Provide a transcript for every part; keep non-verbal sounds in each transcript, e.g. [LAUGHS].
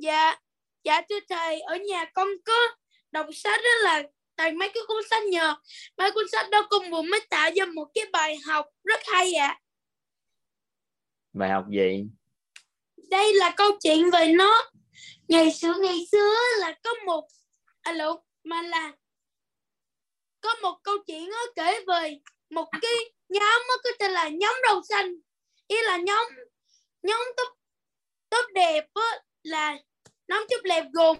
Dạ, dạ thưa thầy, ở nhà con có đọc sách đó là thầy mấy cái cuốn sách nhờ mấy cuốn sách đó con vừa mới tạo ra một cái bài học rất hay ạ. bài học gì Đây là câu chuyện về nó. Ngày xưa ngày xưa là có một alo mà là có một câu chuyện nó kể về một cái nhóm nó có tên là nhóm râu xanh ý là nhóm nhóm tốt tốt đẹp á, là nón tốt lẹp gồm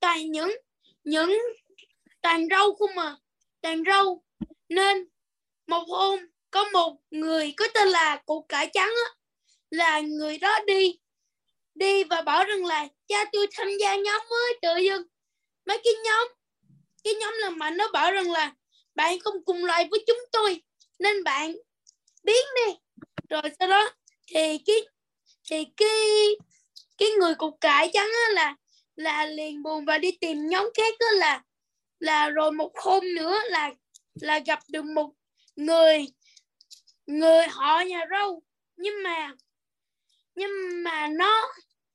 toàn những những toàn râu không mà toàn râu. Nên một hôm có một người có tên là cụ cải trắng á, là người đó đi đi và bảo rằng là cha tôi tham gia nhóm mới tự dưng. Mấy cái nhóm cái nhóm là mạnh nó bảo rằng là bạn không cùng loại với chúng tôi nên bạn biến đi. Rồi sau đó thì cái thì cái cái người cục cải trắng á là là liền buồn và đi tìm nhóm khác đó là là rồi một hôm nữa là là gặp được một người người họ nhà râu nhưng mà nhưng mà nó,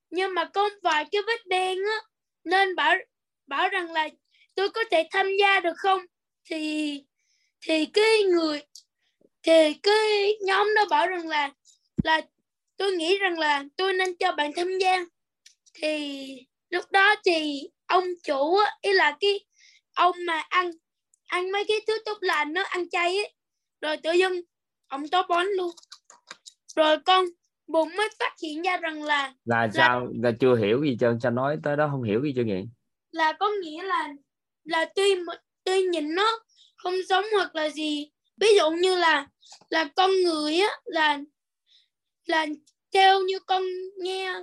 nhưng mà có vài cái vết đen á, nên bảo bảo rằng là tôi có thể tham gia được không? Thì thì cái người, thì cái nhóm đó bảo rằng là là tôi nghĩ rằng là tôi nên cho bạn tham gia. Thì lúc đó thì ông chủ ý là cái ông mà ăn ăn mấy cái thứ tốt lành nó ăn chay ấy rồi tự dưng ông tó bón luôn. Rồi con bụng mới phát hiện ra rằng là là sao? Là chưa hiểu gì trơn sao nói tới đó không hiểu gì chưa vậy là có nghĩa là là tuy tuy nhìn nó không giống hoặc là gì. Ví dụ như là là con người á là là theo như con nghe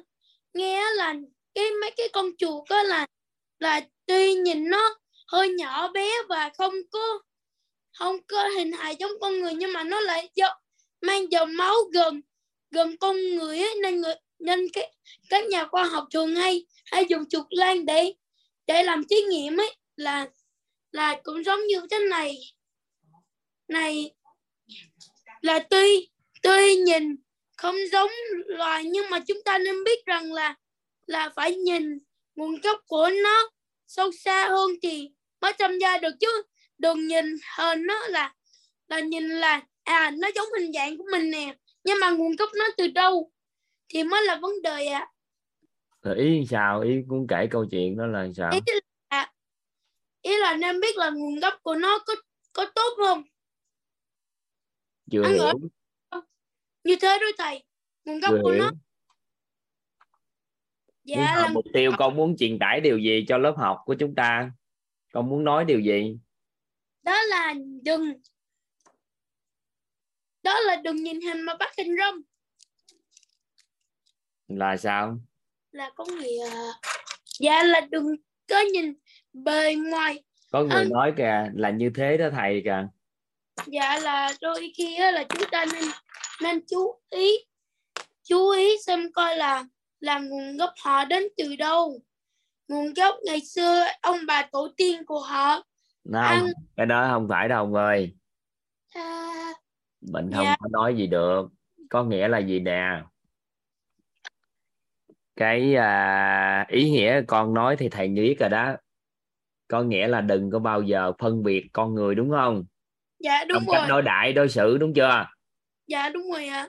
nghe là cái mấy cái con chuột đó là là tuy nhìn nó hơi nhỏ bé và không có không có hình hài giống con người nhưng mà nó lại do, mang dòng máu gần gần con người ấy, nên người nên cái các nhà khoa học thường hay hay dùng chuột lang để để làm thí nghiệm ấy là là cũng giống như thế này. Này là tuy tuy nhìn không giống loài nhưng mà chúng ta nên biết rằng là là phải nhìn nguồn gốc của nó sâu xa hơn thì mới tham gia được chứ. Đừng nhìn hình nó là là nhìn là à nó giống hình dạng của mình nè nhưng mà nguồn gốc nó từ đâu thì mới là vấn đề ạ. À. Ý sao? Ý cũng kể câu chuyện đó là sao? Ý là ý là nên biết là nguồn gốc của nó có có tốt không? Chưa Ăn hiểu như thế đó thầy. Nguồn gốc của nó dạ là mục tiêu con muốn truyền tải điều gì cho lớp học của chúng ta? Con muốn nói điều gì? Đó là đừng. Đó là đừng nhìn hình mà bắt hình rong là sao? Là có nghĩa dạ là đừng có nhìn bề ngoài. Có người Ừ. nói kìa là như thế đó thầy kìa. Dạ là đôi khi là chúng ta nên nên chú ý chú ý xem coi là là nguồn gốc họ đến từ đâu. Nguồn gốc ngày xưa ông bà tổ tiên của họ. Không ăn. cái đó không phải đâu ông ơi. À, mình không Dạ. có nói gì được. Có nghĩa là gì nè? Cái à, ý nghĩa con nói thì thầy biết rồi đó. Có nghĩa là đừng có bao giờ phân biệt con người đúng không? Dạ đúng trong cách rồi. đối đại đối xử đúng chưa dạ đúng rồi ạ.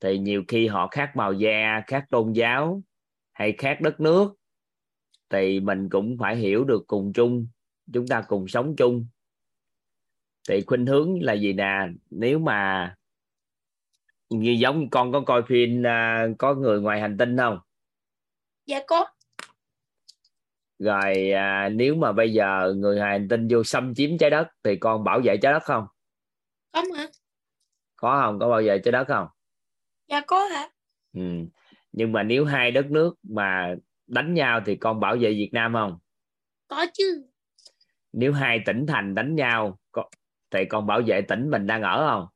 Thì nhiều khi họ khác màu da khác tôn giáo hay khác đất nước thì mình cũng phải hiểu được cùng chung chúng ta cùng sống chung. Thì khuynh hướng là gì nè? Nếu mà như giống con có coi phim à, có người ngoài hành tinh không? Dạ có. Rồi à, nếu mà bây giờ người ngoài hành tinh vô xâm chiếm trái đất thì con bảo vệ trái đất không? Có mà có không? Có bảo vệ trái đất không? Dạ có hả? Ừ. nhưng mà nếu hai đất nước mà đánh nhau thì con bảo vệ Việt Nam không? Có chứ. Nếu hai tỉnh thành đánh nhau thì con bảo vệ tỉnh mình đang ở không?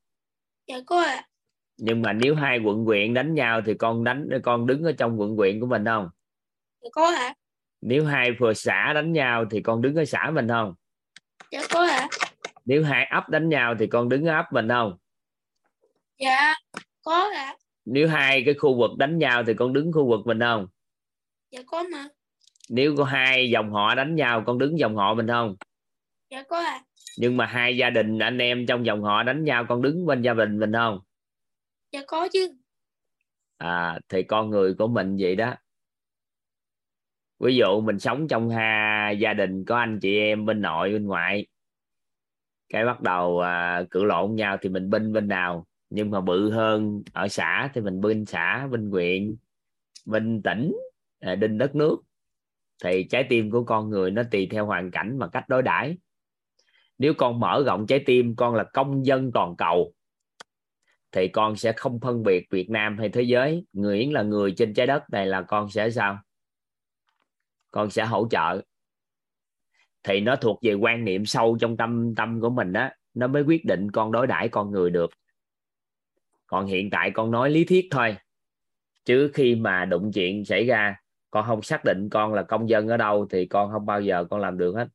Dạ có ạ. Nhưng mà nếu hai quận huyện đánh nhau thì con đánh con đứng ở trong quận huyện của mình không? Dạ có hả? Nếu hai phường xã đánh nhau thì con đứng ở xã mình không? Dạ có hả? Nếu hai ấp đánh nhau thì con đứng ở ấp mình không dạ có hả nếu hai cái khu vực đánh nhau thì con đứng khu vực mình không? Dạ có mà. Nếu có hai dòng họ đánh nhau con đứng dòng họ mình không? Dạ có à nhưng mà hai gia đình anh em trong dòng họ đánh nhau con đứng bên gia đình mình không? Dạ có chứ. À thì con người của mình vậy đó. Ví dụ mình sống trong hai gia đình có anh chị em bên nội bên ngoại cái bắt đầu à, cự lộn nhau thì mình binh bên nào nhưng mà bự hơn ở xã thì mình bên xã, bên huyện, bên tỉnh à, đinh đất nước. Thì trái tim của con người nó tùy theo hoàn cảnh mà cách đối đãi. Nếu con mở rộng trái tim, con là công dân toàn cầu, thì con sẽ không phân biệt Việt Nam hay thế giới. Người Yến là người trên trái đất này là con sẽ sao? Con sẽ hỗ trợ. Thì nó thuộc về quan niệm sâu trong tâm tâm của mình đó nó mới quyết định con đối đãi con người được còn hiện tại con nói lý thuyết thôi. Chứ khi mà đụng chuyện xảy ra con không xác định con là công dân ở đâu thì con không bao giờ con làm được hết.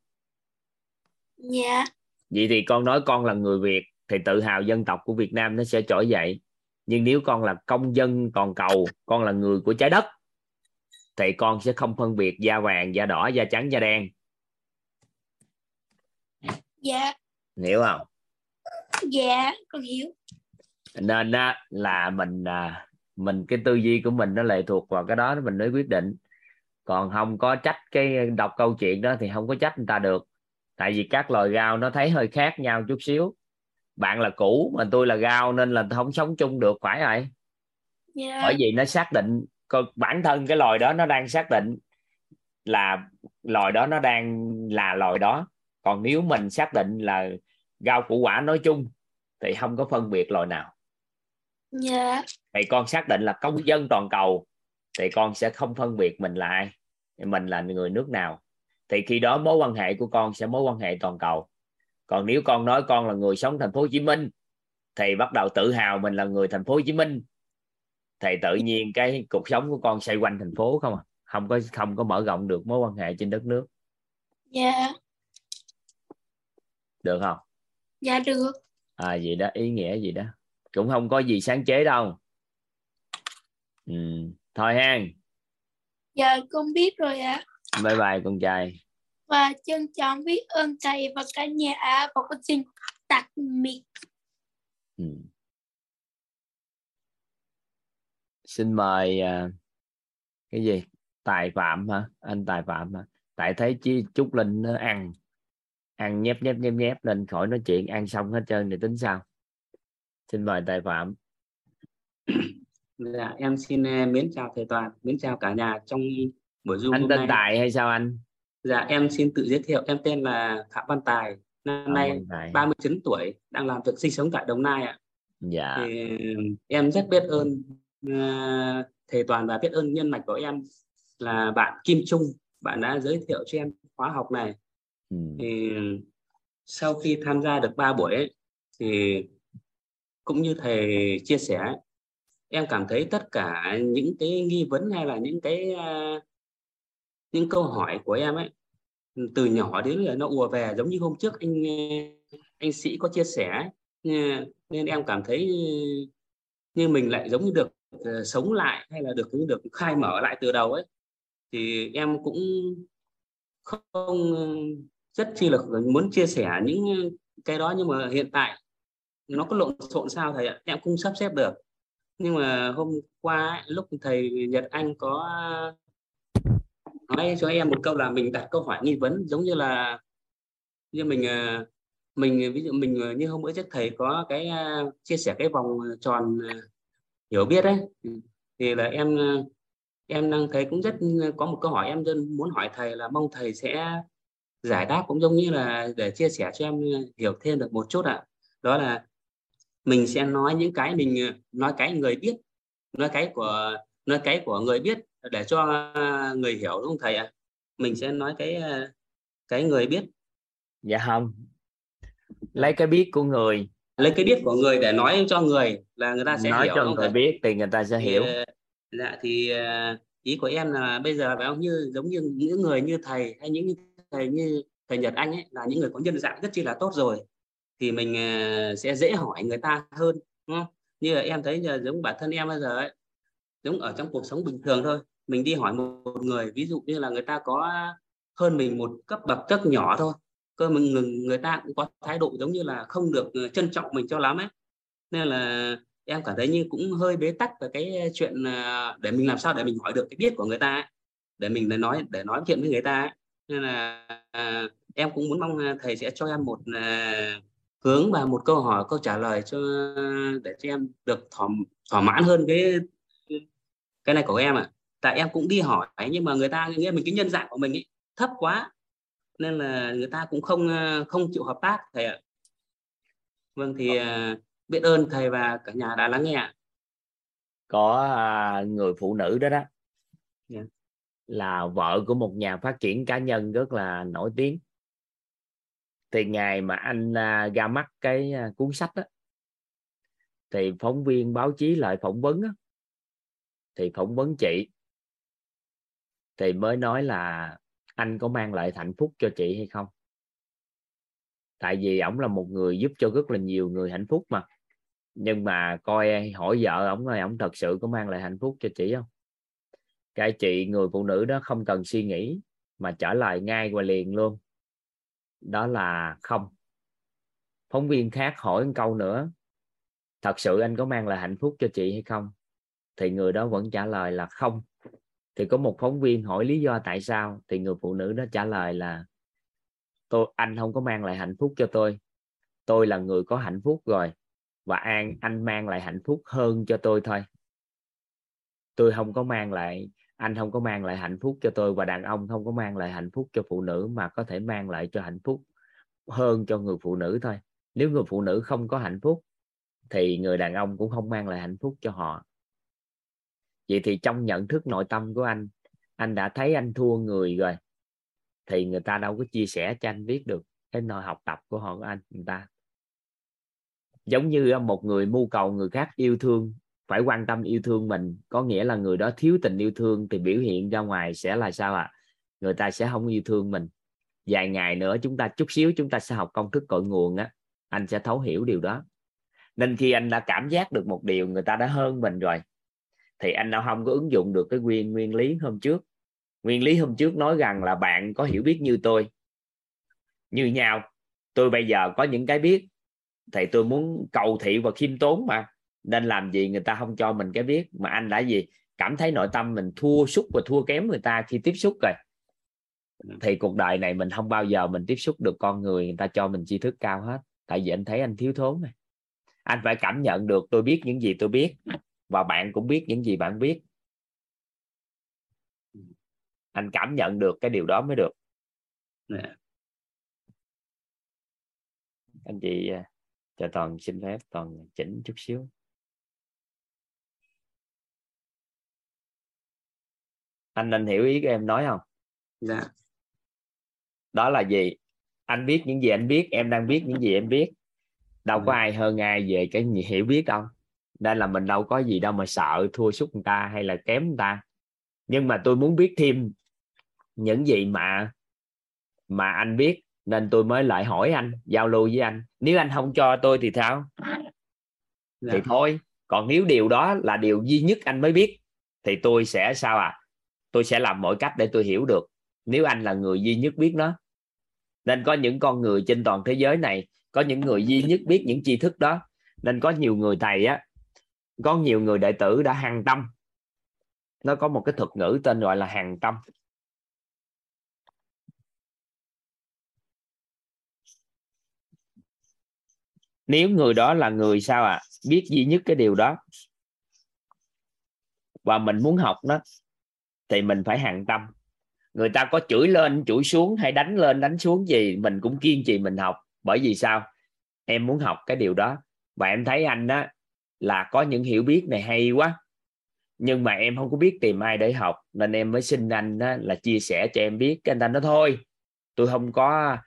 Dạ. Vậy thì con nói con là người Việt thì tự hào dân tộc của Việt Nam nó sẽ trỗi dậy. Nhưng nếu con là công dân toàn cầu con là người của trái đất thì con sẽ không phân biệt da vàng da đỏ da trắng da đen. Dạ. Hiểu không? Dạ con hiểu nên á, là mình à, mình cái tư duy của mình nó lệ thuộc vào cái đó mình mới quyết định. Còn không có trách cái đọc câu chuyện đó thì không có trách người ta được. Tại vì các loài rau nó thấy hơi khác nhau chút xíu. Bạn là cũ mà tôi là rau nên là không sống chung được phải rồi. Dạ. Bởi vì nó xác định bản thân cái loài đó nó đang xác định là loài đó nó đang là loài đó. Còn nếu mình xác định là rau củ quả nói chung thì không có phân biệt loài nào dạ. Thì con xác định là công dân toàn cầu thì con sẽ không phân biệt mình là ai mình là người nước nào. Thì khi đó mối quan hệ của con sẽ mối quan hệ toàn cầu. Còn nếu con nói con là người sống thành phố Hồ Chí Minh thì bắt đầu tự hào mình là người thành phố Hồ Chí Minh thì tự nhiên cái cuộc sống của con xoay quanh thành phố không à? Không có không có mở rộng được mối quan hệ trên đất nước. Dạ. Được không? Dạ được. À gì đó ý nghĩa gì đó cũng không có gì sáng chế đâu. Ừ. thôi ha dạ con biết rồi ạ. Bye bye con trai. Và trân trọng biết ơn thầy và cả nhà ạ. Và con xin tạm biệt ừ. xin mời à, cái gì? Tài phạm hả? Anh tài phạm hả? Tại thấy chi trúc linh nó ăn ăn nhép nhép nhép nhép lên khỏi nói chuyện ăn xong hết trơn thì tính sao xin mời tài phạm Dạ, em xin eh, mến chào thầy Toàn, mến chào cả nhà trong buổi Zoom anh hôm tên nay. tài hay sao anh Dạ, em xin tự giới thiệu, em tên là Phạm Văn Tài, năm Ờ, nay Văn Tài. 39 tuổi, đang làm việc sinh sống tại Đồng Nai ạ. dạ Thì em rất biết ơn ờ, thầy Toàn và biết ơn nhân mạch của em là bạn Kim Trung, bạn đã giới thiệu cho em khóa học này. ừ. Thì sau khi tham gia được 3 buổi ấy, thì cũng như thầy chia sẻ em cảm thấy tất cả những cái nghi vấn hay là những cái những câu hỏi của em ấy, từ nhỏ đến là nó ùa về giống như hôm trước anh anh sĩ có chia sẻ nên em cảm thấy như mình lại giống như được ờ, sống lại hay là được được khai mở lại từ đầu ấy. Thì em cũng không rất chi là muốn chia sẻ những cái đó nhưng mà hiện tại nó có lộn xộn sao thầy ạ? Em cũng sắp xếp được. Nhưng mà hôm qua ấy, lúc thầy Nhật Anh có nói cho em một câu là mình đặt câu hỏi nghi vấn giống như là như mình ờ, mình ví dụ mình ờ, như hôm bữa trước thầy có cái ờ, chia sẻ cái vòng tròn hiểu biết đấy thì là em em đang thấy cũng rất có một câu hỏi em dân muốn hỏi thầy là mong thầy sẽ giải đáp cũng giống như là để chia sẻ cho em hiểu thêm được một chút ạ. Đó là mình sẽ nói những cái mình ờ, nói cái người biết nói cái của nói cái của người biết để cho ờ, người hiểu đúng không thầy ạ? Mình sẽ nói cái ờ, cái người biết. Dạ không. Lấy cái biết của người. Lấy cái biết của người để nói cho người là người ta sẽ nói hiểu cho đúng không người thầy? biết thì người ta sẽ Thì, hiểu. dạ thì ý của em là bây giờ phải không? Như giống như những người như thầy hay những thầy như thầy Nhật Anh ấy là những người có nhân dạng rất chi là tốt rồi thì mình à, sẽ dễ hỏi người ta hơn đúng không như là em thấy giờ giống bản thân em bây giờ ấy giống ở trong cuộc sống bình thường thôi mình đi hỏi một, người ví dụ như là người ta có hơn mình một cấp bậc rất nhỏ thôi cơ mình người, người ta cũng có thái độ giống như là không được ờ, trân trọng mình cho lắm ấy nên là em cảm thấy như cũng hơi bế tắc về cái chuyện à, để mình làm sao để mình hỏi được cái biết của người ta ấy. để mình để nói để nói chuyện với người ta ấy. nên là à, em cũng muốn mong à, thầy sẽ cho em một à, hướng và một câu hỏi câu trả lời cho để cho em được thỏa thỏa mãn hơn cái cái này của em ạ à. tại em cũng đi hỏi nhưng mà người ta nghe mình cái nhân dạng của mình ấy, thấp quá nên là người ta cũng không không chịu hợp tác thầy ạ vâng thì ờ, biết ơn thầy và cả nhà đã lắng nghe có à, người phụ nữ đó đó yeah. Dạ. là vợ của một nhà phát triển cá nhân rất là nổi tiếng thì ngày mà anh à, ra mắt cái à, cuốn sách đó thì phóng viên báo chí lại phỏng vấn đó, thì phỏng vấn chị. Thì mới nói là anh có mang lại hạnh phúc cho chị hay không? Tại vì ổng là một người giúp cho rất là nhiều người hạnh phúc mà. Nhưng mà coi hỏi vợ ổng rồi ổng thật sự có mang lại hạnh phúc cho chị không? Cái chị người phụ nữ đó không cần suy nghĩ mà trả lời ngay và liền luôn đó là không. Phóng viên khác hỏi một câu nữa. Thật sự anh có mang lại hạnh phúc cho chị hay không? Thì người đó vẫn trả lời là không. Thì có một phóng viên hỏi lý do tại sao, thì người phụ nữ đó trả lời là, tôi, anh không có mang lại hạnh phúc cho tôi. Tôi là người có hạnh phúc rồi, và an, anh mang lại hạnh phúc hơn cho tôi thôi. Tôi không có mang lại anh không có mang lại hạnh phúc cho tôi và đàn ông không có mang lại hạnh phúc cho phụ nữ mà có thể mang lại cho hạnh phúc hơn cho người phụ nữ thôi. Nếu người phụ nữ không có hạnh phúc, thì người đàn ông cũng không mang lại hạnh phúc cho họ. Vậy thì trong nhận thức nội tâm của anh anh đã thấy anh thua người rồi, thì người ta đâu có chia sẻ cho anh biết được cái nội học tập của họ của anh, người ta. Giống như một người mưu cầu người khác yêu thương phải quan tâm yêu thương mình. Có nghĩa là người đó thiếu tình yêu thương thì biểu hiện ra ngoài sẽ là sao ạ? À? người ta sẽ không yêu thương mình. Vài ngày nữa chúng ta chút xíu chúng ta sẽ học công thức cội nguồn á. Anh sẽ thấu hiểu điều đó. Nên khi anh đã cảm giác được một điều người ta đã hơn mình rồi, thì anh đã không có ứng dụng được cái nguyên nguyên lý hôm trước. Nguyên lý hôm trước nói rằng là bạn có hiểu biết như tôi, như nhau. Tôi bây giờ có những cái biết thì tôi muốn cầu thị và khiêm tốn mà nên làm gì người ta không cho mình cái biết mà anh đã gì? Cảm thấy nội tâm mình thua xúc và thua kém người ta khi tiếp xúc rồi. Thì cuộc đời này mình không bao giờ mình tiếp xúc được con người người ta cho mình tri thức cao hết. Tại vì anh thấy anh thiếu thốn này. Anh phải cảm nhận được tôi biết những gì tôi biết và bạn cũng biết những gì bạn biết. Anh cảm nhận được cái điều đó mới được. Yeah. Dạ. anh chị à, cho toàn xin phép toàn chỉnh chút xíu anh anh hiểu ý của em nói không? Dạ. Đó là gì? Anh biết những gì anh biết em đang biết những gì em biết. Đâu có dạ. ai hơn ai về cái hiểu biết đâu. Nên là mình đâu có gì đâu mà sợ thua sút người ta hay là kém người ta. Nhưng mà tôi muốn biết thêm những gì mà mà anh biết nên tôi mới lại hỏi anh giao lưu với anh. Nếu anh không cho tôi thì sao? Dạ. thì thôi còn nếu điều đó là điều duy nhất anh mới biết thì tôi sẽ sao à tôi sẽ làm mọi cách để tôi hiểu được nếu anh là người duy nhất biết nó. Nên có những con người trên toàn thế giới này, có những người duy nhất biết những tri thức đó. Nên có nhiều người thầy á, có nhiều người đệ tử đã hàng tâm. Nó có một cái thuật ngữ tên gọi là hàng tâm. Nếu người đó là người sao à biết duy nhất cái điều đó. Và mình muốn học nó thì mình phải hàng tâm. Người ta có chửi lên, chửi xuống hay đánh lên, đánh xuống gì, mình cũng kiên trì mình học. Bởi vì sao? Em muốn học cái điều đó. Và em thấy anh đó là có những hiểu biết này hay quá. Nhưng mà em không có biết tìm ai để học, nên em mới xin anh đó là chia sẻ cho em biết cái anh ta nói thôi. Tôi không có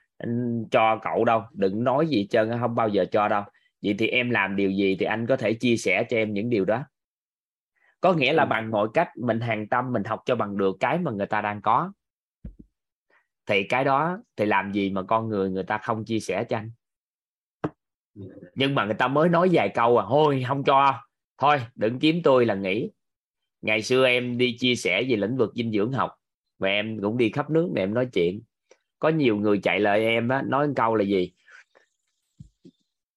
cho cậu đâu, đừng nói gì trơn không bao giờ cho đâu. Vậy thì em làm điều gì thì anh có thể chia sẻ cho em những điều đó có nghĩa là ừ. bằng mọi cách mình hàng tâm mình học cho bằng được cái mà người ta đang có. Thì cái đó thì làm gì mà con người người ta không chia sẻ cho anh nhưng mà người ta mới nói vài câu à thôi không cho. Thôi đừng kiếm tôi là nghỉ. Ngày xưa em đi chia sẻ về lĩnh vực dinh dưỡng học và em cũng đi khắp nước để em nói chuyện. Có nhiều người chạy lời em á nói một câu là gì?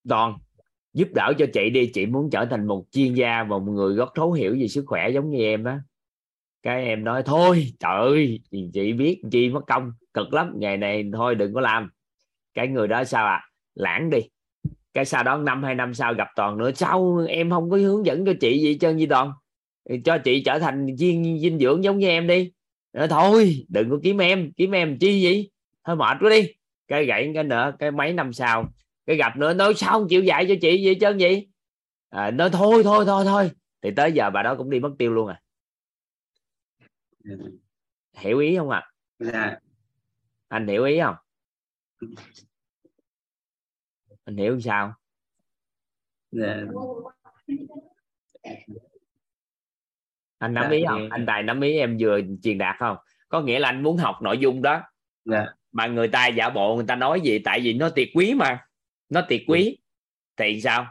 Toàn giúp đỡ cho chị đi chị muốn trở thành một chuyên gia và một người rất thấu hiểu về sức khỏe giống như em á. Cái em nói thôi trời ơi chị biết chi mất công cực lắm ngày này thôi đừng có làm. Cái người đó sao à? Lãng đi. Cái sau đó năm hai năm sau gặp toàn nữa sao em không có hướng dẫn cho chị gì trơn gì toàn? Cho chị trở thành chuyên dinh dưỡng giống như em đi. Nói, thôi đừng có kiếm em kiếm em chi gì thôi mệt quá đi. Cái gãy cái nữa cái mấy năm sau cái gặp nữa nói sao không chịu dạy cho chị gì trơn vậy? À, nói thôi thôi thôi thôi. Thì tới giờ bà đó cũng đi mất tiêu luôn à. Hiểu ý không ạ? À? dạ. Anh hiểu ý không? Anh hiểu sao? Dạ. Anh nắm Dạ, ý không? anh tài nắm ý em vừa truyền đạt không? Có nghĩa là anh muốn học nội dung đó. Dạ. Mà người ta giả bộ người ta nói gì tại vì nó tiệt quý mà nó tiệt quý. Thì sao?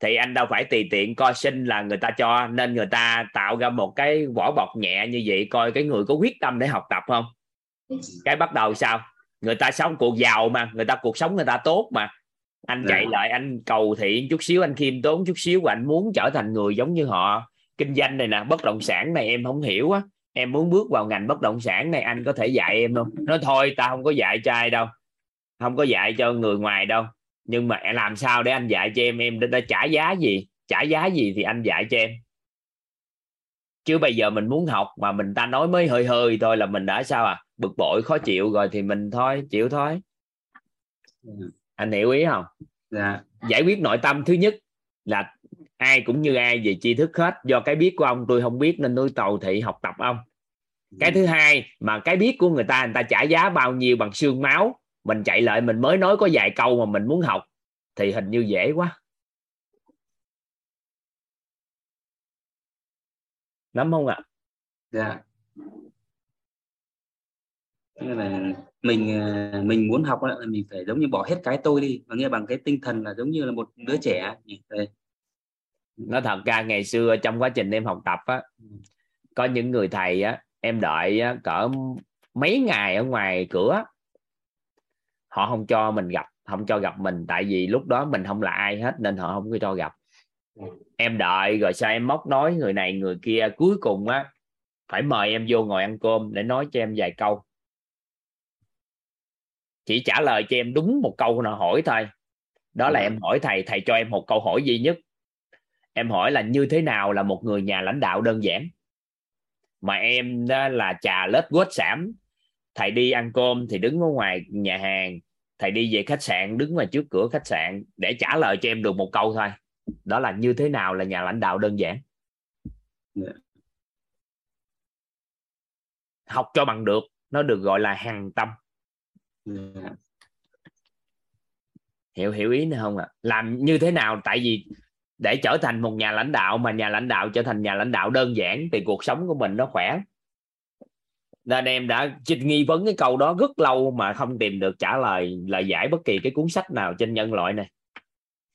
Thì anh đâu phải tùy tiện coi sinh là người ta cho nên người ta tạo ra một cái vỏ bọc nhẹ như vậy coi cái người có quyết tâm để học tập không? Cái bắt đầu sao? Người ta sống cuộc giàu mà người ta cuộc sống người ta tốt mà. Anh chạy Dạ. lại anh cầu thiện chút xíu anh khiêm tốn chút xíu và anh muốn trở thành người giống như họ. Kinh doanh này nè bất động sản này em không hiểu á. Em muốn bước vào ngành bất động sản này anh có thể dạy em không? Nói thôi ta không có dạy cho ai đâu không có dạy cho người ngoài đâu. Nhưng mà làm sao để anh dạy cho em? Em đã, đã trả giá gì? Trả giá gì thì anh dạy cho em? Chứ bây giờ mình muốn học mà mình ta nói mới hơi hơi thôi là mình đã sao à? Bực bội khó chịu rồi thì mình thôi chịu thôi. Anh hiểu ý không? Dạ. Giải quyết nội tâm thứ nhất là ai cũng như ai về tri thức hết. Do cái biết của ông tôi không biết nên tôi tàu thị học tập ông. Cái thứ hai mà cái biết của người ta người ta trả giá bao nhiêu bằng xương máu mình chạy lại mình mới nói có vài câu mà mình muốn học thì hình như dễ quá. Nắm không ạ? Dạ. Nghĩa là mình ờ, mình muốn học là mình phải giống như bỏ hết cái tôi đi. Và nghe bằng cái tinh thần là giống như là một đứa trẻ nó thật ra ngày xưa trong quá trình em học tập á có những người thầy á em đợi á, cỡ mấy ngày ở ngoài cửa họ không cho mình gặp không cho gặp mình tại vì lúc đó mình không là ai hết nên họ không có cho gặp. Em đợi rồi sao em móc nói người này người kia cuối cùng á phải mời em vô ngồi ăn cơm để nói cho em vài câu. Chỉ trả lời cho em đúng một câu nào hỏi thôi. Đó là Ừ. em hỏi thầy thầy cho em một câu hỏi duy nhất. Em hỏi là như thế nào là một người nhà lãnh đạo đơn giản? Mà em đó là trà lết quết sảm thầy đi ăn cơm thì đứng ở ngoài nhà hàng. Thầy đi về khách sạn đứng ngoài trước cửa khách sạn để trả lời cho em được một câu thôi. Đó là như thế nào là nhà lãnh đạo đơn giản? Dạ. học cho bằng được nó được gọi là hằng tâm. Dạ. hiểu hiểu ý này không ạ? Làm như thế nào? Tại vì để trở thành một nhà lãnh đạo mà nhà lãnh đạo trở thành nhà lãnh đạo đơn giản thì cuộc sống của mình nó khỏe nên em đã nghi vấn cái câu đó rất lâu mà không tìm được trả lời lời giải bất kỳ cái cuốn sách nào trên nhân loại này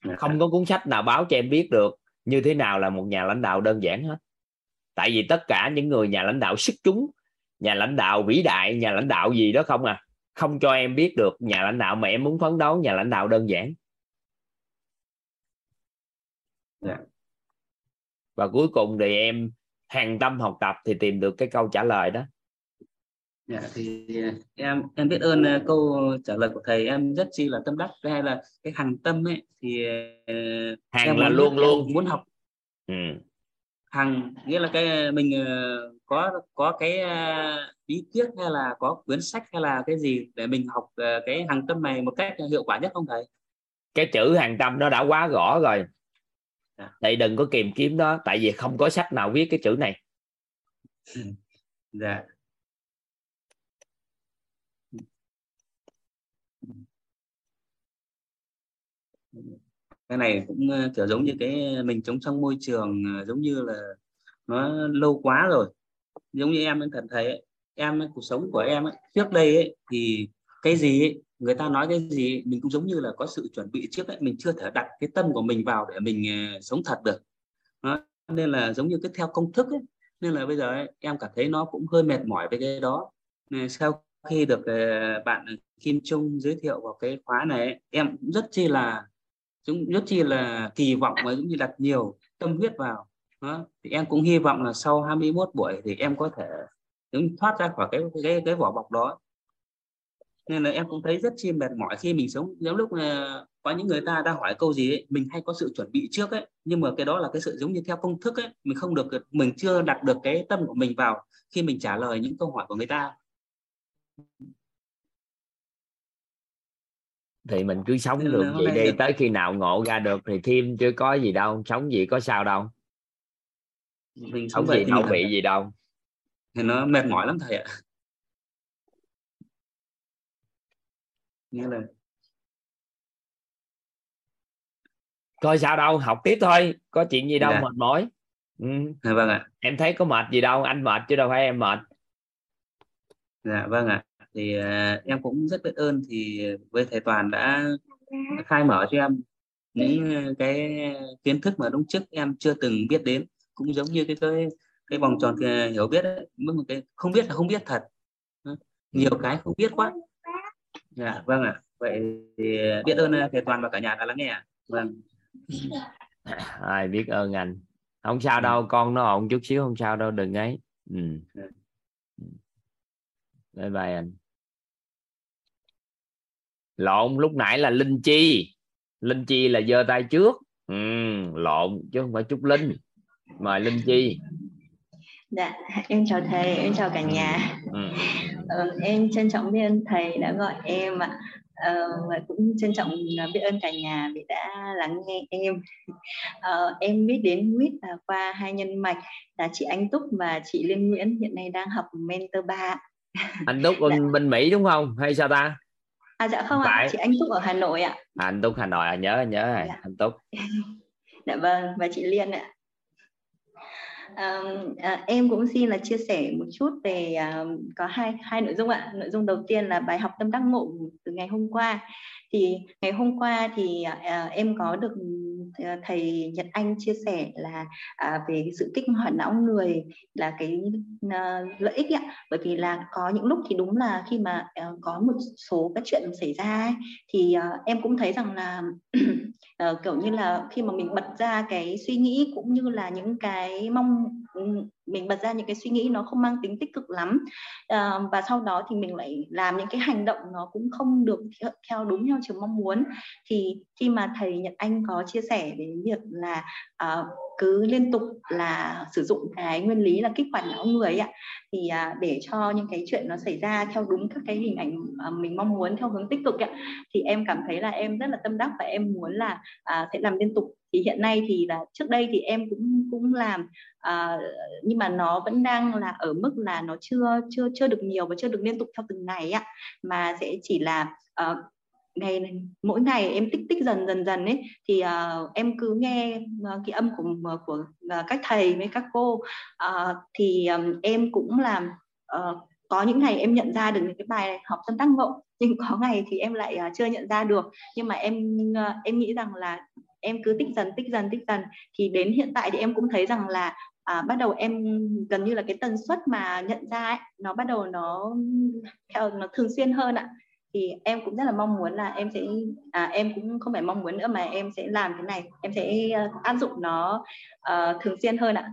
Dạ. không có cuốn sách nào báo cho em biết được như thế nào là một nhà lãnh đạo đơn giản hết tại vì tất cả những người nhà lãnh đạo xuất chúng nhà lãnh đạo vĩ đại nhà lãnh đạo gì đó không à không cho em biết được nhà lãnh đạo mà em muốn phấn đấu nhà lãnh đạo đơn giản Dạ. và cuối cùng thì em hàng tâm học tập thì tìm được cái câu trả lời đó Dạ, thì ờ, em em biết ơn ờ, câu trả lời của thầy em rất chi là tâm đắc Thứ hai là cái hằng tâm ấy thì ờ, hàng em là muốn luôn luôn muốn học ừ. hằng nghĩa là cái mình có có cái bí quyết hay là có quyển sách hay là cái gì để mình học cái hằng tâm này một cách hiệu quả nhất không thầy? cái chữ hàng tâm nó đã quá rõ rồi Dạ. thì đừng có tìm kiếm đó tại vì không có sách nào viết cái chữ này Dạ. Cái này cũng ờ, kiểu giống như cái ờ, mình sống trong môi trường ờ, giống như là nó lâu quá rồi giống như em thần thấy ấy. em cuộc sống của em ấy, trước đây ấy, thì cái gì ấy, người ta nói cái gì ấy, mình cũng giống như là có sự chuẩn bị trước ấy mình chưa thể đặt cái tâm của mình vào để mình sống thật được Đó. nên là giống như cái theo công thức ấy. nên là bây giờ ấy, em cảm thấy nó cũng hơi mệt mỏi với cái đó nên sau khi được bạn Kim Trung giới thiệu vào cái khóa này ấy, em cũng rất chi là cũng rất chi là kỳ vọng và cũng như đặt nhiều tâm huyết vào. Đó. thì em cũng hy vọng là sau 21 buổi thì em có thể cũng thoát ra khỏi cái cái cái vỏ bọc đó. Nên là em cũng thấy rất chi mệt mỏi khi mình sống. Nếu lúc là có những người ta đang hỏi câu gì ấy, mình hay có sự chuẩn bị trước ấy nhưng mà cái đó là cái sự giống như theo công thức ấy mình không được mình chưa đặt được cái tâm của mình vào khi mình trả lời những câu hỏi của người ta thì mình cứ sống Nên được vậy đi được... tới khi nào ngộ ra được thì thêm chứ có gì đâu sống gì có sao đâu. Mình sống gì đâu bị gì đâu. Thì nó mệt mỏi lắm thầy ạ. Nghĩa là coi sao đâu học tiếp thôi có chuyện gì đâu dạ. mệt mỏi. Ừ. dạ, vâng ạ. Em thấy có mệt gì đâu anh mệt chứ đâu phải em mệt. Dạ vâng ạ thì uh, em cũng rất biết ơn thì với thầy toàn đã khai mở cho em những à, cái kiến thức mà lúc trước em chưa từng biết đến cũng giống như cái cái cái vòng tròn à, hiểu biết ấy, một cái không biết là không biết thật. Nhiều cái không biết quá. Dạ vâng ạ. Vậy thì biết ơn thầy toàn và cả nhà đã lắng nghe vâng. [LAUGHS] Ai biết ơn anh. Không sao đâu con nó ổn chút xíu không sao đâu đừng ấy. Ừ. ừ. Bye bye anh lộn lúc nãy là linh chi. Linh chi là giơ tay trước. Ừ, lộn chứ không phải trúc linh mời linh chi. Dạ em chào thầy em chào cả nhà. Ừ. ờ, em trân trọng biết ơn thầy đã gọi em ạ. Ờ, và cũng trân trọng biết ơn cả nhà vì đã lắng nghe em. Ờ, em biết đến quýt là qua hai nhân mạch là chị Anh Túc và chị Liên Nguyễn hiện nay đang học mentor 3 anh Túc dạ. bên Mỹ đúng không? Hay sao ta à dạ không ạ chị Anh Túc ở Hà Nội ạ à, anh Túc Hà Nội à nhớ nhớ rồi dạ. anh Túc [LAUGHS] dạ vâng và chị Liên ạ À, à, em cũng xin là chia sẻ một chút về à, có hai hai nội dung ạ. Nội dung đầu tiên là bài học tâm đắc ngộ từ ngày hôm qua. Thì ngày hôm qua thì uh, em có được ừ, thầy Nhật Anh chia sẻ là à, về cái sự kích hoạt não người là cái à, lợi ích ạ. Bởi vì là có những lúc thì đúng là khi mà à, có một số các chuyện xảy ra ấy, thì à, em cũng thấy rằng là uh, [CLEARS THROAT] kiểu như là khi mà mình bật ra cái suy nghĩ cũng như là những cái mong Ừ, mình bật ra những cái suy nghĩ nó không mang tính tích cực lắm. À, và sau đó thì mình lại làm những cái hành động nó cũng không được theo đúng theo chiều mong muốn. Thì khi mà thầy Nhật Anh có chia sẻ đến việc là à, cứ liên tục là sử dụng cái nguyên lý là kích hoạt não người ạ. Thì à, để cho những cái chuyện nó xảy ra theo đúng các cái hình ảnh à, mình mong muốn theo hướng tích cực ạ thì em cảm thấy là em rất là tâm đắc và em muốn là à, sẽ làm liên tục. Thì hiện nay thì là trước đây thì em cũng cũng làm à, nhưng mà nó vẫn đang là ở mức là nó chưa chưa chưa được nhiều và chưa được liên tục theo từng ngày ạ. Mà sẽ chỉ là ờ, ngày mỗi ngày em tích tích dần dần dần ấy thì uh, em cứ nghe uh, cái âm của ờ, của uh, các thầy với các cô. Uh, thì um, em cũng làm uh, có những ngày em nhận ra được những cái bài học tâm tác ngộ nhưng có ngày thì em lại uh, chưa nhận ra được. Nhưng mà em uh, em nghĩ rằng là em cứ tích dần tích dần tích dần. Thì đến hiện tại thì em cũng thấy rằng là à, bắt đầu em gần như là cái tần suất mà nhận ra ấy, nó bắt đầu nó theo nó thường xuyên hơn ạ thì em cũng rất là mong muốn là em sẽ à, em cũng không phải mong muốn nữa mà em sẽ làm cái này. Em sẽ ờ, áp dụng nó uh, thường xuyên hơn ạ.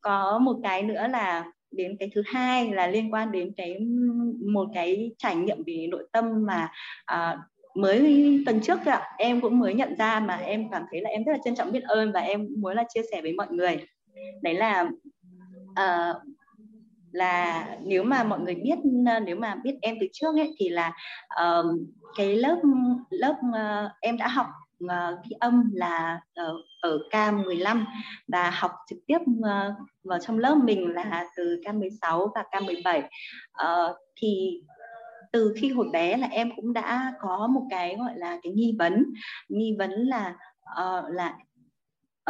Có một cái nữa là đến cái thứ hai là liên quan đến cái một cái trải nghiệm về nội tâm mà uh, mới tuần trước ạ. Em cũng mới nhận ra mà em cảm thấy là em rất là trân trọng biết ơn và em muốn là chia sẻ với mọi người. Đấy là uh, là nếu mà mọi người biết ờ, nếu mà biết em từ trước ấy thì là uh, cái lớp lớp uh, em đã học uh, ghi âm là uh, ở K15 và học trực tiếp uh, vào trong lớp mình là từ K16 và K17 uh, thì từ khi hồi bé là em cũng đã có một cái gọi là cái nghi vấn. Nghi vấn là uh, là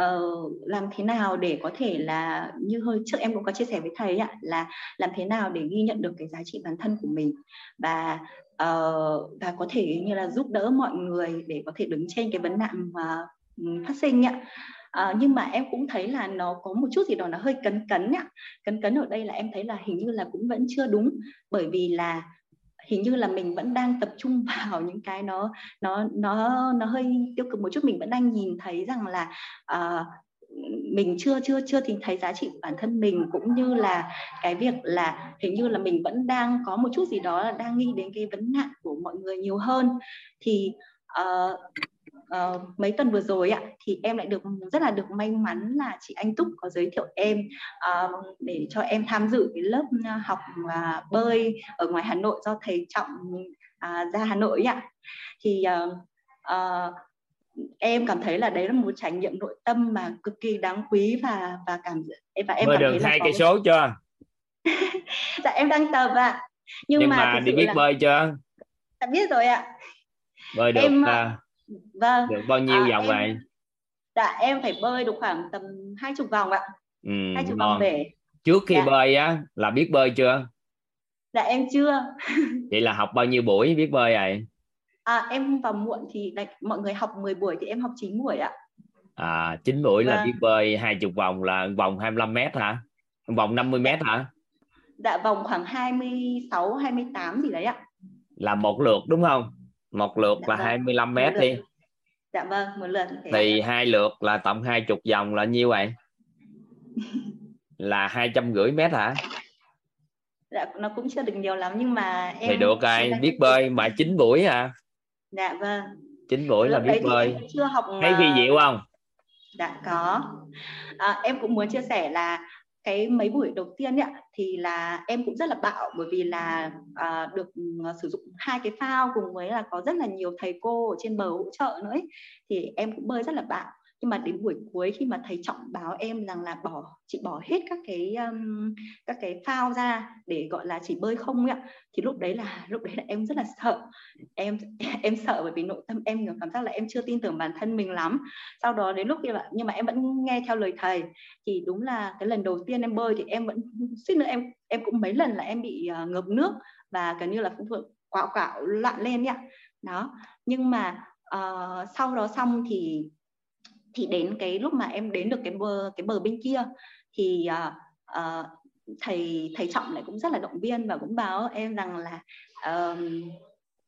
uh, làm thế nào để có thể là như hơi trước em cũng có chia sẻ với thầy ạ là làm thế nào để ghi nhận được cái giá trị bản thân của mình và uh, và có thể như là giúp đỡ mọi người để có thể đứng trên cái vấn nạn mà ừ, phát sinh ạ. À, nhưng mà em cũng thấy là nó có một chút gì đó nó hơi cấn cấn ạ. Cấn cấn ở đây là em thấy là hình như là cũng vẫn chưa đúng bởi vì là hình như là mình vẫn đang tập trung [LAUGHS] vào những cái nó nó nó nó hơi tiêu cực một chút. Mình vẫn đang nhìn thấy rằng là uh, mình chưa chưa chưa thì thấy giá trị của bản thân mình cũng như là cái việc là hình như là mình vẫn đang có một chút gì đó là đang nghĩ đến cái vấn nạn của mọi người nhiều hơn. Thì uh, uh, mấy tuần vừa rồi ạ thì em lại được rất là được may mắn là chị Anh Túc có giới thiệu em uh, để cho em tham dự cái lớp học uh, bơi ở ngoài Hà Nội do thầy Trọng uh, ra Hà Nội ạ. Thì uh, uh, em cảm thấy là đấy là một trải nghiệm nội tâm mà cực kỳ đáng quý và và cảm và em bơi cảm được hai cây số chưa? [LAUGHS] Dạ em đang tập ạ. Nhưng, nhưng mà, mà đi biết là... bơi chưa? Đã biết rồi ạ. Bơi được em, à, vâng được bao nhiêu à, vòng em, vậy dạ em phải bơi được khoảng tầm hai chục vòng ạ ừ, hai chục vòng về trước khi dạ. bơi á là biết bơi chưa dạ em chưa [LAUGHS] vậy là học bao nhiêu buổi biết bơi vậy À, em vào muộn thì like, mọi người học 10 buổi thì em học 9 buổi ạ. À, 9 buổi vâng. là biết bơi 20 vòng là vòng 25 mét hả? Vòng 50 mét hả? Dạ vòng khoảng 26 28 gì đấy ạ. Là một lượt đúng không? Một lượt dạ, là vâng. 25 mét đi. Dạ vâng, một lượt. Thì ạ. hai lượt là tổng 20 vòng là nhiêu vậy? [LAUGHS] là 250 mét hả? Dạ nó cũng chưa được nhiều lắm nhưng mà em Thì được rồi, biết bơi mà 9 buổi à? dạ vâng chín buổi là biết bơi chưa học thấy phi diệu không dạ có à, em cũng muốn chia sẻ là cái mấy buổi đầu tiên ấy, thì là em cũng rất là bạo bởi vì là à, được à, sử dụng hai cái phao cùng với là có rất là nhiều thầy cô ở trên bờ hỗ trợ nữa ấy. thì em cũng bơi rất là bạo nhưng mà đến buổi cuối khi mà thầy trọng báo em rằng là bỏ chị bỏ hết các cái um, các cái phao ra để gọi là chỉ bơi không ạ thì lúc đấy là lúc đấy là em rất là sợ. Em [LAUGHS] em sợ bởi vì nội tâm em cảm giác là em chưa tin tưởng bản thân mình lắm. Sau đó đến lúc như vậy nhưng mà em vẫn nghe theo lời thầy. Thì đúng là cái lần đầu tiên em bơi thì em vẫn [LAUGHS] suýt nữa em em cũng mấy lần là em bị à, uh, ngập nước và gần như là cũng quạo quạo loạn lên ạ. Đó. Nhưng mà uh, sau đó xong thì thì đến cái lúc mà em đến được cái bờ cái bờ bên kia thì uh, uh, thầy thầy trọng lại cũng rất là động viên và cũng báo em rằng là uh,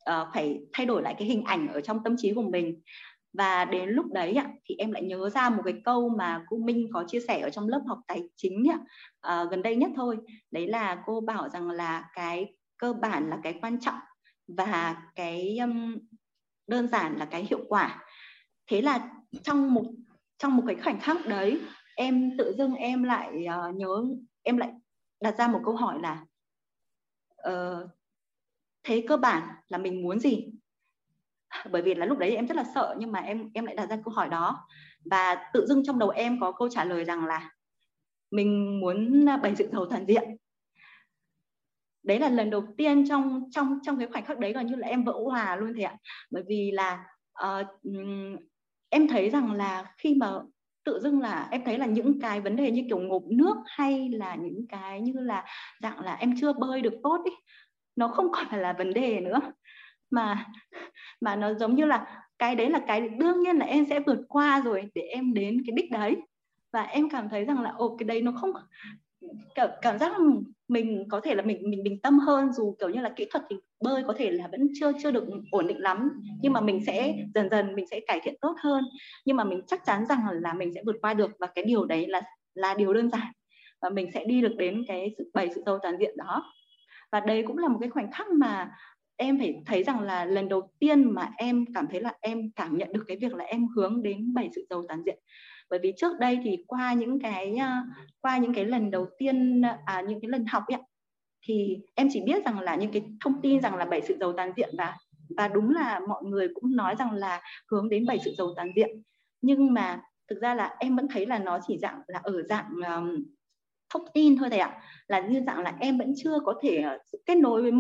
uh, phải thay đổi lại cái hình ảnh ở trong tâm trí của mình. Và đến lúc đấy ạ, thì em lại nhớ ra một cái câu mà cô Minh có chia sẻ ở trong lớp học tài chính ạ, uh, gần đây nhất thôi. Đấy là cô bảo rằng là cái cơ bản là cái quan trọng và cái um, đơn giản là cái hiệu quả thế là trong một trong một cái khoảnh khắc đấy em tự dưng em lại uh, nhớ em lại đặt ra một câu hỏi là uh, thế cơ bản là mình muốn gì? Bởi vì là lúc đấy em rất là sợ nhưng mà em em lại đặt ra câu hỏi đó. Và tự dưng trong đầu em có câu trả lời rằng là mình muốn bày dựng thầu toàn diện. Đấy là lần đầu tiên trong trong trong cái khoảnh khắc đấy gần như là em vỡ hòa luôn thầy ạ. Bởi vì là uh, em thấy rằng là khi mà tự dưng là em thấy là những cái vấn đề như kiểu ngộp nước hay là những cái như là dạng là em chưa bơi được tốt ý nó không [LAUGHS] còn phải là vấn đề nữa. Mà mà nó giống như là cái đấy là cái đương nhiên là em sẽ vượt qua rồi để em đến cái đích đấy. Và em cảm thấy rằng là ồ cái đấy nó không cảm, cảm giác là mình có thể là mình mình bình tâm hơn dù kiểu như là kỹ thuật thì bơi có thể là vẫn chưa chưa được ổn định lắm. Nhưng mà mình sẽ dần dần mình sẽ cải thiện tốt hơn. Nhưng mà mình chắc chắn rằng là mình sẽ vượt qua được và cái điều đấy là là điều đơn giản. Và mình sẽ đi được đến cái sự bảy sự giàu toàn diện đó. Và đây cũng là một cái khoảnh khắc mà em phải thấy rằng là lần đầu tiên mà em cảm thấy là em cảm nhận được cái việc là em hướng đến bảy sự giàu toàn diện. Bởi vì trước đây thì qua những cái à, qua những cái lần đầu tiên à, những cái lần học ấy, thì em chỉ biết rằng là những cái thông tin rằng là bảy sự giàu toàn diện và và đúng là mọi người cũng nói rằng là hướng đến bảy sự giàu toàn diện. Nhưng mà thực ra là em vẫn thấy là nó chỉ dạng là ở dạng um, thông tin thôi thầy ạ. Là như dạng là em vẫn chưa có thể ờ, kết nối với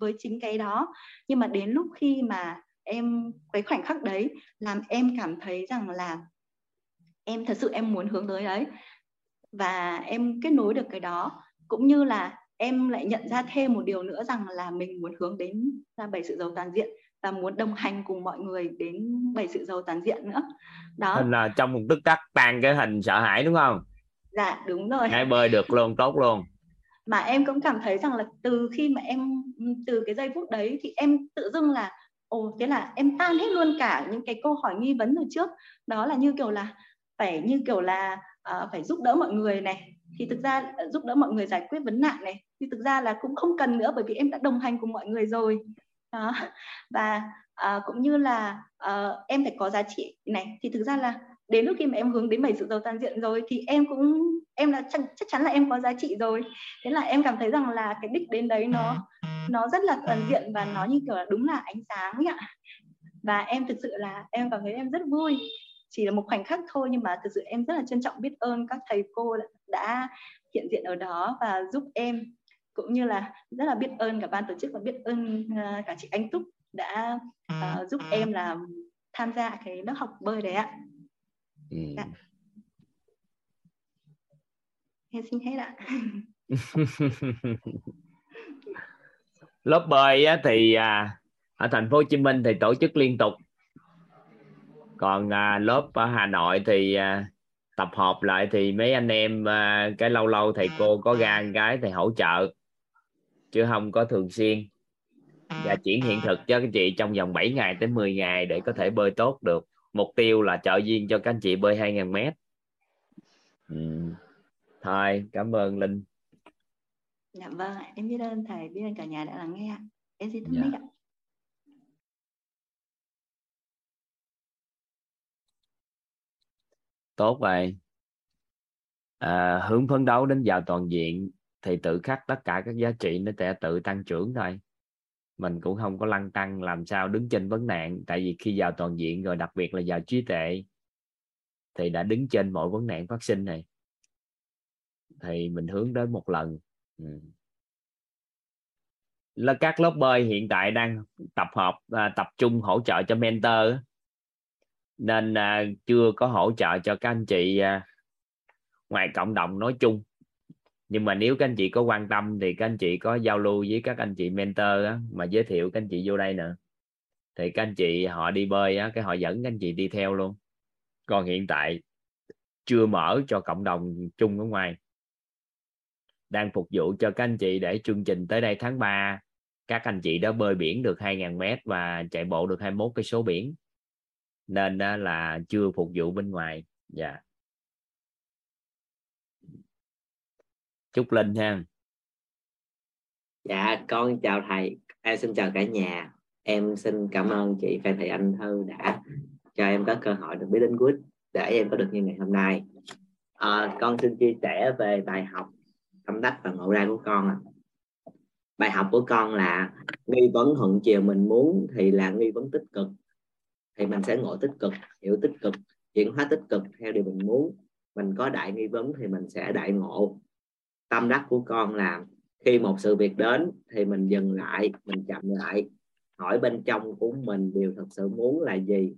với chính cái đó. Nhưng mà đến lúc khi mà em cái khoảnh khắc đấy làm em cảm thấy rằng là em thật sự em muốn hướng tới đấy. Và em kết nối được cái đó. Cũng như là em lại nhận ra thêm một điều nữa rằng là mình muốn hướng đến ra bảy sự giàu toàn diện và muốn đồng hành cùng mọi người đến bảy sự giàu toàn diện nữa. Đó. Hình là trong một tức tắc tan cái hình sợ hãi đúng không? Dạ đúng rồi. Ngay bơi được luôn tốt luôn. Mà em cũng cảm thấy rằng là từ khi mà em từ cái giây phút đấy thì em tự dưng là ồ thế là em tan hết luôn cả những cái câu hỏi nghi vấn từ trước. Đó là như kiểu là phải như kiểu là uh, phải giúp đỡ mọi người này. Thì thực ra giúp đỡ mọi người giải quyết vấn nạn này thì thực ra là cũng không cần nữa bởi vì em đã đồng hành cùng mọi người rồi. Đó. Và à, cũng như là à, em phải có giá trị. Này thì thực ra là đến lúc khi mà em hướng đến bảy sự giàu toàn diện rồi thì em cũng em là chắc, chắc chắn là em có giá trị rồi. Thế là em cảm thấy rằng là cái đích đến đấy nó nó rất là toàn diện và nó như kiểu là đúng là ánh sáng ấy ạ. Và em thực sự là em cảm thấy em rất vui. Chỉ là một khoảnh khắc thôi nhưng mà thực sự em rất là trân trọng biết ơn các thầy cô đã hiện diện ở đó và giúp em cũng như là rất là biết ơn cả ban tổ chức và biết ơn uh, cả chị Anh Túc đã uh, giúp em là tham gia cái lớp học bơi đấy ạ. Ừ. Dạ. Em xin hết ạ. [LAUGHS] lớp bơi á, thì à, ở thành phố Hồ Chí Minh thì tổ chức liên tục còn à, lớp ở Hà Nội thì à, tập hợp lại thì mấy anh em à, cái lâu lâu thầy cô có ra cái thì hỗ trợ chứ không có thường xuyên. Và chuyển hiện thực cho các chị trong vòng 7 ngày tới 10 ngày để có thể bơi tốt được. Mục tiêu là trợ duyên cho các anh chị bơi 2.000 mét. Ừ. thôi cảm ơn Linh. Dạ vâng em biết ơn thầy biết ơn cả nhà đã lắng nghe em xin thưa dạ. ạ. Tốt vậy. À, hướng phấn đấu đến giàu toàn diện thì tự khắc tất cả các giá trị nó sẽ tự tăng trưởng thôi. Mình cũng không có lăn tăng làm sao đứng trên vấn nạn tại vì khi vào toàn diện rồi đặc biệt là vào trí tuệ thì đã đứng trên mọi vấn nạn phát sinh này. Thì mình hướng đến một lần. Ừ. là các lớp bơi hiện tại đang tập hợp à, tập trung hỗ trợ cho mentor nên à, chưa có hỗ trợ cho các anh chị à, ngoài cộng đồng nói chung nhưng mà nếu các anh chị có quan tâm thì các anh chị có giao lưu với các anh chị mentor á, mà giới thiệu các anh chị vô đây nữa thì các anh chị họ đi bơi á, cái họ dẫn các anh chị đi theo luôn. Còn hiện tại chưa mở cho cộng đồng chung ở ngoài. Đang phục vụ cho các anh chị để chương trình tới đây tháng 3 các anh chị đã bơi biển được 2.000 mét và chạy bộ được 21 cái số biển. Nên là chưa phục vụ bên ngoài. Dạ. yeah. Chúc linh ha. Dạ con chào thầy. Em xin chào cả nhà. Em xin cảm ơn chị Phan Thị Anh Thư đã cho em có cơ hội được biết đến quýt để em có được như ngày hôm nay. À, con xin chia sẻ về bài học tâm đắc và ngộ ra của con à. bài học của con là nghi vấn thuận chiều mình muốn thì là nghi vấn tích cực. Thì mình sẽ ngộ tích cực hiểu tích cực chuyển hóa tích cực theo điều mình muốn. Mình có đại nghi vấn thì mình sẽ đại ngộ tâm đắc của con là khi một sự việc đến thì mình dừng lại mình chậm lại hỏi bên trong của mình điều thật sự muốn là gì.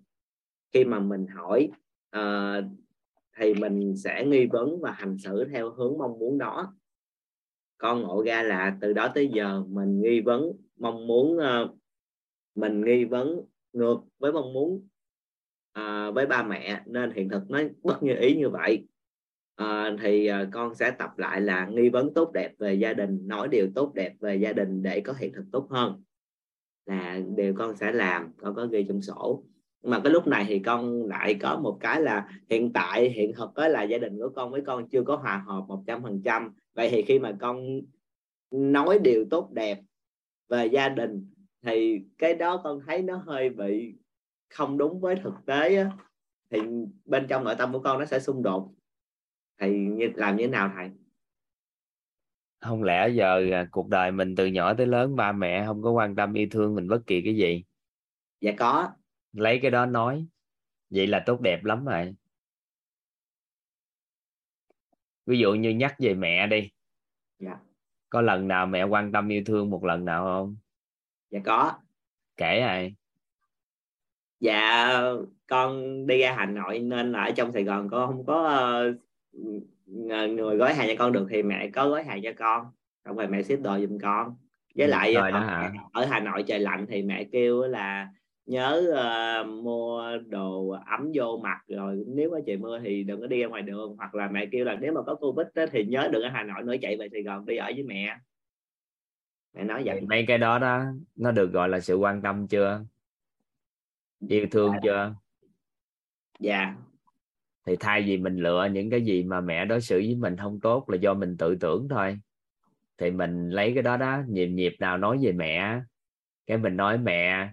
Khi mà mình hỏi uh, thì mình sẽ nghi vấn và hành xử theo hướng mong muốn đó. Con ngộ ra là từ đó tới giờ mình nghi vấn mong muốn uh, mình nghi vấn ngược với mong muốn uh, với ba mẹ nên hiện thực nó bất như ý như vậy à, thì à, con sẽ tập lại là nghi vấn tốt đẹp về gia đình nói điều tốt đẹp về gia đình để có hiện thực tốt hơn. Là điều con sẽ làm con có ghi trong sổ. Mà cái lúc này thì con lại có một cái là hiện tại hiện thực đó là gia đình của con với con chưa có hòa hợp một trăm phần trăm. Vậy thì khi mà con nói điều tốt đẹp về gia đình thì cái đó con thấy nó hơi bị không đúng với thực tế á. thì bên trong nội tâm của con nó sẽ xung đột thầy như làm như thế nào thầy? Không lẽ giờ à, cuộc đời mình từ nhỏ tới lớn ba mẹ không có quan tâm yêu thương mình bất kỳ cái gì? Dạ có. Lấy cái đó nói. Vậy là tốt đẹp lắm rồi. Ví dụ như nhắc về mẹ đi. Dạ. Có lần nào mẹ quan tâm yêu thương một lần nào không? Dạ có. Kể ai? Dạ con đi ra hà nội nên là ở trong sài gòn con không có uh, người gói hàng cho con được thì mẹ có gói hàng cho con xong rồi mẹ ship đồ giùm con. Với lại Rồi đó ở, hả? ở Hà Nội trời lạnh thì mẹ kêu là nhớ ờ, mua đồ ấm vô mặc rồi nếu có trời mưa thì đừng có đi ra ngoài đường. Hoặc là mẹ kêu là nếu mà có covid á, thì nhớ đừng ở Hà Nội nữa chạy về Sài Gòn đi ở với mẹ. Mẹ nói vậy. Mấy cái đó đó nó được gọi là sự quan tâm chưa? Yêu thương chưa? Dạ thì thay vì mình lựa những cái gì mà mẹ đối xử với mình không tốt là do mình tự tưởng thôi. Thì mình lấy cái đó đó nhịp nhịp nào nói về mẹ. Cái mình nói mẹ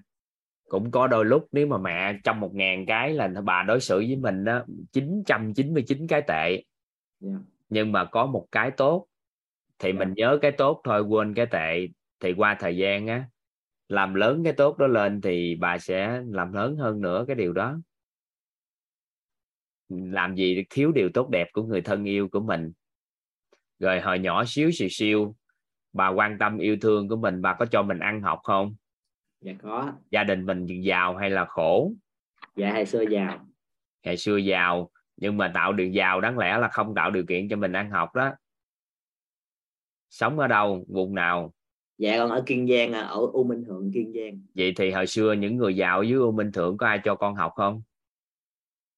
cũng có đôi lúc nếu mà mẹ trong một ngàn cái là bà đối xử với mình đó 999 cái tệ. Dạ. Nhưng mà có một cái tốt thì Dạ. mình nhớ cái tốt thôi quên cái tệ. Thì qua thời gian á làm lớn cái tốt đó lên thì bà sẽ làm lớn hơn nữa cái điều đó làm gì thiếu điều tốt đẹp của người thân yêu của mình. Rồi hồi nhỏ xíu xìu siêu bà quan tâm yêu thương của mình bà có cho mình ăn học không? Dạ có. Gia đình mình giàu hay là khổ? Dạ hồi xưa giàu. Ngày xưa giàu nhưng mà tạo điều giàu đáng lẽ là không tạo điều kiện cho mình ăn học đó. Sống ở đâu vùng nào? Dạ con ở Kiên Giang à, ở U Minh Thượng Kiên Giang. Vậy thì hồi xưa những người giàu dưới U Minh Thượng có ai cho con học không?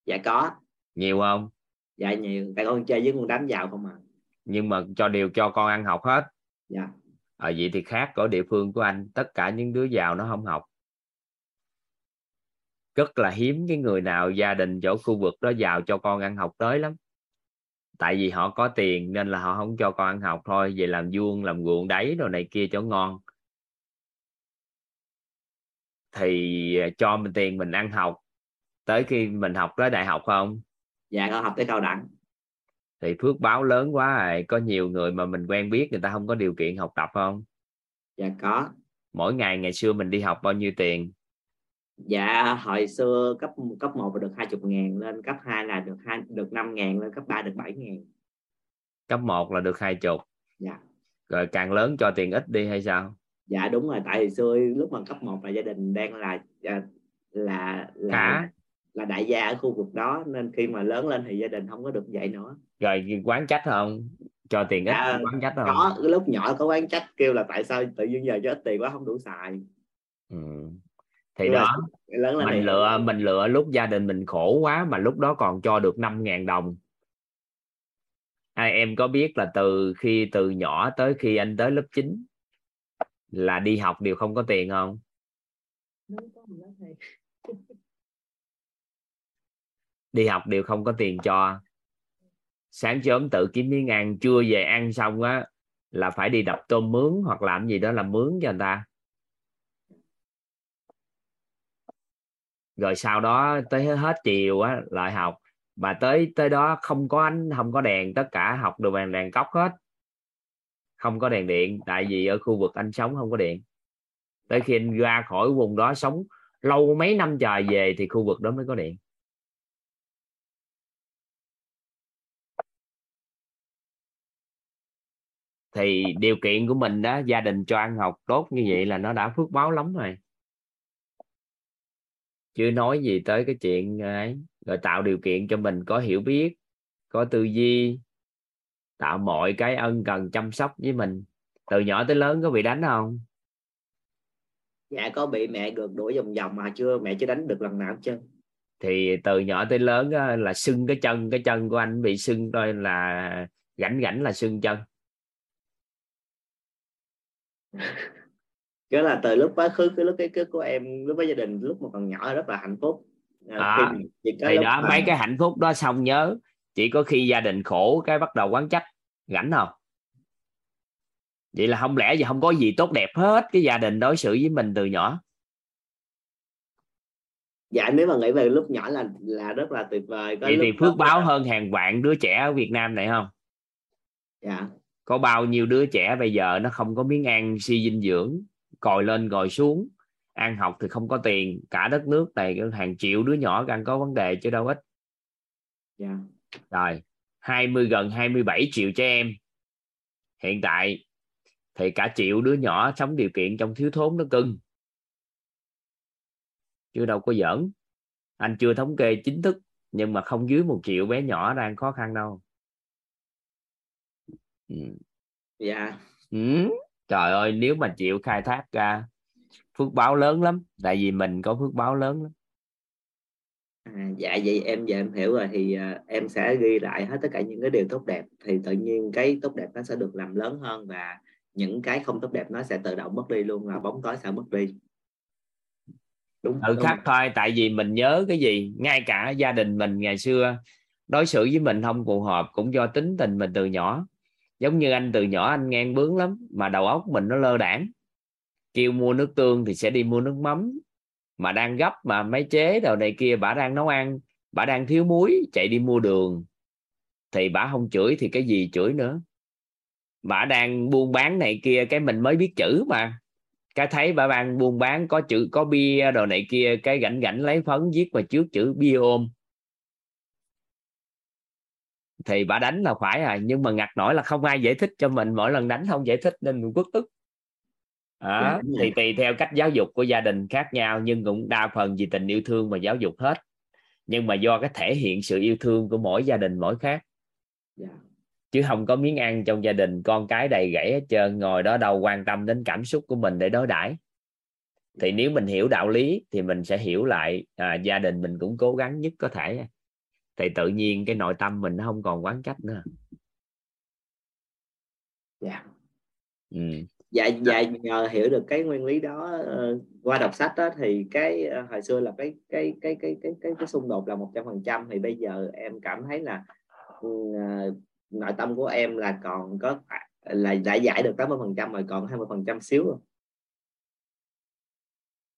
Dạ có nhiều không? Dạ nhiều. Tại con chơi với con đám giàu không à. Nhưng mà cho điều cho con ăn học hết. Dạ. Ở vậy thì khác ở địa phương của anh tất cả những đứa giàu nó không học. Rất là hiếm cái người nào gia đình chỗ khu vực đó giàu cho con ăn học tới lắm. Tại vì họ có tiền nên là họ không cho con ăn học thôi. Về làm vuông làm ruộng đáy rồi này kia cho ngon. Thì à, cho mình tiền mình ăn học. Tới khi mình học tới đại học không dạ con học tới cao đẳng. Thì phước báo lớn quá rồi có nhiều người mà mình quen biết người ta không có điều kiện học tập không? Dạ có. Mỗi ngày ngày xưa mình đi học bao nhiêu tiền? Dạ hồi xưa cấp cấp 1 được 20 ngàn lên cấp 2 là được hai được 5 ngàn lên cấp 3 được 7 ngàn. Cấp 1 là được hai chục. Dạ. Rồi càng lớn cho tiền ít đi hay sao? Dạ đúng rồi. Tại hồi xưa lúc mà cấp 1 là gia đình đang là là là là, khá là đại gia ở khu vực đó nên khi mà lớn lên thì gia đình không có được vậy nữa. Rồi quán trách không cho tiền ít À, quán trách không có lúc nhỏ có quán trách kêu là tại sao tự nhiên giờ cho ít tiền quá không đủ xài. Ừ. thì Nhưng mà đó lớn lên mình thì lựa mình lựa lúc gia đình mình khổ quá mà lúc đó còn cho được 5.000 đồng. Ai em có biết là từ khi từ nhỏ tới khi anh tới lớp 9 là đi học đều không có tiền không đi học đều không có tiền cho. Sáng sớm tự kiếm miếng ăn, trưa về ăn xong á, là phải đi đập tôm mướn hoặc làm gì đó làm mướn cho người ta. Rồi sau đó tới hết chiều á, lại học. Mà tới tới đó không có ánh, không có đèn, tất cả học được bằng đèn cốc hết. Không có đèn điện, tại vì ở khu vực anh sống không có điện. Tới khi anh ra khỏi vùng đó sống, lâu mấy năm trời về thì khu vực đó mới có điện. Thì điều kiện của mình đó gia đình cho ăn học tốt như vậy là nó đã phước báo lắm rồi. Chưa nói gì tới cái chuyện ấy. Rồi tạo điều kiện cho mình có hiểu biết có tư duy tạo mọi cái ân cần chăm sóc với mình. Từ nhỏ tới lớn có bị đánh không? Dạ có bị mẹ gượt đuổi vòng vòng mà chưa mẹ chưa đánh được lần nào trơn. Thì từ nhỏ tới lớn á, là sưng cái chân cái chân của anh bị sưng thôi là gãnh gãnh là sưng chân cái là từ lúc quá khứ cái lúc cái cái của em lúc với gia đình lúc mà còn nhỏ rất là hạnh phúc. À, Đó. có thì đó mà- mấy cái hạnh phúc đó xong nhớ chỉ có khi gia đình khổ cái bắt đầu quán trách rảnh không? Vậy là không lẽ gì không có gì tốt đẹp hết cái gia đình đối xử với mình từ nhỏ? Dạ nếu mà nghĩ về lúc nhỏ là là rất là tuyệt vời có vậy lúc thì đó phước báo là- hơn hàng vạn đứa trẻ ở Việt Nam này không? Dạ có bao nhiêu đứa trẻ bây giờ nó không có miếng ăn suy dinh dưỡng còi lên còi xuống. Ăn học thì không có tiền cả đất nước này hàng triệu đứa nhỏ đang có vấn đề chứ đâu ít. Dạ. Rồi 20 gần 27 triệu trẻ em. Hiện tại thì cả triệu đứa nhỏ sống điều kiện trong thiếu thốn nó cưng. Chứ đâu có giỡn. Anh chưa thống kê chính thức nhưng mà không dưới một triệu bé nhỏ đang khó khăn đâu ừ. dạ. Ừ. trời ơi nếu mà chịu khai thác ra phước báo lớn lắm. Tại vì mình có phước báo lớn lắm. À, dạ vậy em giờ em hiểu rồi. Thì uh, em sẽ ghi lại hết tất cả những cái điều tốt đẹp. Thì tự nhiên cái tốt đẹp nó sẽ được làm lớn hơn và những cái không tốt đẹp nó sẽ tự động mất đi luôn và bóng tối sẽ mất đi. Đúng tự khắc thôi tại vì mình nhớ cái gì? Ngay cả gia đình mình ngày xưa đối xử với mình không phù hợp cũng do tính tình mình từ nhỏ giống như anh từ nhỏ anh ngang bướng lắm, mà đầu óc mình nó lơ đảng. Kêu mua nước tương thì sẽ đi mua nước mắm. Mà đang gấp mà máy chế đồ này kia, bà đang nấu ăn, bà đang thiếu muối, chạy đi mua đường. Thì bà không chửi thì cái gì chửi nữa? Bà đang buôn bán này kia, cái mình mới biết chữ mà. Cái thấy bà đang buôn bán có chữ, có bia đồ này kia, cái gảnh gảnh lấy phấn viết mà trước chữ bia ôm thì bà đánh là phải à nhưng mà ngặt nổi là không ai giải thích cho mình mỗi lần đánh không giải thích nên mình quốc tức. À, thì tùy theo cách giáo dục của gia đình khác nhau nhưng cũng đa phần vì tình yêu thương mà giáo dục hết. Nhưng mà do cái thể hiện sự yêu thương của mỗi gia đình mỗi khác. Dạ. chứ không có miếng ăn trong gia đình con cái đầy gãy hết trơn ngồi đó đâu quan tâm đến cảm xúc của mình để đối đãi. Thì nếu mình hiểu đạo lý thì mình sẽ hiểu lại à, gia đình mình cũng cố gắng nhất có thể thì tự nhiên cái nội tâm mình nó không còn quán trách nữa. Dạ. Yeah. ừ. Dạ dạ. nhờ hiểu được cái nguyên lý đó uh, qua đọc sách đó thì cái uh, hồi xưa là cái cái cái cái cái cái, cái xung đột là một trăm phần trăm. Thì bây giờ em cảm thấy là uh, nội tâm của em là còn có là đã giải được 80 phần trăm rồi còn 20 phần trăm xíu rồi.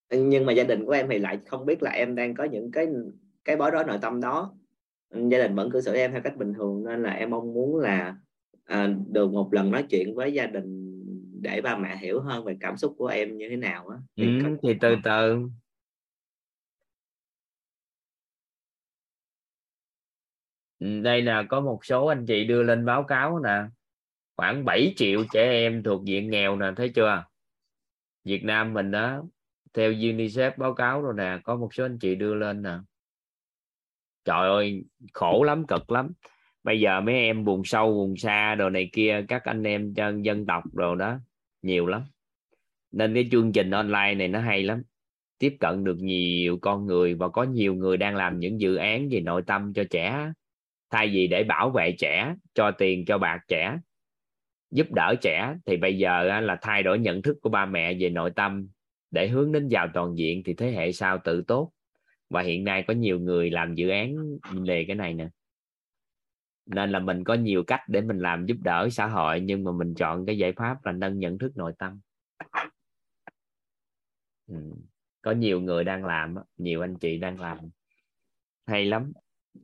Nhưng mà gia đình của em thì lại không biết là em đang có những cái cái bối rối nội tâm đó gia đình vẫn cư xử em theo cách bình thường nên là em mong muốn là à, được một lần nói chuyện với gia đình để ba mẹ hiểu hơn về cảm xúc của em như thế nào á. Thì, ừ, thì từ từ. Ừ, đây là có một số anh chị đưa lên báo cáo nè. Khoảng 7 triệu trẻ em thuộc diện nghèo nè thấy chưa? Việt Nam mình đó theo UNICEF báo cáo rồi nè có một số anh chị đưa lên nè trời ơi, khổ lắm, cực lắm. Bây giờ mấy em buồn sâu buồn xa đồ này kia, các anh em dân dân tộc rồi đó, nhiều lắm. Nên cái chương trình online này nó hay lắm. Tiếp cận được nhiều con người và có nhiều người đang làm những dự án về nội tâm cho trẻ. Thay vì để bảo vệ trẻ, cho tiền cho bạc trẻ, giúp đỡ trẻ, thì bây giờ là thay đổi nhận thức của ba mẹ về nội tâm. Để hướng đến giàu toàn diện thì thế hệ sau tự tốt và hiện nay có nhiều người làm dự án về cái này nè. Nên là mình có nhiều cách để mình làm giúp đỡ xã hội, nhưng mà mình chọn cái giải pháp là nâng nhận thức nội tâm. Ừ. có nhiều người đang làm nhiều anh chị đang làm. Hay lắm,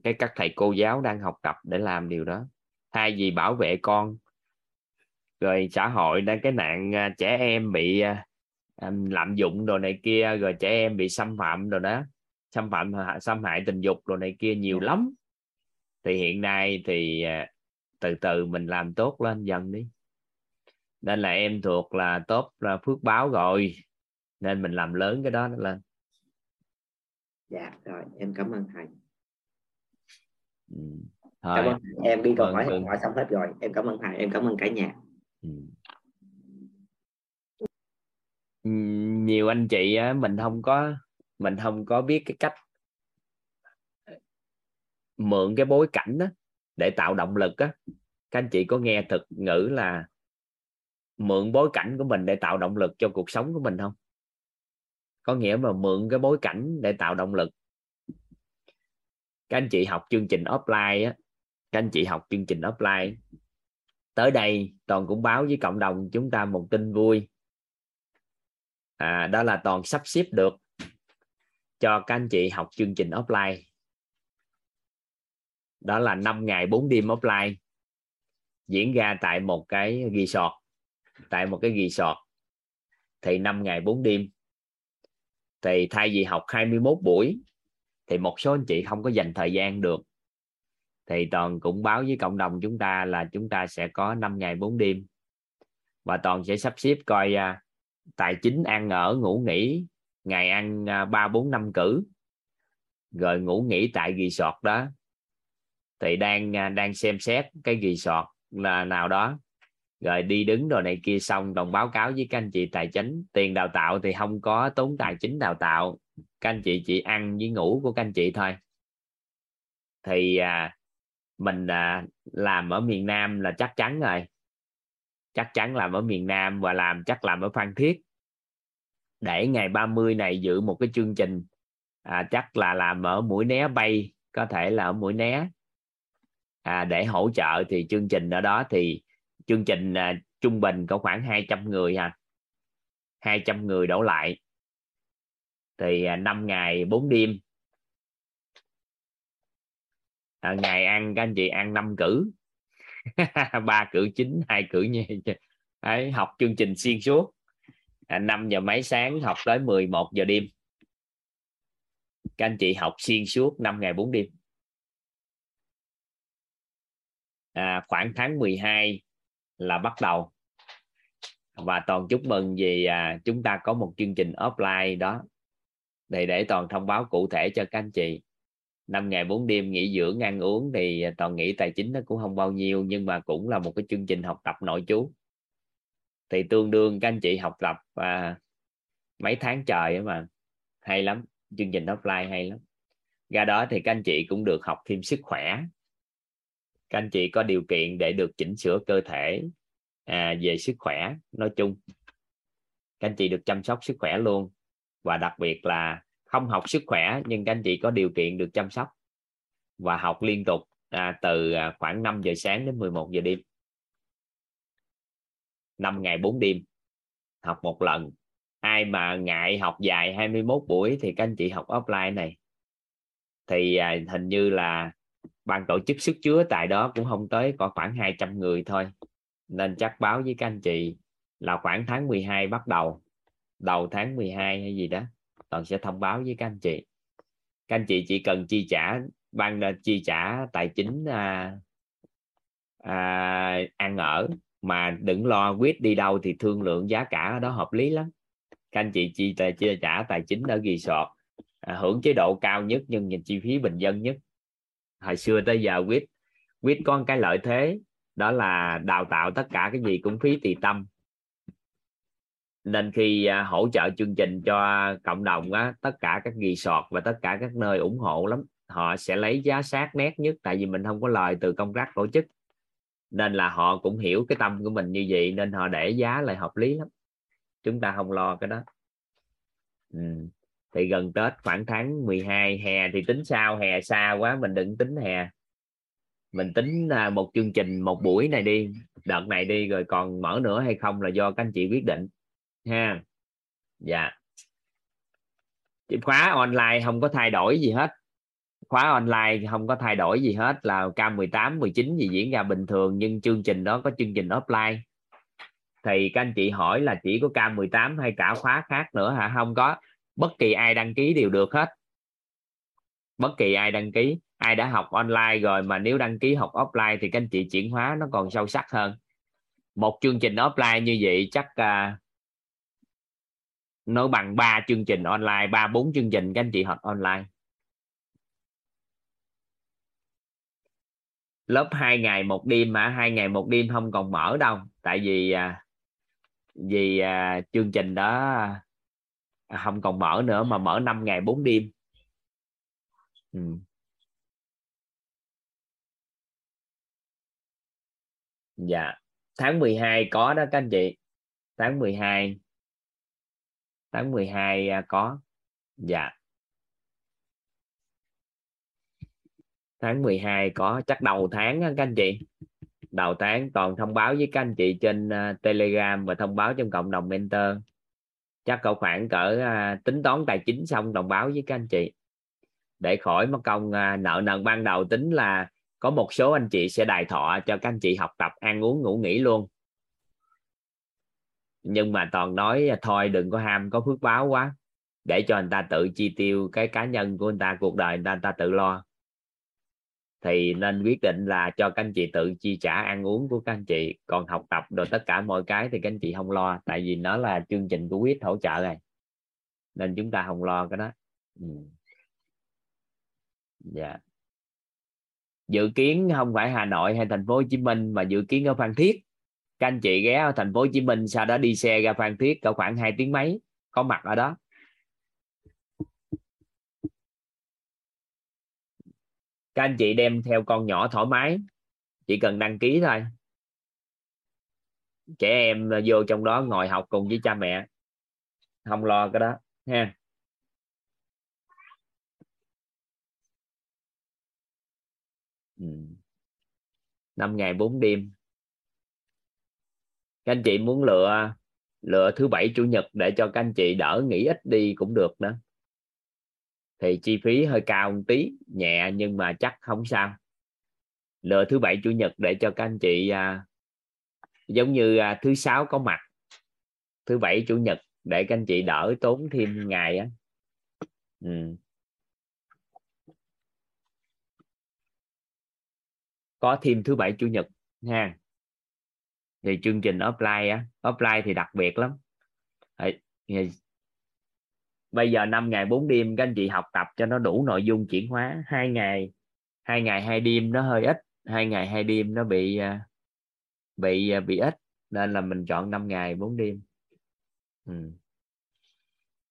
cái các thầy cô giáo đang học tập để làm điều đó. Thay vì bảo vệ con, rồi xã hội đang cái nạn à, trẻ em bị à, à, lạm dụng đồ này kia, rồi trẻ em bị xâm phạm rồi đó xâm phạm xâm hại tình dục đồ này kia nhiều lắm. Thì hiện nay thì à, từ từ mình làm tốt lên dần đi. Nên là em thuộc là tốt là phước báo rồi nên mình làm lớn cái đó nó lên. Dạ rồi em cảm ơn thầy. Ừ. Thôi, cảm ơn em đi câu hỏi hỏi xong hết rồi. Em cảm ơn thầy em cảm ơn cả nhà. Ừ. nhiều anh chị mình không có mình không có biết cái cách mượn cái bối cảnh đó để tạo động lực á. Các anh chị có nghe thực ngữ là mượn bối cảnh của mình để tạo động lực cho cuộc sống của mình không? Có nghĩa mà mượn cái bối cảnh để tạo động lực. Các anh chị học chương trình offline á các anh chị học chương trình offline tới đây toàn cũng báo với cộng đồng chúng ta một tin vui. À, đó là toàn sắp xếp được cho các anh chị học chương trình offline. Đó là 5 ngày 4 đêm offline, diễn ra tại một cái resort, tại một cái resort. Thì 5 ngày 4 đêm. Thì thay vì học 21 buổi, thì một số anh chị không có dành thời gian được. Thì toàn cũng báo với cộng đồng chúng ta là chúng ta sẽ có 5 ngày 4 đêm. Và toàn sẽ sắp xếp coi à, tài chính, ăn ở, ngủ nghỉ ngày ăn à, ba bốn năm cử rồi ngủ nghỉ tại resort đó. Thì đang à, đang xem xét cái resort là nào đó. Rồi đi đứng rồi này kia xong đồng báo cáo với các anh chị tài chính. Tiền đào tạo thì không có tốn tài chính đào tạo. Các anh chị chỉ ăn với ngủ của các anh chị thôi. Thì à, mình à, làm ở miền Nam là chắc chắn rồi. Chắc chắn làm ở miền Nam và làm chắc làm ở Phan Thiết để ngày 30 này dự một cái chương trình à, chắc là làm ở mũi né bay có thể là ở mũi né. À, để hỗ trợ thì chương trình ở đó thì chương trình à, trung bình có khoảng 200 người ha. 200 người đổ lại. Thì à, 5 ngày 4 đêm. À, ngày ăn các anh chị ăn 5 cử. [LAUGHS] Ba cử chính hai cử nhẹ Đấy, học chương trình xuyên suốt à, 5 giờ mấy sáng học tới 11 giờ đêm. Các anh chị học xuyên suốt 5 ngày 4 đêm. À, khoảng tháng 12 là bắt đầu. Và toàn chúc mừng vì à, chúng ta có một chương trình offline đó để để toàn thông báo cụ thể cho các anh chị. Năm ngày 4 đêm nghỉ dưỡng ăn uống thì à, toàn nghĩ tài chính nó cũng không bao nhiêu nhưng mà cũng là một cái chương trình học tập nội trú thì tương đương các anh chị học tập à, mấy tháng trời mà hay lắm. Chương trình offline hay lắm. Ra đó thì các anh chị cũng được học thêm sức khỏe. Các anh chị có điều kiện để được chỉnh sửa cơ thể à, về sức khỏe nói chung. Các anh chị được chăm sóc sức khỏe luôn. Và đặc biệt là không học sức khỏe nhưng các anh chị có điều kiện được chăm sóc và học liên tục à, từ à, khoảng 5 giờ sáng đến 11 giờ đêm. 5 ngày 4 đêm học một lần. Ai mà ngại học dài 21 buổi thì các anh chị học offline này. Thì à, hình như là ban tổ chức sức chứa tại đó cũng không tới có khoảng 200 người thôi. Nên chắc báo với các anh chị là khoảng tháng 12 bắt đầu đầu tháng 12 hay gì đó toàn sẽ thông báo với các anh chị. Các anh chị chỉ cần chi trả ban à, chi trả tài chính à, à, ăn ở mà đừng lo quyết đi đâu thì thương lượng giá cả ở đó hợp lý lắm. Các anh chị chi tài chi trả tài chính ở resort à, hưởng chế độ cao nhất nhưng nhìn chi phí bình dân nhất. Hồi xưa tới giờ quyết quyết có cái lợi thế đó là đào tạo tất cả cái gì cũng phí tùy tâm. Nên khi à, hỗ trợ chương trình cho cộng đồng á, tất cả các resort và tất cả các nơi ủng hộ lắm họ sẽ lấy giá sát nét nhất tại vì mình không có lời từ công tác tổ chức nên là họ cũng hiểu cái tâm của mình như vậy, nên họ để giá lại hợp lý lắm. Chúng ta không lo cái đó. Ừ. thì gần tết khoảng tháng 12 hè thì tính sao? Hè xa quá, mình đừng tính hè. Mình tính à, một chương trình một buổi này đi, đợt này đi, rồi còn mở nữa hay không là do các anh chị quyết định, ha. Dạ. Khóa online không có thay đổi gì hết khóa online không có thay đổi gì hết là K18 19 gì diễn ra bình thường nhưng chương trình đó có chương trình offline. Thì các anh chị hỏi là chỉ có K18 hay cả khóa khác nữa hả? Không có. Bất kỳ ai đăng ký đều được hết. Bất kỳ ai đăng ký ai đã học online rồi mà nếu đăng ký học offline thì các anh chị chuyển hóa nó còn sâu sắc hơn. Một chương trình offline như vậy chắc uh, nó bằng ba chương trình online ba bốn chương trình các anh chị học online. Lớp hai ngày một đêm mà, hai ngày một đêm không còn mở đâu. Tại vì à, vì à, chương trình đó à, không còn mở nữa mà mở 5 ngày 4 đêm. Ừ. dạ. Tháng 12 có đó các anh chị. Tháng 12 tháng 12 có. Dạ. Tháng 12 có chắc đầu tháng các anh chị. Đầu tháng toàn thông báo với các anh chị trên uh, telegram và thông báo trong cộng đồng mentor. Chắc cậu khoảng cỡ uh, tính toán tài chính xong đồng báo với các anh chị. Để khỏi mất công uh, nợ nần. Ban đầu tính là có một số anh chị sẽ đài thọ cho các anh chị học tập ăn uống ngủ nghỉ luôn. Nhưng mà toàn nói thôi đừng có ham có phước báo quá. Để cho người ta tự chi tiêu cái cá nhân của người ta cuộc đời người ta, người ta tự lo thì nên quyết định là cho các anh chị tự chi trả ăn uống của các anh chị, còn học tập rồi tất cả mọi cái thì các anh chị không lo, tại vì nó là chương trình của quyết hỗ trợ này nên chúng ta không lo cái đó. Ừ. dạ. Dự kiến không phải Hà Nội hay thành phố Hồ Chí Minh, mà dự kiến ở Phan Thiết. Các anh chị ghé ở thành phố Hồ Chí Minh, sau đó đi xe ra Phan Thiết cỡ khoảng 2 tiếng mấy, có mặt ở đó. Các anh chị đem theo con nhỏ thoải mái. Chỉ cần đăng ký thôi. Trẻ em vô trong đó ngồi học cùng với cha mẹ. Không lo cái đó, ha. Ừ. Năm ngày bốn đêm. Các anh chị muốn lựa lựa thứ bảy, chủ nhật để cho các anh chị đỡ nghỉ ít đi cũng được đó thì chi phí hơi cao một tí nhẹ nhưng mà chắc không sao. Lựa thứ bảy chủ nhật để cho các anh chị à, giống như à, thứ sáu có mặt. Thứ bảy chủ nhật để các anh chị đỡ tốn thêm ngày á. Ừ. có thêm thứ bảy chủ nhật ha. Thì chương trình offline á. Offline thì đặc biệt lắm bây giờ 5 ngày 4 đêm, các anh chị học tập cho nó đủ nội dung chuyển hóa. Hai ngày hai ngày hai đêm nó hơi ít. Hai ngày hai đêm nó bị à, bị à, bị ít. Nên là mình chọn 5 ngày 4 đêm. Ừ.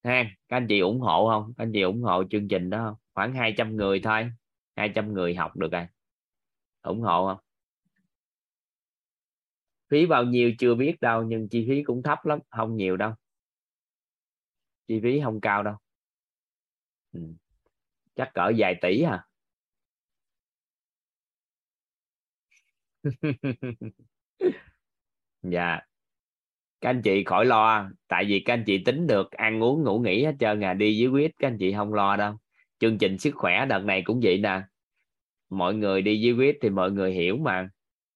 ha các anh chị ủng hộ không? Các anh chị ủng hộ chương trình đó không? Khoảng 200 người thôi. 200 người học được rồi ủng hộ không? Phí bao nhiêu chưa biết đâu, nhưng chi phí cũng thấp lắm. Không nhiều đâu chi phí không cao đâu. Ừ. chắc cỡ vài tỷ à [LAUGHS] dạ. Các anh chị khỏi lo, tại vì các anh chị tính được ăn uống ngủ nghỉ hết trơn à đi dưới quyết các anh chị không lo đâu. Chương trình sức khỏe đợt này cũng vậy nè. Mọi người đi dưới quyết thì mọi người hiểu mà.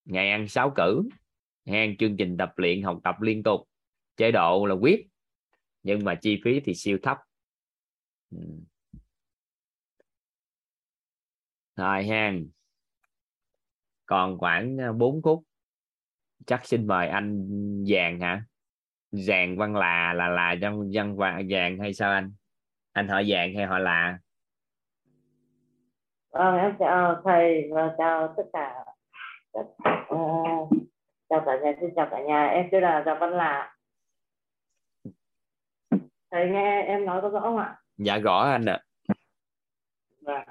Ngày ăn sáu cử. Hàng chương trình tập luyện, học tập liên tục. Chế độ là quyết nhưng mà chi phí thì siêu thấp. Ừ. rồi còn khoảng ờ, 4 phút chắc xin mời anh vàng hả? Vàng văn là là là trong dân vàng hay sao anh? Anh hỏi vàng hay họ là? Vâng em chào thầy và chào tất cả uh, chào cả nhà xin chào cả nhà. Em tên là Giàng Văn Là thầy nghe em nói có rõ không ạ? Dạ rõ anh ạ. Vâng.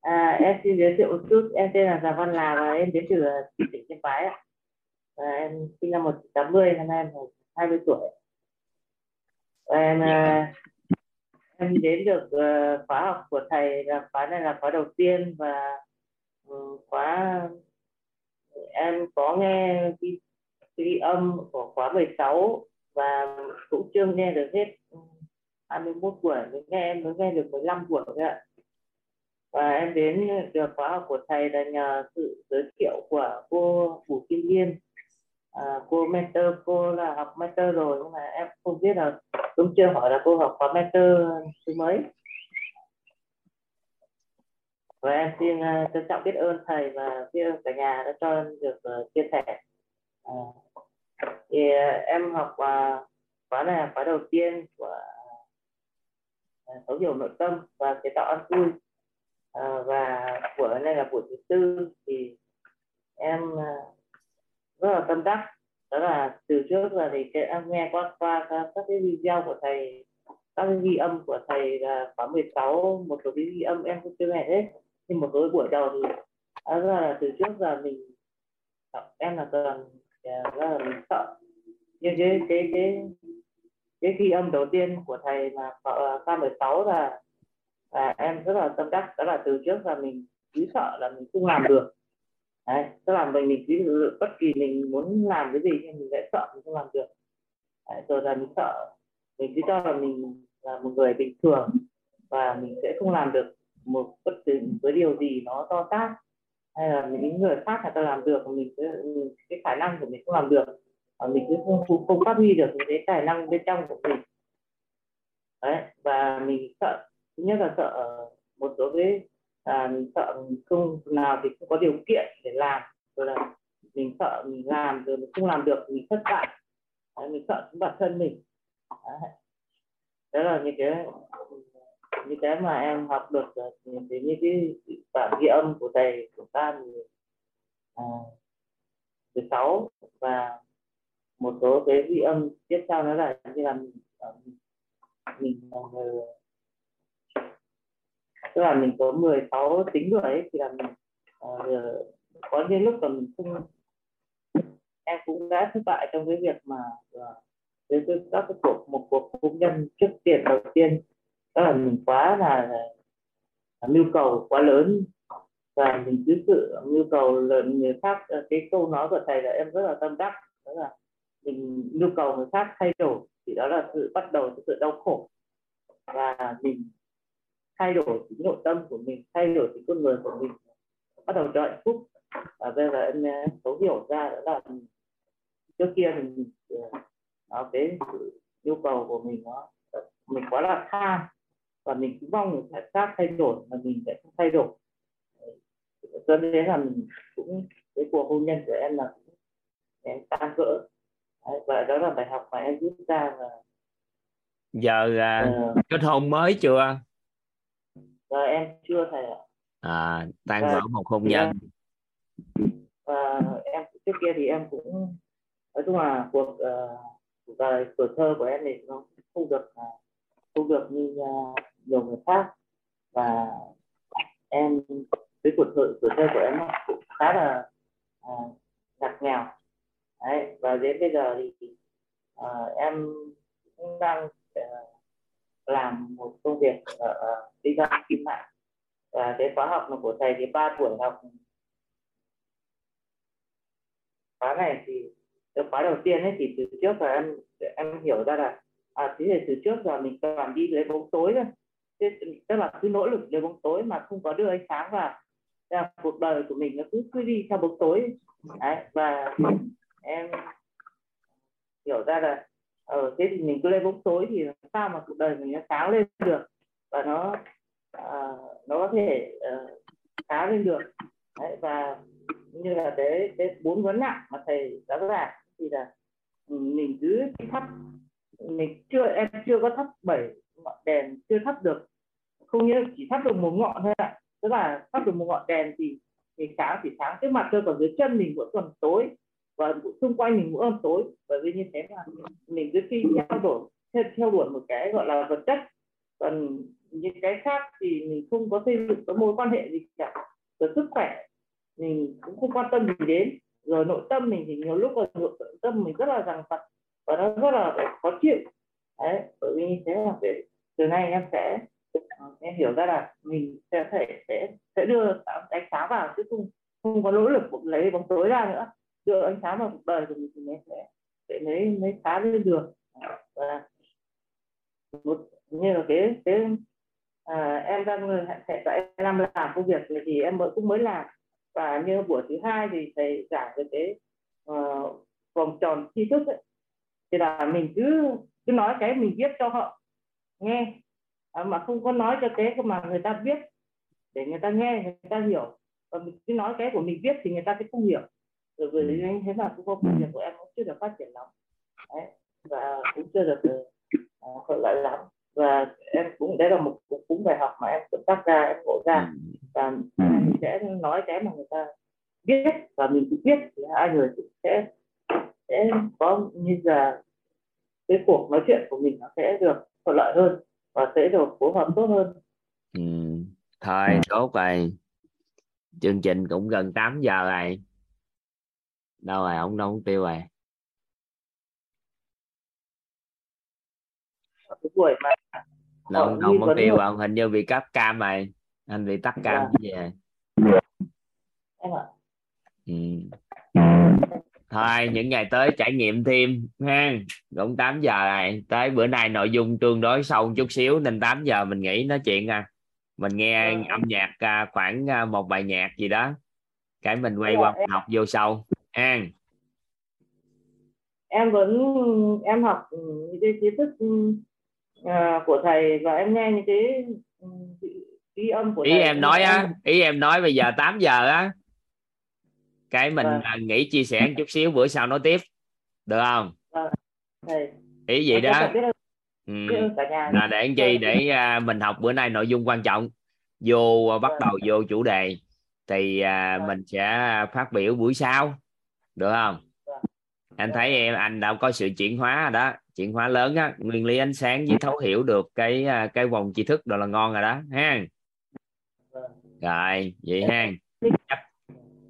À, em xin giới thiệu một chút. Em tên là Giàng Văn Là và em đến từ tỉnh Yên Bái ạ. Và em sinh năm 1980 năm nay em 20 tuổi. Và em à, em đến được uh, khóa học của thầy là khóa này là khóa đầu tiên và um, khóa em có nghe cái, cái âm của khóa 16 và cũng chưa nghe được hết 21 buổi mới nghe em mới nghe được 15 buổi thôi ạ. Và em đến được khóa học của thầy là nhờ sự giới thiệu của cô Vũ Kim Liên à, cô mentor cô là học mentor rồi nhưng mà em không biết là cũng chưa hỏi là cô học khóa mentor thứ mấy. Và em xin uh, trân trọng biết ơn thầy và biết ơn cả nhà đã cho em được uh, chia sẻ. À, thì uh, em học uh, khóa này là khóa đầu tiên của Ờ, thấu hiểu nội tâm và chế tạo ăn vui. À, và buổi này là buổi thứ tư thì em ờ, rất là tâm đắc. Đó là từ trước là thì em nghe qua qua các, cái video của thầy các cái ghi âm của thầy là khóa 16 một số cái ghi âm em cũng chưa nghe hết. Nhưng một số buổi đầu thì à, đó là từ trước giờ mình em là toàn à, là mình sợ. Nhưng cái cái cái cái ghi âm đầu tiên của thầy là ờ, K16 là là em rất là tâm đắc đó là từ trước là mình cứ sợ là mình không làm được. Đấy tức là mình mình cứ bất kỳ mình muốn làm cái gì nhưng mình lại sợ mình không làm được. Đấy, rồi là mình sợ mình cứ cho là mình là một người bình thường và mình sẽ không làm được một bất cứ với điều gì nó to tát. Hay là những người khác người ta làm được mình cái khả năng của mình không làm được và mình cũng không, không, không phát huy được những cái tài năng bên trong của mình. Đấy và mình sợ thứ nhất là sợ ờ, một số cái à, mình sợ mình không nào thì không có điều kiện để làm rồi là mình sợ mình làm rồi mình không làm được mình thất bại. Đấy, mình sợ chính bản thân mình. Đấy. đó là những cái những cái mà em học được ờ, những cái những cái bản ghi âm của thầy của ta thì ờ, à, 16 và một số cái vị âm tiếp theo nó là như là mình ờ, mình là người tức là mình có 16 tính rồi ấy thì là mình uh, có những lúc mà mình không em cũng đã thất bại trong cái việc mà uh, với các cái cuộc một cuộc hôn nhân trước tiền đầu tiên. Đó là mình quá là, là, nhu cầu quá lớn và mình cứ sự nhu cầu lớn người khác cái câu nói của thầy là em rất là tâm đắc đó là mình nhu cầu người khác thay đổi thì đó là sự bắt đầu từ sự đau khổ. Và mình thay đổi chính nội tâm của mình, thay đổi chính con người của mình, bắt đầu cho hạnh phúc. Và bây giờ em thấu hiểu ra đó là trước kia mình ờ, nó cái nhu cầu của mình nó, mình quá là tham và mình cũng mong người khác thay đổi mà mình sẽ không thay đổi. Cho nên là mình cũng, cái cuộc hôn nhân của em là em tan vỡ và đó là bài học mà em rút ra và giờ à, uh, kết hôn mới chưa? Và em chưa thầy ạ. À tan vỡ một hôn nhân. và em trước kia thì em cũng nói chung là cuộc uh, cuộc đời tuổi thơ của em thì nó không được uh, không được như uh, nhiều người khác. Và em cái cuộc đời tuổi thơ của em nó cũng khá là uh, ngặt nghèo Đấy, và đến bây giờ thì uh, em cũng đang uh, làm một công việc ở uh, đi ra kim mạng. Và cái khóa học của thầy thì ba buổi học. Khóa này thì cái khóa đầu tiên ấy thì từ trước là em em hiểu ra là à thế thì từ trước là mình toàn đi lấy bóng tối thôi. Thế, tức là cứ nỗ lực lấy bóng tối mà không có đưa ánh sáng vào. Thế là cuộc đời của mình nó cứ cứ đi theo bóng tối. Đấy và em hiểu ra là ở ờ, thế thì mình cứ lên bóng tối thì sao mà cuộc đời mình nó sáng lên được và nó uh, nó có thể uh, sáng lên được. Đấy, và như là cái cái bốn vấn nặng mà thầy đã giảng thì là ừ, mình cứ thắp mình chưa em chưa có thắp bảy ngọn đèn chưa thắp được không nghĩa chỉ thắp được một ngọn thôi ạ. Tức là thắp được một ngọn đèn thì thì sáng thì sáng. Cái mặt thôi còn dưới chân mình vẫn còn tối và xung quanh mình cũng âm tối bởi vì như thế là mình cứ khi theo đuổi theo, theo đuổi một cái gọi là vật chất. Còn những cái khác thì mình không có xây dựng cái mối quan hệ gì cả. Rồi sức khỏe mình cũng không quan tâm gì đến. Rồi nội tâm mình thì nhiều lúc là nội tâm mình rất là rằng phật và nó rất là khó chịu. Đấy bởi vì như thế là để từ nay em sẽ em hiểu ra là mình sẽ thể sẽ sẽ đưa ánh sáng vào chứ không không có nỗ lực lấy bóng tối ra nữa đưa ánh sáng vào cuộc đời của mình thì mới sẽ sẽ mới mới phá lên được. Và một như là cái cái à, em đang hiện tại em làm công việc này thì em mới cũng mới làm. Và như buổi thứ hai thì thầy giảng về cái uh, vòng tròn tri thức ấy. thì là mình cứ cứ nói cái mình viết cho họ nghe. À, mà không có nói cho cái mà người ta viết để người ta nghe người ta hiểu. Và mình cứ nói cái của mình viết thì người ta sẽ không hiểu rồi vì ừ. thế mà cũng công việc của em cũng chưa được phát triển lắm Đấy. và cũng chưa được uh, thuận lợi lắm và em cũng đấy là một cũng bài học mà em tự tác ra em ngộ ra ừ. và mình sẽ nói cái mà người ta biết và mình cũng biết thì hai người cũng sẽ sẽ có như là cái cuộc nói chuyện của mình nó sẽ được thuận lợi hơn và sẽ được phối hợp tốt hơn ừ. thôi tốt rồi chương trình cũng gần 8 giờ rồi đâu rồi ông đâu không tiêu rồi buổi mà đâu đâu mất tiêu ông hình như bị cáp cam rồi. Anh bị tắt cam như vậy em ạ. Ừ. thôi những ngày tới trải nghiệm thêm ha. Cũng 8 giờ rồi. Tới bữa nay nội dung tương đối sâu một chút xíu nên 8 giờ mình nghỉ nói chuyện à. Mình nghe ừ. âm nhạc à, khoảng à, một bài nhạc gì đó. Cái mình quay qua em... học vô sâu an em vẫn em học những cái kiến thức uh, của thầy và em nghe những cái ghi âm của ý thầy. em nói á ý em nói bây giờ 8 giờ á cái mình vâng. nghĩ chia sẻ một chút xíu bữa sau nói tiếp được không vâng. thầy. ý gì đó ừ. là để anh chi để uh, mình học bữa nay nội dung quan trọng vô uh, bắt vâng. đầu vô chủ đề thì uh, mình sẽ phát biểu buổi sau được không? Anh thấy em anh đã có sự chuyển hóa rồi đó. Chuyển hóa lớn á. Nguyên lý ánh sáng với thấu hiểu được cái à, cái vòng tri thức đó là ngon rồi đó. Ha? Rồi vậy ha.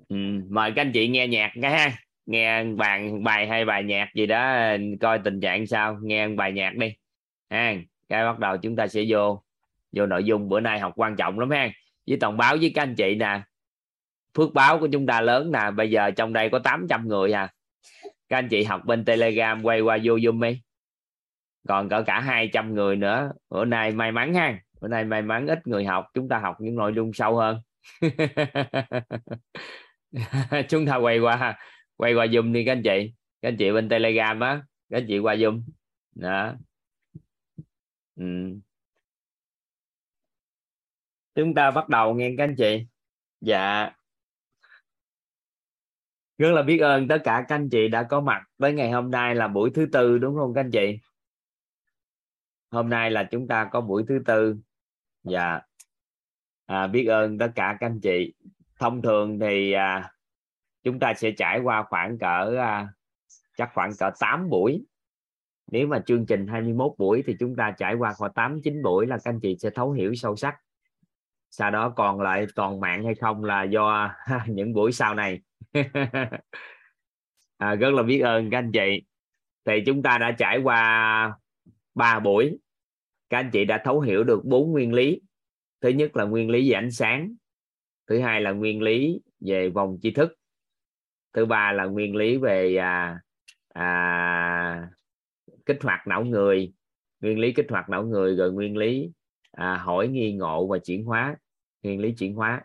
Ừ, mời các anh chị nghe nhạc cái ha. Nghe bàn bài hay bài nhạc gì đó coi tình trạng sao. Nghe bài nhạc đi. Ha cái bắt đầu chúng ta sẽ vô vô nội dung. Bữa nay học quan trọng lắm ha. Với thông báo với các anh chị nè phước báo của chúng ta lớn nè, bây giờ trong đây có 800 người à. Các anh chị học bên telegram quay qua vô zoom đi. Còn cỡ cả 200 người nữa. Bữa nay may mắn ha. Bữa nay may mắn ít người học, chúng ta học những nội dung sâu hơn. [LAUGHS] Chúng ta quay qua quay qua zoom đi các anh chị. Các anh chị bên telegram á, các anh chị qua zoom. Đó. Ừ. chúng ta bắt đầu nghe các anh chị. Dạ rất là biết ơn tất cả các anh chị đã có mặt với ngày hôm nay là buổi thứ tư đúng không các anh chị? Hôm nay là chúng ta có buổi thứ tư. Dạ. À, biết ơn tất cả các anh chị. Thông thường thì à, chúng ta sẽ trải qua khoảng cỡ à, chắc khoảng cỡ 8 buổi. Nếu mà chương trình 21 buổi thì chúng ta trải qua khoảng 8 9 buổi là các anh chị sẽ thấu hiểu sâu sắc. Sau đó còn lại còn mạng hay không là do [LAUGHS] những buổi sau này à, rất là biết ơn các anh chị. Thì chúng ta đã trải qua ba buổi. Các anh chị đã thấu hiểu được bốn nguyên lý. Thứ nhất là nguyên lý về ánh sáng. Thứ hai là nguyên lý về vòng tri thức. Thứ ba là nguyên lý về à, à, kích hoạt não người. Nguyên lý kích hoạt não người rồi nguyên lý à, hỏi nghi ngộ và chuyển hóa nguyên lý chuyển hóa.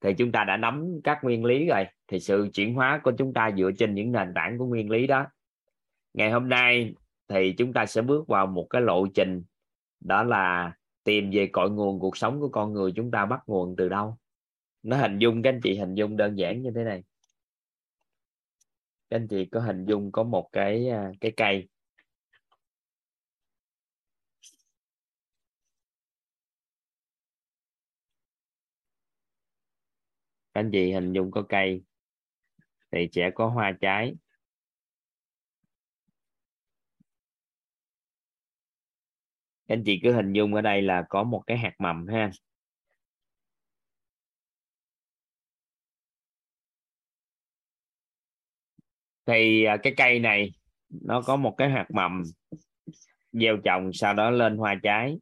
Thì chúng ta đã nắm các nguyên lý rồi thì sự chuyển hóa của chúng ta dựa trên những nền tảng của nguyên lý đó. Ngày hôm nay thì chúng ta sẽ bước vào một cái lộ trình, đó là tìm về cội nguồn cuộc sống của con người chúng ta bắt nguồn từ đâu. Nó hình dung, các anh chị hình dung đơn giản như thế này. Các anh chị có hình dung có một cái à, cái cây. Các anh chị hình dung có cây thì sẽ có hoa trái. Anh chị cứ hình dung ở đây là có một cái hạt mầm ha. Thì à, cái cây này nó có một cái hạt mầm gieo trồng, sau đó lên hoa trái.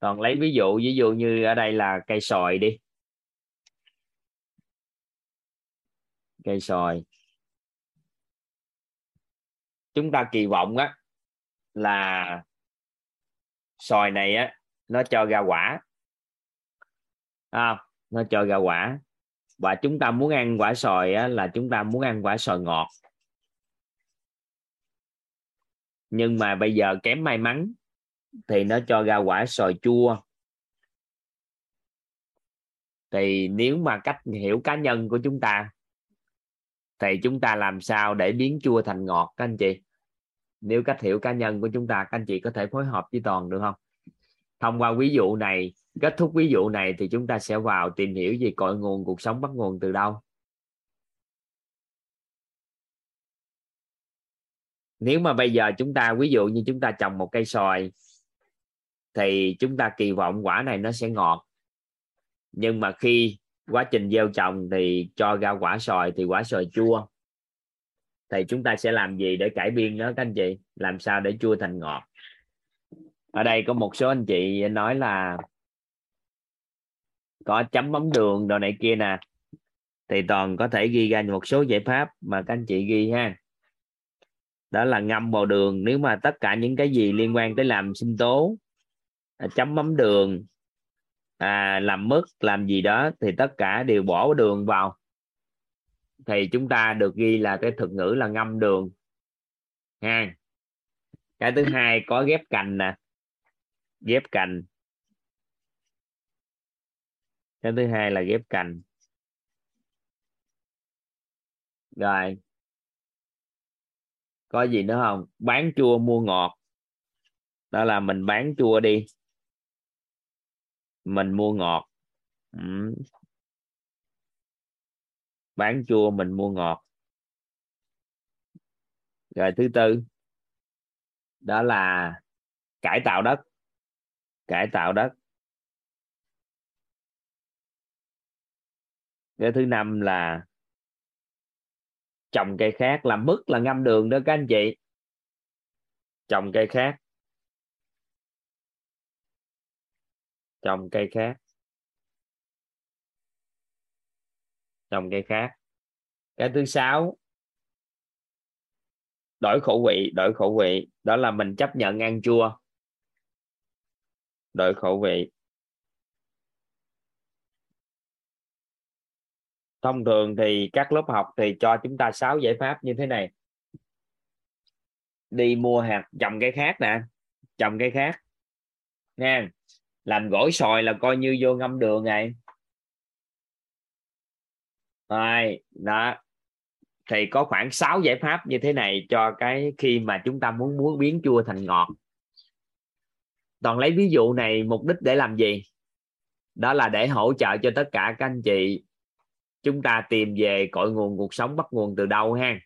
Còn lấy ví dụ ví dụ như ở đây là cây sòi đi. Cây sòi. Chúng ta kỳ vọng á là sòi này á nó cho ra quả. À, nó cho ra quả. Và chúng ta muốn ăn quả sòi á, là chúng ta muốn ăn quả sòi ngọt. Nhưng mà bây giờ kém may mắn thì nó cho ra quả sòi chua. Thì nếu mà cách hiểu cá nhân của chúng ta thì chúng ta làm sao để biến chua thành ngọt, các anh chị? Nếu cách hiểu cá nhân của chúng ta, các anh chị có thể phối hợp với toàn được không? Thông qua ví dụ này, kết thúc ví dụ này thì chúng ta sẽ vào tìm hiểu về cội nguồn cuộc sống bắt nguồn từ đâu. Nếu mà bây giờ chúng ta, ví dụ như chúng ta trồng một cây xoài, thì chúng ta kỳ vọng quả này nó sẽ ngọt. Nhưng mà khi quá trình gieo trồng thì cho ra quả xoài thì quả xoài chua. Thì chúng ta sẽ làm gì để cải biên đó, các anh chị? Làm sao để chua thành ngọt? Ở đây có một số anh chị nói là có chấm mắm đường đồ này kia nè. Thì toàn có thể ghi ra một số giải pháp mà các anh chị ghi ha. Đó là ngâm vào đường. Nếu mà tất cả những cái gì liên quan tới làm sinh tố à, chấm mắm đường à, làm mứt làm gì đó thì tất cả đều bỏ đường vào. Thì chúng ta được ghi là cái thuật ngữ là ngâm đường. Ha. Cái thứ hai có ghép cành nè. Ghép cành. Cái thứ hai là ghép cành. Rồi. Có gì nữa không? Bán chua mua ngọt. Đó là mình bán chua đi mình mua ngọt. Ừ. bán chua, mình mua ngọt. Rồi thứ tư, đó là cải tạo đất. Cải tạo đất. Cái thứ năm là trồng cây khác, làm mứt là ngâm đường đó các anh chị. Trồng cây khác. Trồng cây khác. Trồng cây khác. Cái thứ sáu, đổi khẩu vị, đổi khẩu vị. Đó là mình chấp nhận ăn chua. Đổi khẩu vị. Thông thường thì các lớp học thì cho chúng ta 6 giải pháp như thế này. Đi mua hạt, trồng cây khác nè. Trồng cây khác. Nha làm gỏi sòi là coi như vô ngâm đường này rồi, đó. Thì có khoảng 6 giải pháp như thế này cho cái khi mà chúng ta muốn muốn biến chua thành ngọt. Toàn lấy ví dụ này, mục đích để làm gì? Đó là để hỗ trợ cho tất cả các anh chị chúng ta tìm về cội nguồn cuộc sống bắt nguồn từ đâu ha?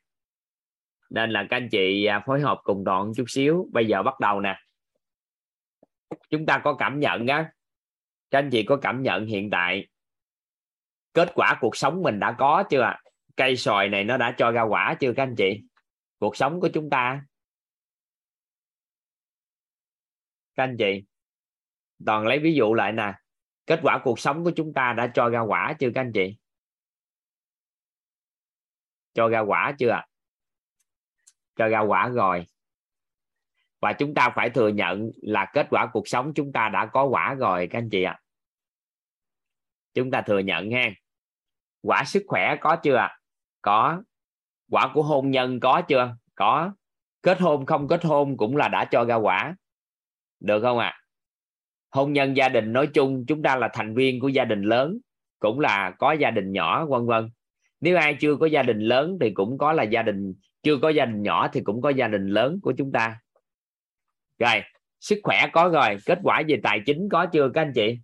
Nên là các anh chị à, phối hợp cùng đoạn chút xíu. Bây giờ bắt đầu nè chúng ta có cảm nhận á. Các anh chị có cảm nhận hiện tại kết quả cuộc sống mình đã có chưa ạ? Cây sòi này nó đã cho ra quả chưa các anh chị? Cuộc sống của chúng ta. Các anh chị, toàn lấy ví dụ lại nè. Kết quả cuộc sống của chúng ta đã cho ra quả chưa các anh chị? Cho ra quả chưa ạ? Cho ra quả rồi và chúng ta phải thừa nhận là kết quả cuộc sống chúng ta đã có quả rồi, các anh chị ạ. Chúng ta thừa nhận ha. Quả sức khỏe có chưa ạ? Có. Quả của hôn nhân có chưa? Có. Kết hôn, không kết hôn cũng là đã cho ra quả. Được không ạ? À? hôn nhân gia đình nói chung, chúng ta là thành viên của gia đình lớn, cũng là có gia đình nhỏ, vân vân. Nếu ai chưa có gia đình lớn thì cũng có là gia đình, chưa có gia đình nhỏ thì cũng có gia đình lớn của chúng ta rồi, sức khỏe có rồi, kết quả về tài chính có chưa các anh chị?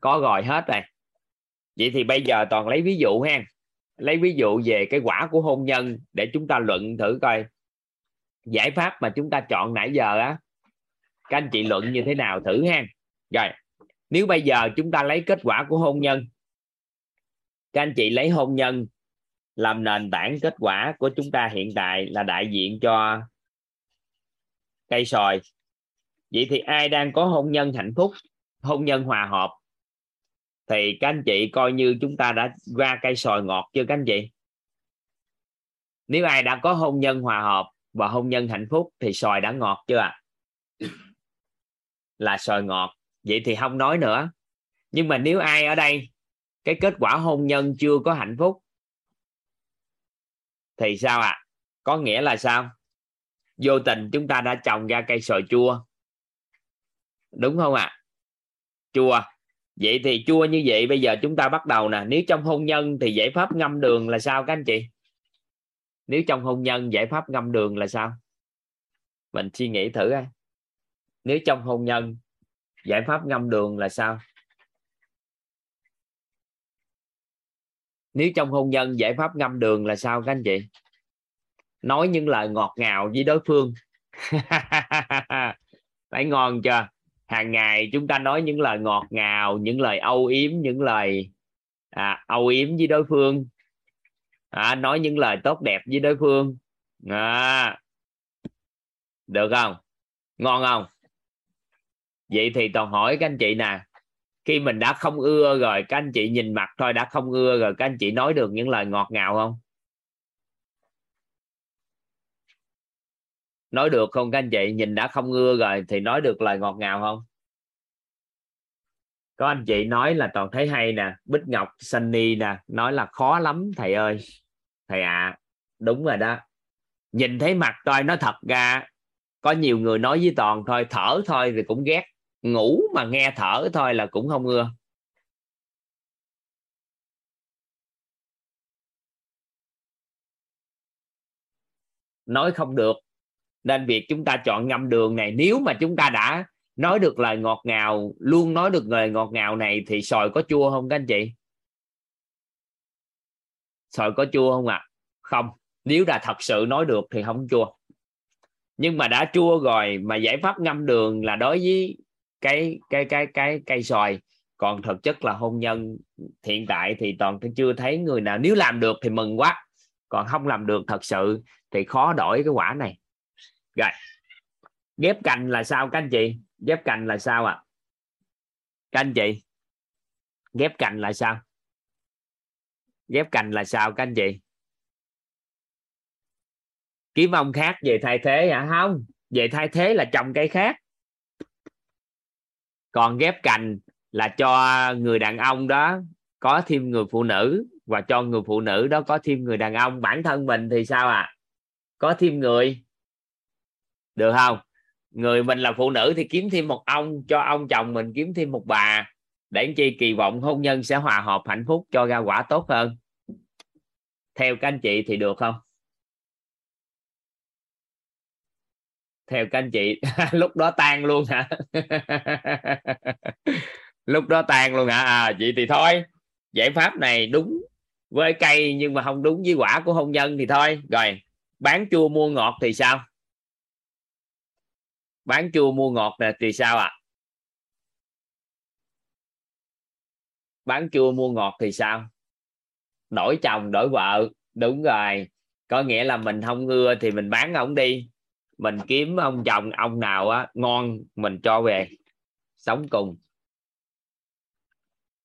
Có rồi hết rồi. Vậy thì bây giờ toàn lấy ví dụ ha. Lấy ví dụ về cái quả của hôn nhân để chúng ta luận thử coi. Giải pháp mà chúng ta chọn nãy giờ á, các anh chị luận như thế nào thử ha. Rồi, nếu bây giờ chúng ta lấy kết quả của hôn nhân, các anh chị lấy hôn nhân làm nền tảng kết quả của chúng ta hiện tại là đại diện cho cây sòi. Vậy thì ai đang có hôn nhân hạnh phúc hôn nhân hòa hợp thì các anh chị coi như chúng ta đã ra cây sòi ngọt chưa các anh chị? Nếu ai đã có hôn nhân hòa hợp và hôn nhân hạnh phúc thì sòi đã ngọt chưa ạ? À? [COUGHS] là sòi ngọt. Vậy thì không nói nữa. Nhưng mà nếu ai ở đây cái kết quả hôn nhân chưa có hạnh phúc thì sao ạ? À? có nghĩa là sao vô tình chúng ta đã trồng ra cây sòi chua. Đúng không ạ? À? chua. Vậy thì chua như vậy bây giờ chúng ta bắt đầu nè. Nếu trong hôn nhân thì giải pháp ngâm đường là sao các anh chị? Nếu trong hôn nhân giải pháp ngâm đường là sao? Mình suy nghĩ thử ai nếu trong hôn nhân giải pháp ngâm đường là sao? Nếu trong hôn nhân giải pháp ngâm đường là sao các anh chị? Nói những lời ngọt ngào với đối phương. [LAUGHS] Phải ngon chưa? Hàng ngày chúng ta nói những lời ngọt ngào những lời âu yếm những lời à, âu yếm với đối phương. À, nói những lời tốt đẹp với đối phương. À, được không? Ngon không? Vậy thì toàn hỏi các anh chị nè khi mình đã không ưa rồi các anh chị nhìn mặt thôi đã không ưa rồi các anh chị nói được những lời ngọt ngào không? Nói được không các anh chị? Nhìn đã không ưa rồi thì nói được lời ngọt ngào không? Có anh chị nói là toàn thấy hay nè bích ngọc sunny nè nói là khó lắm thầy ơi. Thầy ạ à, đúng rồi đó. Nhìn thấy mặt tôi nó thật ra có nhiều người nói với toàn thôi thở thôi thì cũng ghét. Ngủ mà nghe thở thôi là cũng không ưa. Nói không được nên việc chúng ta chọn ngâm đường này, nếu mà chúng ta đã nói được lời ngọt ngào, luôn nói được lời ngọt ngào này, thì sòi có chua không các anh chị? Sòi có chua không ạ? À? không. Nếu là thật sự nói được thì không chua. Nhưng mà đã chua rồi, mà giải pháp ngâm đường là đối với cái cái cái cái cây sòi. Còn thực chất là hôn nhân hiện tại thì toàn chưa thấy người nào. Nếu làm được thì mừng quá. Còn không làm được thật sự thì khó đổi cái quả này rồi. Ghép cành là sao các anh chị? Ghép cành là sao ạ? À? các anh chị, ghép cành là sao? Ghép cành là sao các anh chị? Kiếm ông khác về thay thế hả? Không, về thay thế là trồng cây khác. Còn ghép cành là cho người đàn ông đó có thêm người phụ nữ và cho người phụ nữ đó có thêm người đàn ông. Bản thân mình thì sao à có thêm người được không? Người mình là phụ nữ thì kiếm thêm một ông, cho ông chồng mình kiếm thêm một bà. Để anh chi kỳ vọng hôn nhân sẽ hòa hợp hạnh phúc cho ra quả tốt hơn. Theo các anh chị thì được không? Theo các anh chị, [LAUGHS] lúc đó tan luôn hả? [LAUGHS] Lúc đó tan luôn hả? À chị thì thôi. Giải pháp này đúng với cây nhưng mà không đúng với quả của hôn nhân thì thôi. Rồi, bán chua mua ngọt thì sao? Bán chua mua ngọt nè thì sao ạ? À? bán chua mua ngọt thì sao? Đổi chồng, đổi vợ. Đúng rồi. Có nghĩa là mình không ưa thì mình bán ông đi. Mình kiếm ông chồng, ông nào á, ngon, mình cho về. Sống cùng.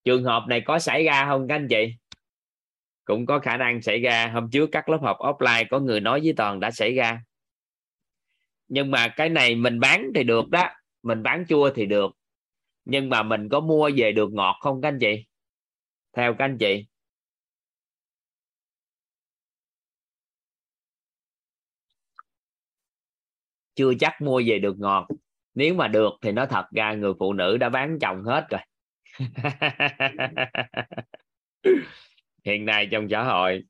Trường hợp này có xảy ra không các anh chị? Cũng có khả năng xảy ra. Hôm trước các lớp học offline có người nói với toàn đã xảy ra nhưng mà cái này mình bán thì được đó. Mình bán chua thì được. Nhưng mà mình có mua về được ngọt không các anh chị? Theo các anh chị. Chưa chắc mua về được ngọt. Nếu mà được thì nó thật ra người phụ nữ đã bán chồng hết rồi. [LAUGHS] Hiện nay trong xã hội.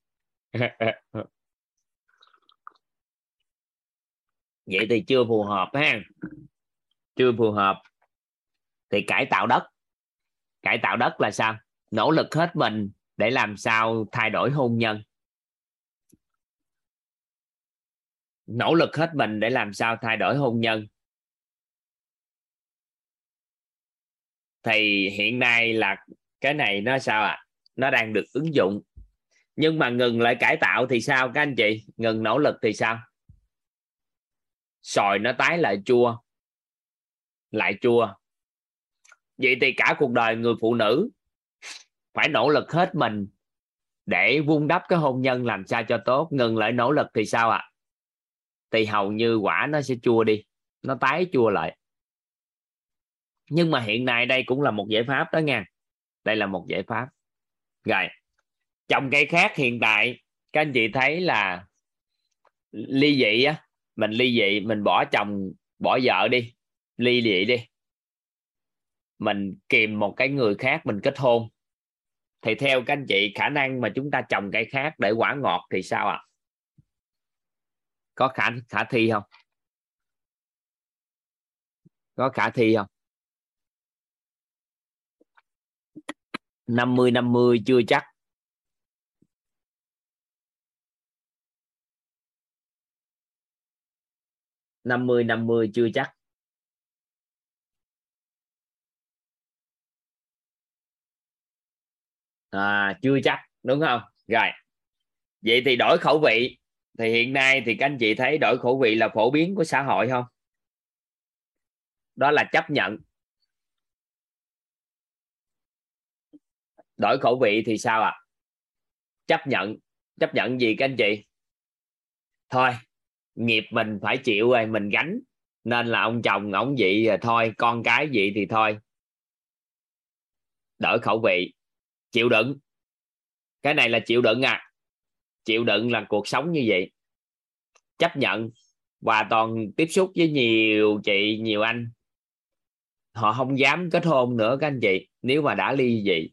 [LAUGHS] vậy thì chưa phù hợp ha. Chưa phù hợp. Thì cải tạo đất. Cải tạo đất là sao? Nỗ lực hết mình để làm sao thay đổi hôn nhân. Nỗ lực hết mình để làm sao thay đổi hôn nhân. Thì hiện nay là cái này nó sao ạ? À? nó đang được ứng dụng. Nhưng mà ngừng lại cải tạo thì sao các anh chị? Ngừng nỗ lực thì sao? Sòi nó tái lại chua. Lại chua. Vậy thì cả cuộc đời người phụ nữ phải nỗ lực hết mình để vun đắp cái hôn nhân làm sao cho tốt. Ngừng lại nỗ lực thì sao ạ? À? thì hầu như quả nó sẽ chua đi. Nó tái chua lại. Nhưng mà hiện nay đây cũng là một giải pháp đó nha. Đây là một giải pháp. Rồi trồng cây khác hiện tại, các anh chị thấy là ly dị á mình ly dị, mình bỏ chồng, bỏ vợ đi. Ly dị đi. Mình kìm một cái người khác, mình kết hôn. Thì theo các anh chị, khả năng mà chúng ta trồng cây khác để quả ngọt thì sao ạ? À? có khả khả thi không? Có khả thi không? 50 50 chưa chắc. Năm mươi năm mươi chưa chắc. À, chưa chắc đúng không? Rồi. Vậy thì đổi khẩu vị. Thì hiện nay thì các anh chị thấy đổi khẩu vị là phổ biến của xã hội không? Đó là chấp nhận. Đổi khẩu vị thì sao ạ? À? chấp nhận. Chấp nhận gì các anh chị? Thôi nghiệp mình phải chịu rồi, mình gánh. Nên là ông chồng, ông vậy rồi à, thôi, con cái vậy thì thôi. Đỡ khẩu vị. Chịu đựng. Cái này là chịu đựng à. Chịu đựng là cuộc sống như vậy. Chấp nhận. Và toàn tiếp xúc với nhiều chị, nhiều anh. Họ không dám kết hôn nữa các anh chị, nếu mà đã ly dị.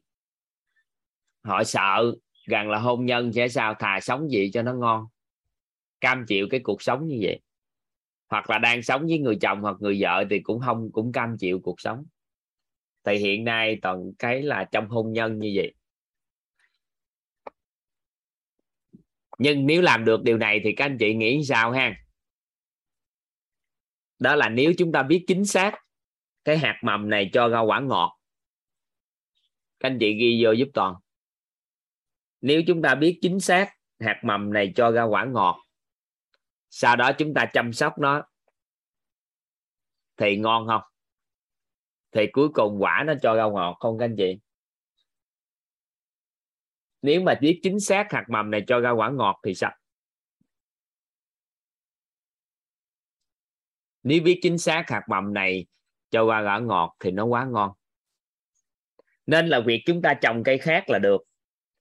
Họ sợ rằng là hôn nhân sẽ sao, thà sống gì cho nó ngon cam chịu cái cuộc sống như vậy. Hoặc là đang sống với người chồng hoặc người vợ thì cũng không, cũng cam chịu cuộc sống. Thì hiện nay toàn cái là trong hôn nhân như vậy. Nhưng nếu làm được điều này thì các anh chị nghĩ sao ha? Đó là nếu chúng ta biết chính xác cái hạt mầm này cho ra quả ngọt, các anh chị ghi vô giúp toàn. Nếu chúng ta biết chính xác hạt mầm này cho ra quả ngọt sau đó chúng ta chăm sóc nó. Thì ngon không? Thì cuối cùng quả nó cho ra ngọt không các anh chị? Nếu mà biết chính xác hạt mầm này cho ra quả ngọt thì sao? Nếu biết chính xác hạt mầm này cho ra quả ngọt thì nó quá ngon. Nên là việc chúng ta trồng cây khác là được.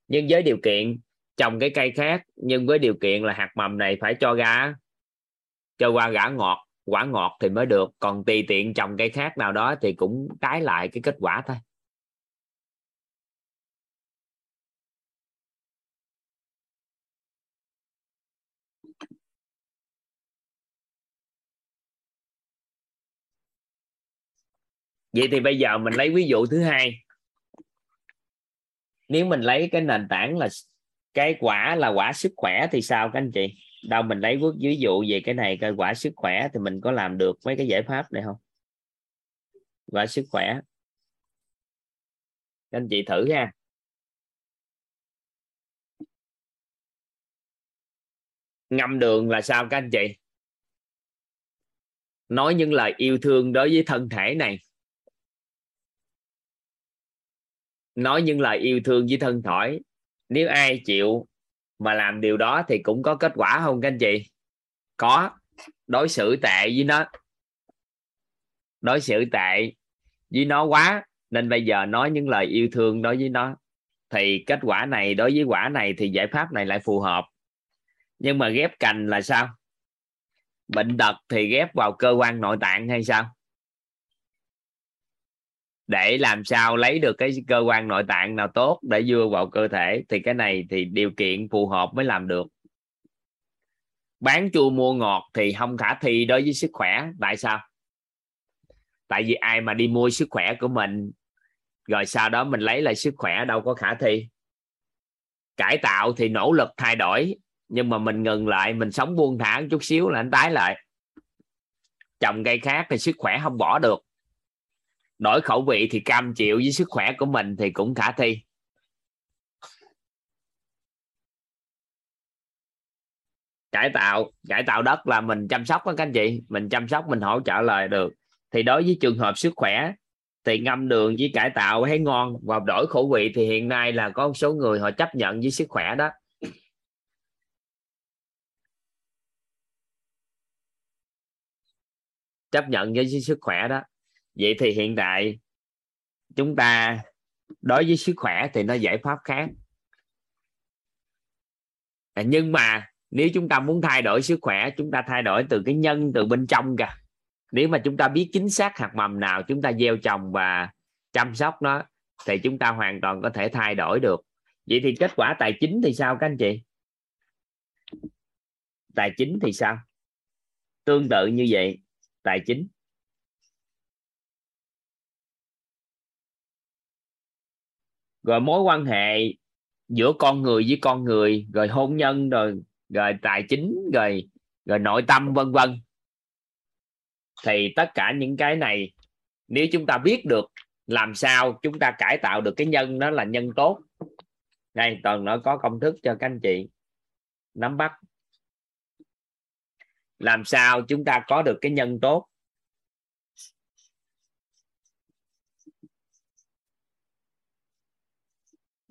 Nhưng với điều kiện trồng cái cây khác, nhưng với điều kiện là hạt mầm này phải cho ra cho qua gã ngọt, quả ngọt thì mới được. Còn tùy tiện trồng cây khác nào đó thì cũng trái lại cái kết quả thôi. Vậy thì bây giờ mình lấy ví dụ thứ hai. Nếu mình lấy cái nền tảng là cái quả là quả sức khỏe thì sao các anh chị? Đâu, mình lấy quốc ví dụ về cái này coi quả sức khỏe thì mình có làm được mấy cái giải pháp này không? Quả sức khỏe. Các anh chị thử ha. Ngâm đường là sao các anh chị? Nói những lời yêu thương đối với thân thể này. Nói những lời yêu thương với thân thể nếu ai chịu mà làm điều đó thì cũng có kết quả không các anh chị? Có. Đối xử tệ với nó. Đối xử tệ với nó quá, nên bây giờ nói những lời yêu thương đối với nó. Thì kết quả này đối với quả này thì giải pháp này lại phù hợp. Nhưng mà ghép cành là sao? Bệnh tật thì ghép vào cơ quan nội tạng hay sao? Để làm sao lấy được cái cơ quan nội tạng nào tốt để đưa vào cơ thể, thì cái này thì điều kiện phù hợp mới làm được. Bán chua mua ngọt thì không khả thi đối với sức khỏe. Tại sao? Tại vì ai mà đi mua sức khỏe của mình, rồi sau đó mình lấy lại sức khỏe đâu có khả thi. Cải tạo thì nỗ lực thay đổi, nhưng mà mình ngừng lại, mình sống buông thả chút xíu là anh tái lại. Trồng cây khác thì sức khỏe không bỏ được đổi khẩu vị thì cam chịu, với sức khỏe của mình thì cũng khả thi. Cải tạo cải tạo đất là mình chăm sóc đó các anh chị. Mình chăm sóc, mình hỗ trợ lời được. Thì đối với trường hợp sức khỏe thì ngâm đường với cải tạo thấy ngon, và đổi khẩu vị thì hiện nay là có một số người họ chấp nhận với sức khỏe đó. Chấp nhận với sức khỏe đó vậy thì hiện tại chúng ta đối với sức khỏe thì nó giải pháp khác. À, nhưng mà nếu chúng ta muốn thay đổi sức khỏe chúng ta thay đổi từ cái nhân từ bên trong kìa. Nếu mà chúng ta biết chính xác hạt mầm nào chúng ta gieo trồng và chăm sóc nó thì chúng ta hoàn toàn có thể thay đổi được. Vậy thì kết quả tài chính thì sao các anh chị? Tài chính thì sao? Tương tự như vậy tài chính. Rồi mối quan hệ giữa con người với con người, rồi hôn nhân, rồi rồi tài chính, rồi rồi nội tâm, vân vân. Thì tất cả những cái này, nếu chúng ta biết được làm sao chúng ta cải tạo được cái nhân đó là nhân tốt. Đây toàn nó có công thức cho các anh chị. Nắm bắt. Làm sao chúng ta có được cái nhân tốt?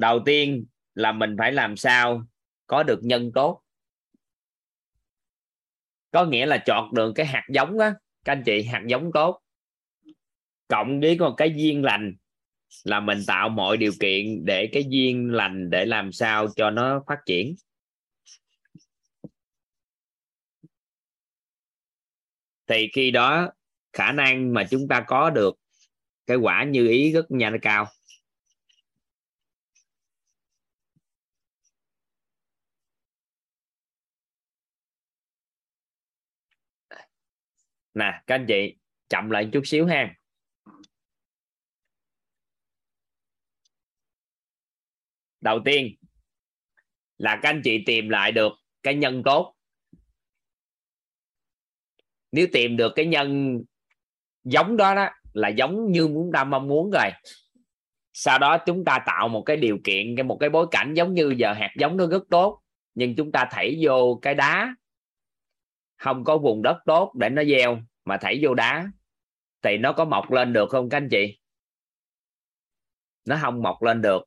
Đầu tiên là mình phải làm sao có được nhân tốt. Có nghĩa là chọn được cái hạt giống á. Các anh chị, hạt giống tốt. Cộng với một cái duyên lành là mình tạo mọi điều kiện để cái duyên lành để làm sao cho nó phát triển. Thì khi đó, khả năng mà chúng ta có được cái quả như ý rất nhanh cao. Nè, các anh chị, chậm lại chút xíu ha. Đầu tiên là các anh chị tìm lại được cái nhân tốt nếu tìm được cái nhân giống đó đó, là giống như chúng ta mong muốn rồi. Sau đó chúng ta tạo một cái điều kiện cái một cái bối cảnh giống như giờ hạt giống nó rất tốt, nhưng chúng ta thảy vô cái đá không có vùng đất tốt để nó gieo mà thảy vô đá, thì nó có mọc lên được không các anh chị? Nó không mọc lên được.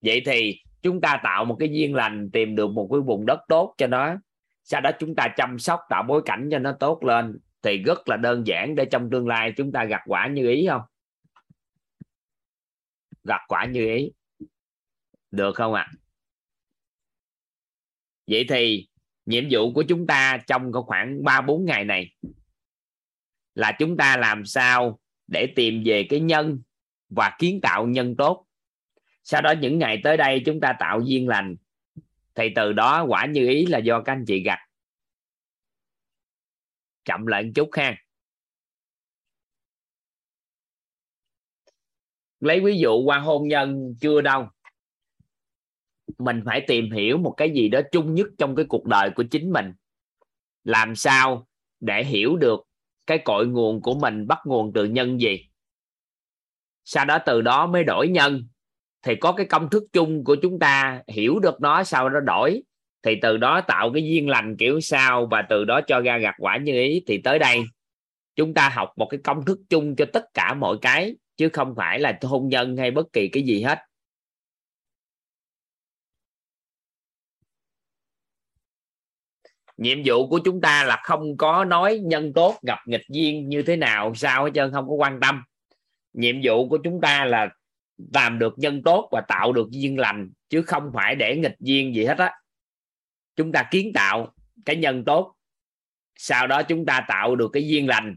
Vậy thì chúng ta tạo một cái duyên lành, tìm được một cái vùng đất tốt cho nó. Sau đó chúng ta chăm sóc, tạo bối cảnh cho nó tốt lên, thì rất là đơn giản để trong tương lai chúng ta gặt quả như ý không? Gặt quả như ý. Được không ạ? À? vậy thì nhiệm vụ của chúng ta trong có khoảng 3 4 ngày này là chúng ta làm sao để tìm về cái nhân và kiến tạo nhân tốt. Sau đó những ngày tới đây chúng ta tạo duyên lành. Thì từ đó quả như ý là do các anh chị gặt chậm lại một chút ha. Lấy ví dụ qua hôn nhân chưa đâu mình phải tìm hiểu một cái gì đó chung nhất trong cái cuộc đời của chính mình. Làm sao để hiểu được cái cội nguồn của mình bắt nguồn từ nhân gì? Sau đó từ đó mới đổi nhân. Thì có cái công thức chung của chúng ta, hiểu được nó, sau đó đổi. Thì từ đó tạo cái duyên lành kiểu sao và từ đó cho ra gặt quả như ý. Thì tới đây, chúng ta học một cái công thức chung cho tất cả mọi cái, chứ không phải là hôn nhân hay bất kỳ cái gì hết. Nhiệm vụ của chúng ta là không có nói nhân tốt, gặp nghịch duyên như thế nào, sao hết trơn, không có quan tâm. Nhiệm vụ của chúng ta là làm được nhân tốt và tạo được duyên lành, chứ không phải để nghịch duyên gì hết á. Chúng ta kiến tạo cái nhân tốt, sau đó chúng ta tạo được cái duyên lành,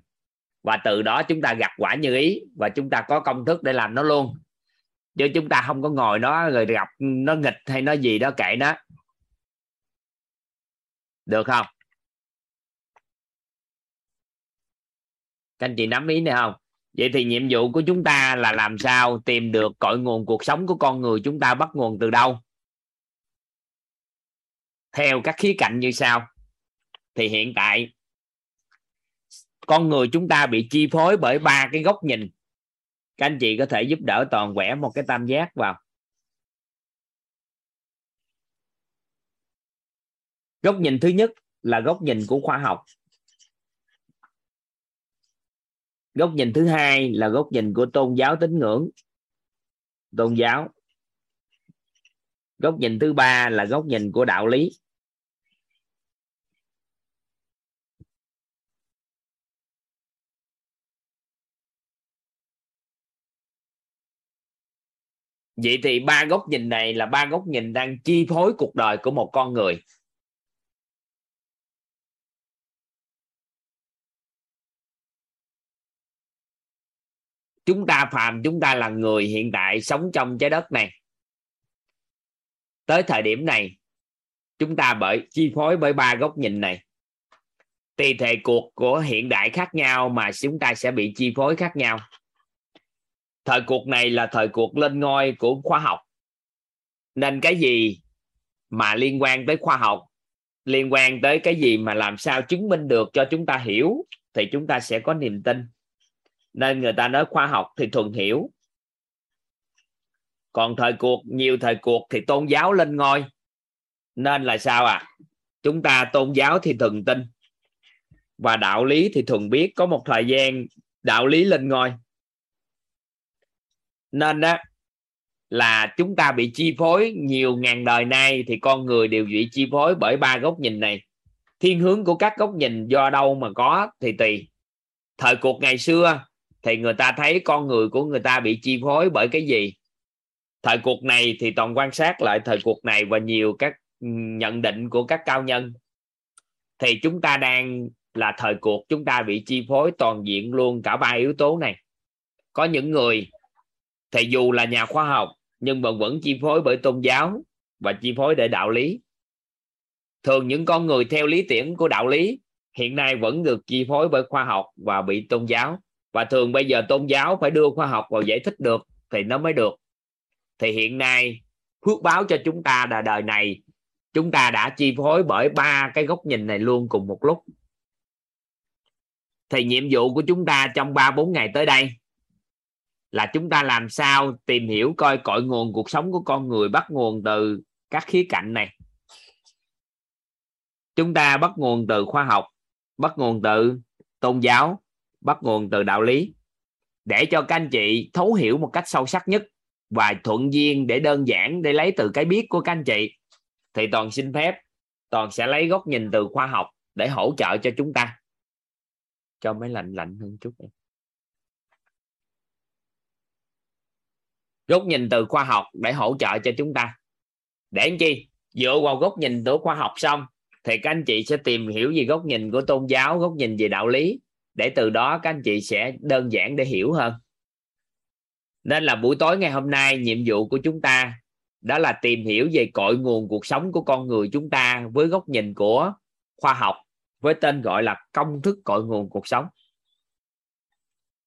và từ đó chúng ta gặp quả như ý, và chúng ta có công thức để làm nó luôn. Chứ chúng ta không có ngồi nó rồi gặp, nó nghịch hay nó gì đó kệ nó được không? Các anh chị nắm ý này không? Vậy thì nhiệm vụ của chúng ta là làm sao tìm được cội nguồn cuộc sống của con người chúng ta bắt nguồn từ đâu? Theo các khía cạnh như sau. Thì hiện tại, con người chúng ta bị chi phối bởi ba cái góc nhìn. Các anh chị có thể giúp đỡ toàn vẽ một cái tam giác vào. Góc nhìn thứ nhất là góc nhìn của khoa học. Góc nhìn thứ hai là góc nhìn của tôn giáo tín ngưỡng. Tôn giáo. Góc nhìn thứ ba là góc nhìn của đạo lý. Vậy thì ba góc nhìn này là ba góc nhìn đang chi phối cuộc đời của một con người. Chúng ta phàm, chúng ta là người hiện tại sống trong trái đất này. Tới thời điểm này, chúng ta bởi chi phối bởi ba góc nhìn này. Tùy thể cuộc của hiện đại khác nhau mà chúng ta sẽ bị chi phối khác nhau. Thời cuộc này là thời cuộc lên ngôi của khoa học. Nên cái gì mà liên quan tới khoa học, liên quan tới cái gì mà làm sao chứng minh được cho chúng ta hiểu, thì chúng ta sẽ có niềm tin nên người ta nói khoa học thì thuần hiểu. Còn thời cuộc, nhiều thời cuộc thì tôn giáo lên ngôi. Nên là sao à chúng ta tôn giáo thì thường tin và đạo lý thì thường biết. Có một thời gian, đạo lý lên ngôi. Nên đó là chúng ta bị chi phối. Nhiều ngàn đời nay thì con người đều bị chi phối bởi ba góc nhìn này. Thiên hướng của các góc nhìn do đâu mà có thì tùy. Thời cuộc ngày xưa thì người ta thấy con người của người ta bị chi phối bởi cái gì? Thời cuộc này thì toàn quan sát lại thời cuộc này và nhiều các ừ, nhận định của các cao nhân. Thì chúng ta đang là thời cuộc, chúng ta bị chi phối toàn diện luôn cả ba yếu tố này. Có những người thì dù là nhà khoa học, nhưng mà vẫn chi phối bởi tôn giáo và chi phối để đạo lý. Thường những con người theo lý tưởng của đạo lý hiện nay vẫn được chi phối bởi khoa học và bị tôn giáo và thường bây giờ tôn giáo phải đưa khoa học vào giải thích được thì nó mới được. Thì hiện nay, phước báo cho chúng ta là đời này, chúng ta đã chi phối bởi ba cái góc nhìn này luôn cùng một lúc. Thì nhiệm vụ của chúng ta trong 3 4 ngày tới đây là chúng ta làm sao tìm hiểu coi cội nguồn cuộc sống của con người bắt nguồn từ các khía cạnh này. Chúng ta bắt nguồn từ khoa học, bắt nguồn từ tôn giáo bắt nguồn từ đạo lý, để cho các anh chị thấu hiểu một cách sâu sắc nhất và thuận duyên để đơn giản để lấy từ cái biết của các anh chị, thì toàn xin phép, toàn sẽ lấy góc nhìn từ khoa học để hỗ trợ cho chúng ta. Cho mấy lạnh lạnh hơn chút em góc nhìn từ khoa học để hỗ trợ cho chúng ta. Để anh chi? Dựa vào góc nhìn từ khoa học xong, thì các anh chị sẽ tìm hiểu về góc nhìn của tôn giáo, góc nhìn về đạo lý để từ đó các anh chị sẽ đơn giản để hiểu hơn. Nên là buổi tối ngày hôm nay, nhiệm vụ của chúng ta đó là tìm hiểu về cội nguồn cuộc sống của con người chúng ta với góc nhìn của khoa học, với tên gọi là công thức cội nguồn cuộc sống.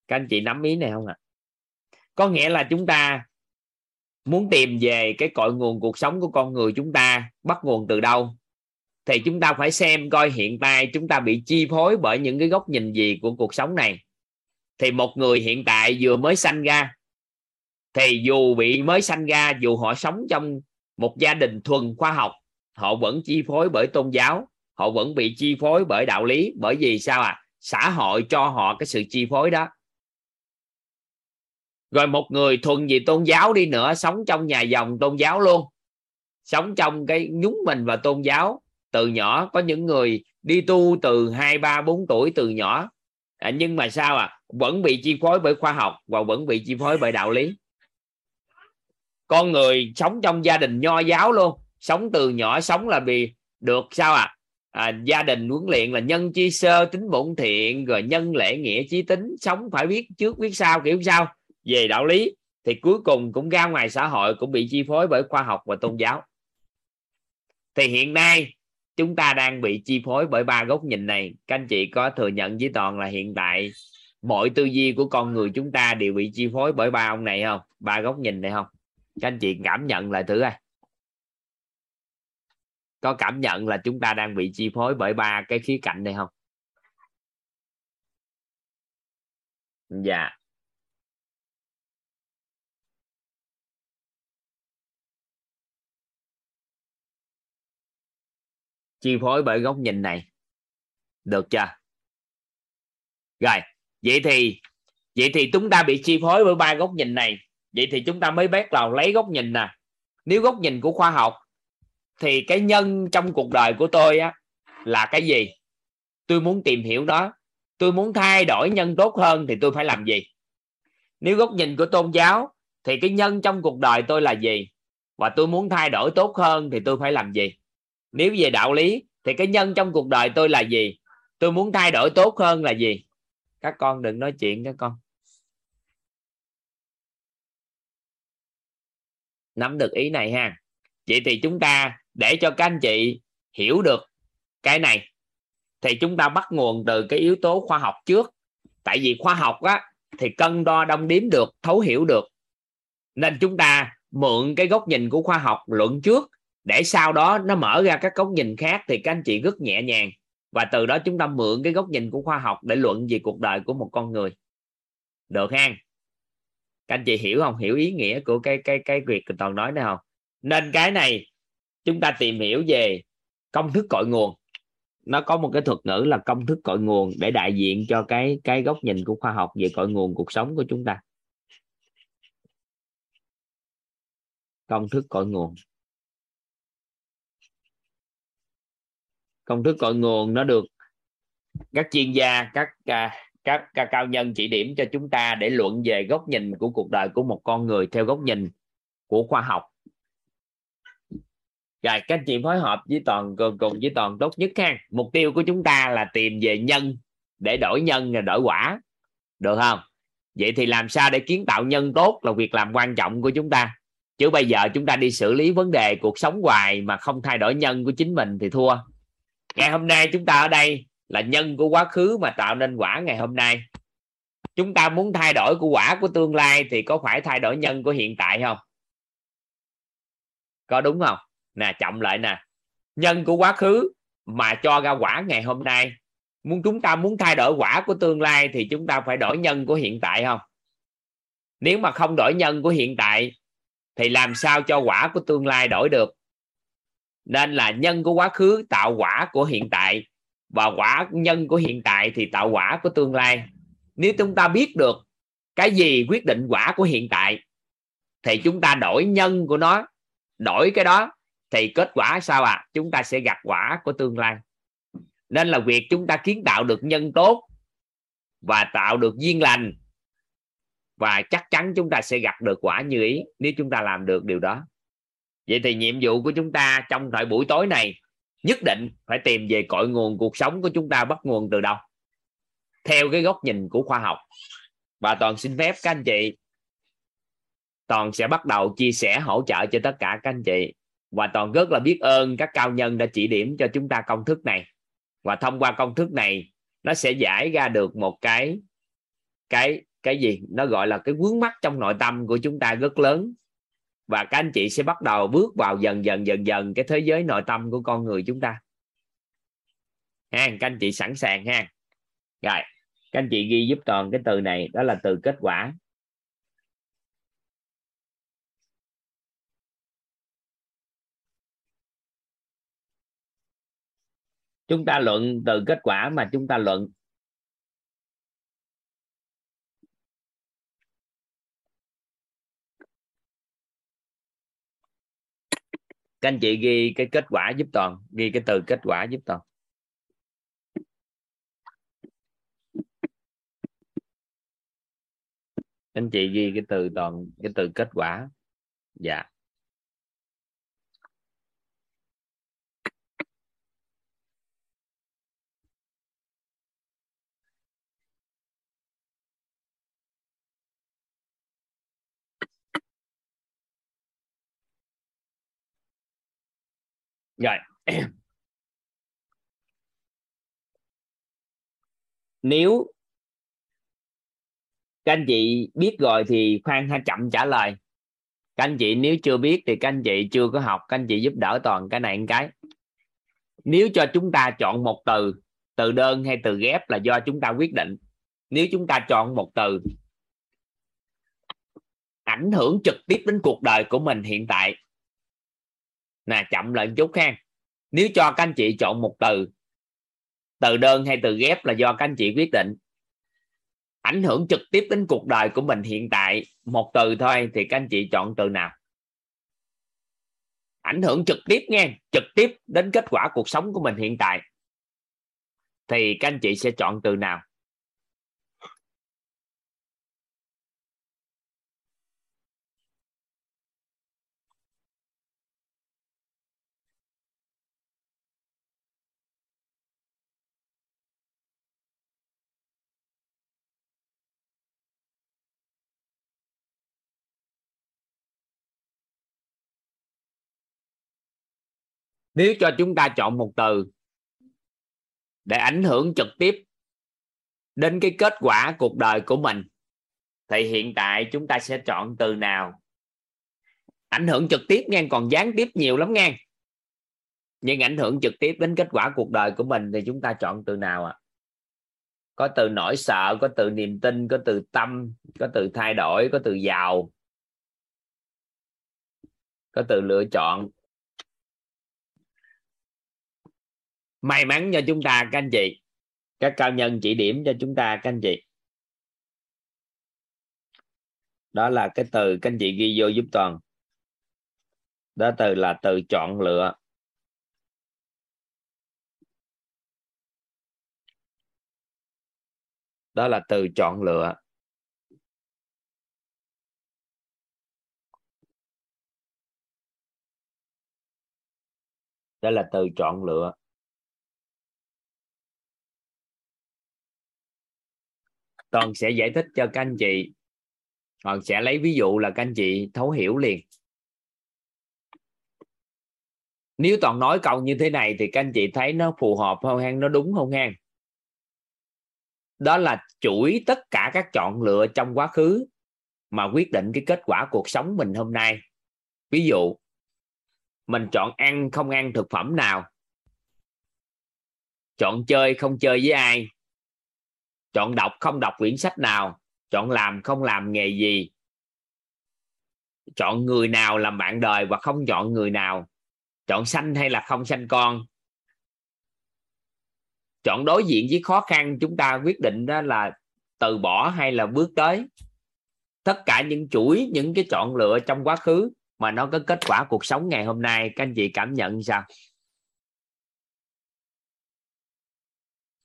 Các anh chị nắm ý này không ạ? À? có nghĩa là chúng ta muốn tìm về cái cội nguồn cuộc sống của con người chúng ta bắt nguồn từ đâu? Thì chúng ta phải xem coi hiện tại chúng ta bị chi phối bởi những cái góc nhìn gì của cuộc sống này. Thì một người hiện tại vừa mới sanh ra, thì dù bị mới sanh ra, dù họ sống trong một gia đình thuần khoa học, họ vẫn chi phối bởi tôn giáo, họ vẫn bị chi phối bởi đạo lý. Bởi vì sao à xã hội cho họ cái sự chi phối đó. Rồi một người thuần về tôn giáo đi nữa, sống trong nhà dòng tôn giáo luôn. Sống trong cái nhúng mình vào tôn giáo từ nhỏ có những người đi tu từ hai ba bốn tuổi từ nhỏ. À, nhưng mà sao à? Vẫn bị chi phối bởi khoa học và vẫn bị chi phối bởi đạo lý. Con người sống trong gia đình nho giáo luôn. Sống từ nhỏ sống là vì được sao à, à gia đình huấn luyện là nhân chi sơ tính bổn thiện rồi nhân lễ nghĩa chí tính sống phải biết trước biết sau kiểu sao? Về đạo lý thì cuối cùng cũng ra ngoài xã hội cũng bị chi phối bởi khoa học và tôn giáo. Thì hiện nay chúng ta đang bị chi phối bởi ba góc nhìn này. Các anh chị có thừa nhận với toàn là hiện tại mọi tư duy của con người chúng ta đều bị chi phối bởi ba ông này không? Ba góc nhìn này không? Các anh chị cảm nhận lại thử ai? có cảm nhận là chúng ta đang bị chi phối bởi ba cái khía cạnh này không? Dạ. Chi phối bởi góc nhìn này. Được chưa? Rồi, vậy thì vậy thì chúng ta bị chi phối bởi ba góc nhìn này. Vậy thì chúng ta mới bắt đầu lấy góc nhìn nè. Nếu góc nhìn của khoa học, thì cái nhân trong cuộc đời của tôi á, là cái gì? Tôi muốn tìm hiểu đó. Tôi muốn thay đổi nhân tốt hơn thì tôi phải làm gì? Nếu góc nhìn của tôn giáo, thì cái nhân trong cuộc đời tôi là gì? Và tôi muốn thay đổi tốt hơn thì tôi phải làm gì? Nếu về đạo lý, thì cái nhân trong cuộc đời tôi là gì? Tôi muốn thay đổi tốt hơn là gì? Các con đừng nói chuyện các con. Nắm được ý này ha. Vậy thì chúng ta để cho các anh chị hiểu được cái này. Thì chúng ta bắt nguồn từ cái yếu tố khoa học trước. Tại vì khoa học á, thì cân đo đong đếm được, thấu hiểu được. Nên chúng ta mượn cái góc nhìn của khoa học luận trước để sau đó nó mở ra các góc nhìn khác thì các anh chị rất nhẹ nhàng. Và từ đó chúng ta mượn cái góc nhìn của khoa học để luận về cuộc đời của một con người. Được ha các anh chị hiểu không? Hiểu ý nghĩa của cái cái cái việc toàn nói này không? Nên cái này, chúng ta tìm hiểu về công thức cội nguồn. Nó có một cái thuật ngữ là công thức cội nguồn để đại diện cho cái cái góc nhìn của khoa học về cội nguồn cuộc sống của chúng ta. Công thức cội nguồn. Công thức cội nguồn nó được các chuyên gia các à, các, các cao nhân chỉ điểm cho chúng ta để luận về góc nhìn của cuộc đời của một con người theo góc nhìn của khoa học. Rồi các chị phối hợp với toàn cùng, cùng với toàn tốt nhất ha. Mục tiêu của chúng ta là tìm về nhân để đổi nhân là đổi quả. Được không? Vậy thì làm sao để kiến tạo nhân tốt là việc làm quan trọng của chúng ta. Chứ bây giờ chúng ta đi xử lý vấn đề cuộc sống hoài mà không thay đổi nhân của chính mình thì thua ngày hôm nay chúng ta ở đây là nhân của quá khứ mà tạo nên quả ngày hôm nay. Chúng ta muốn thay đổi của quả của tương lai thì có phải thay đổi nhân của hiện tại không? Có đúng không? Nè, chậm lại nè. Nhân của quá khứ mà cho ra quả ngày hôm nay. Muốn chúng ta muốn thay đổi quả của tương lai thì chúng ta phải đổi nhân của hiện tại không? Nếu mà không đổi nhân của hiện tại thì làm sao cho quả của tương lai đổi được? Nên là nhân của quá khứ, tạo quả của hiện tại. Và quả nhân của hiện tại thì tạo quả của tương lai. Nếu chúng ta biết được cái gì quyết định quả của hiện tại, thì chúng ta đổi nhân của nó, đổi cái đó, thì kết quả sao à chúng ta sẽ gặp quả của tương lai. Nên là việc chúng ta kiến tạo được nhân tốt và tạo được duyên lành, và chắc chắn chúng ta sẽ gặp được quả như ý, nếu chúng ta làm được điều đó vậy thì nhiệm vụ của chúng ta trong thời buổi tối này, nhất định phải tìm về cội nguồn cuộc sống của chúng ta bắt nguồn từ đâu? Theo cái góc nhìn của khoa học. Và toàn xin phép các anh chị, toàn sẽ bắt đầu chia sẻ hỗ trợ cho tất cả các anh chị. Và toàn rất là biết ơn các cao nhân đã chỉ điểm cho chúng ta công thức này. Và thông qua công thức này, nó sẽ giải ra được một cái cái cái gì? Nó gọi là cái vướng mắt trong nội tâm của chúng ta rất lớn và các anh chị sẽ bắt đầu bước vào dần dần dần dần cái thế giới nội tâm của con người chúng ta. Ha, các anh chị sẵn sàng ha. Rồi, các anh chị ghi giúp toàn cái từ này, đó là từ kết quả. Chúng ta luận từ kết quả mà chúng ta luận các anh chị ghi cái kết quả giúp toàn, ghi cái từ kết quả giúp toàn. Anh chị ghi cái từ toàn, cái từ kết quả. Dạ. Rồi. Nếu các anh chị biết rồi thì khoan ha chậm trả lời. Các anh chị nếu chưa biết thì các anh chị chưa có học, các anh chị giúp đỡ toàn cái này một cái. Nếu cho chúng ta chọn một từ từ đơn hay từ ghép là do chúng ta quyết định. Nếu chúng ta chọn một từ, ảnh hưởng trực tiếp đến cuộc đời của mình hiện tại nè, chậm lại một chút ha. Nếu cho các anh chị chọn một từ từ đơn hay từ ghép là do các anh chị quyết định. Ảnh hưởng trực tiếp đến cuộc đời của mình hiện tại, một từ thôi thì các anh chị chọn từ nào? Ảnh hưởng trực tiếp nghe trực tiếp đến kết quả cuộc sống của mình hiện tại. Thì các anh chị sẽ chọn từ nào? Nếu cho chúng ta chọn một từ để ảnh hưởng trực tiếp đến cái kết quả cuộc đời của mình, thì hiện tại chúng ta sẽ chọn từ nào? Ảnh hưởng trực tiếp nghe, còn gián tiếp nhiều lắm nghe. Nhưng ảnh hưởng trực tiếp đến kết quả cuộc đời của mình thì chúng ta chọn từ nào ạ? À? có từ nỗi sợ, có từ niềm tin, có từ tâm, có từ thay đổi, có từ giàu, có từ lựa chọn. May mắn cho chúng ta, các anh chị. Các cao nhân chỉ điểm cho chúng ta, các anh chị. Đó là cái từ các anh chị ghi vô giúp toàn. Đó từ là từ chọn lựa. Đó là từ chọn lựa. Đó là từ chọn lựa. Toàn sẽ giải thích cho các anh chị. Toàn sẽ lấy ví dụ là các anh chị thấu hiểu liền. Nếu toàn nói câu như thế này thì các anh chị thấy nó phù hợp không hen, nó đúng không hen? đó là chuỗi tất cả các chọn lựa trong quá khứ mà quyết định cái kết quả cuộc sống mình hôm nay. Ví dụ mình chọn ăn không ăn thực phẩm nào? Chọn chơi không chơi với ai? Chọn đọc, không đọc quyển sách nào. Chọn làm, không làm nghề gì. Chọn người nào làm bạn đời và không chọn người nào. Chọn sanh hay là không sanh con. Chọn đối diện với khó khăn, chúng ta quyết định đó là từ bỏ hay là bước tới. Tất cả những chuỗi, những cái chọn lựa trong quá khứ mà nó có kết quả cuộc sống ngày hôm nay, các anh chị cảm nhận sao?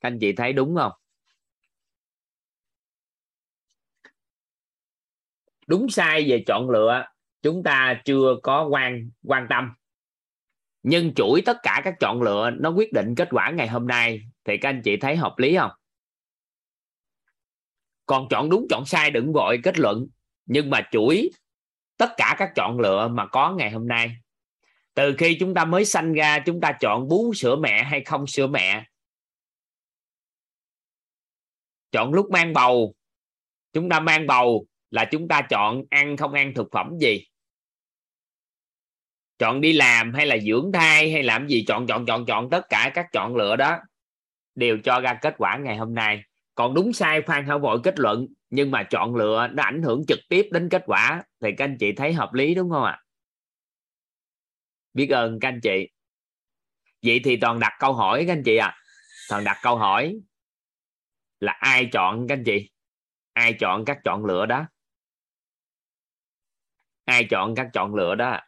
Các anh chị thấy đúng không? Đúng sai về chọn lựa, chúng ta chưa có quan quan tâm. Nhưng chuỗi tất cả các chọn lựa nó quyết định kết quả ngày hôm nay. Thì các anh chị thấy hợp lý không? Còn chọn đúng, chọn sai đừng vội kết luận. Nhưng mà chuỗi tất cả các chọn lựa mà có ngày hôm nay. Từ khi chúng ta mới sanh ra, chúng ta chọn bú sữa mẹ hay không sữa mẹ? Chọn lúc mang bầu. Chúng ta mang bầu là chúng ta chọn ăn không ăn thực phẩm gì? Chọn đi làm hay là dưỡng thai hay làm gì? Chọn chọn chọn chọn tất cả các chọn lựa đó đều cho ra kết quả ngày hôm nay. Còn đúng sai phan hảo vội kết luận. Nhưng mà chọn lựa nó ảnh hưởng trực tiếp đến kết quả thì các anh chị thấy hợp lý đúng không ạ? Biết ơn các anh chị. Vậy thì toàn đặt câu hỏi các anh chị à toàn đặt câu hỏi là ai chọn các anh chị? Ai chọn các chọn lựa đó? Ai chọn các chọn lựa đó?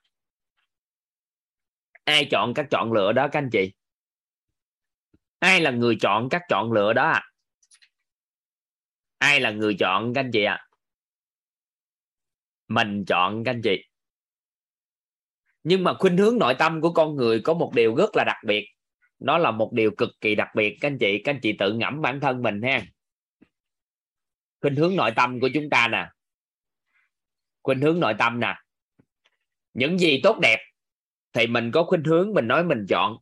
Ai chọn các chọn lựa đó, các anh chị? Ai là người chọn các chọn lựa đó? Ai là người chọn, các anh chị ạ? À? mình chọn, các anh chị. Nhưng mà khuynh hướng nội tâm của con người có một điều rất là đặc biệt. Nó là một điều cực kỳ đặc biệt, các anh chị. Các anh chị tự ngẫm bản thân mình ha. Khuynh hướng nội tâm của chúng ta nè khuynh hướng nội tâm nè. Những gì tốt đẹp thì mình có khuynh hướng, mình nói mình chọn.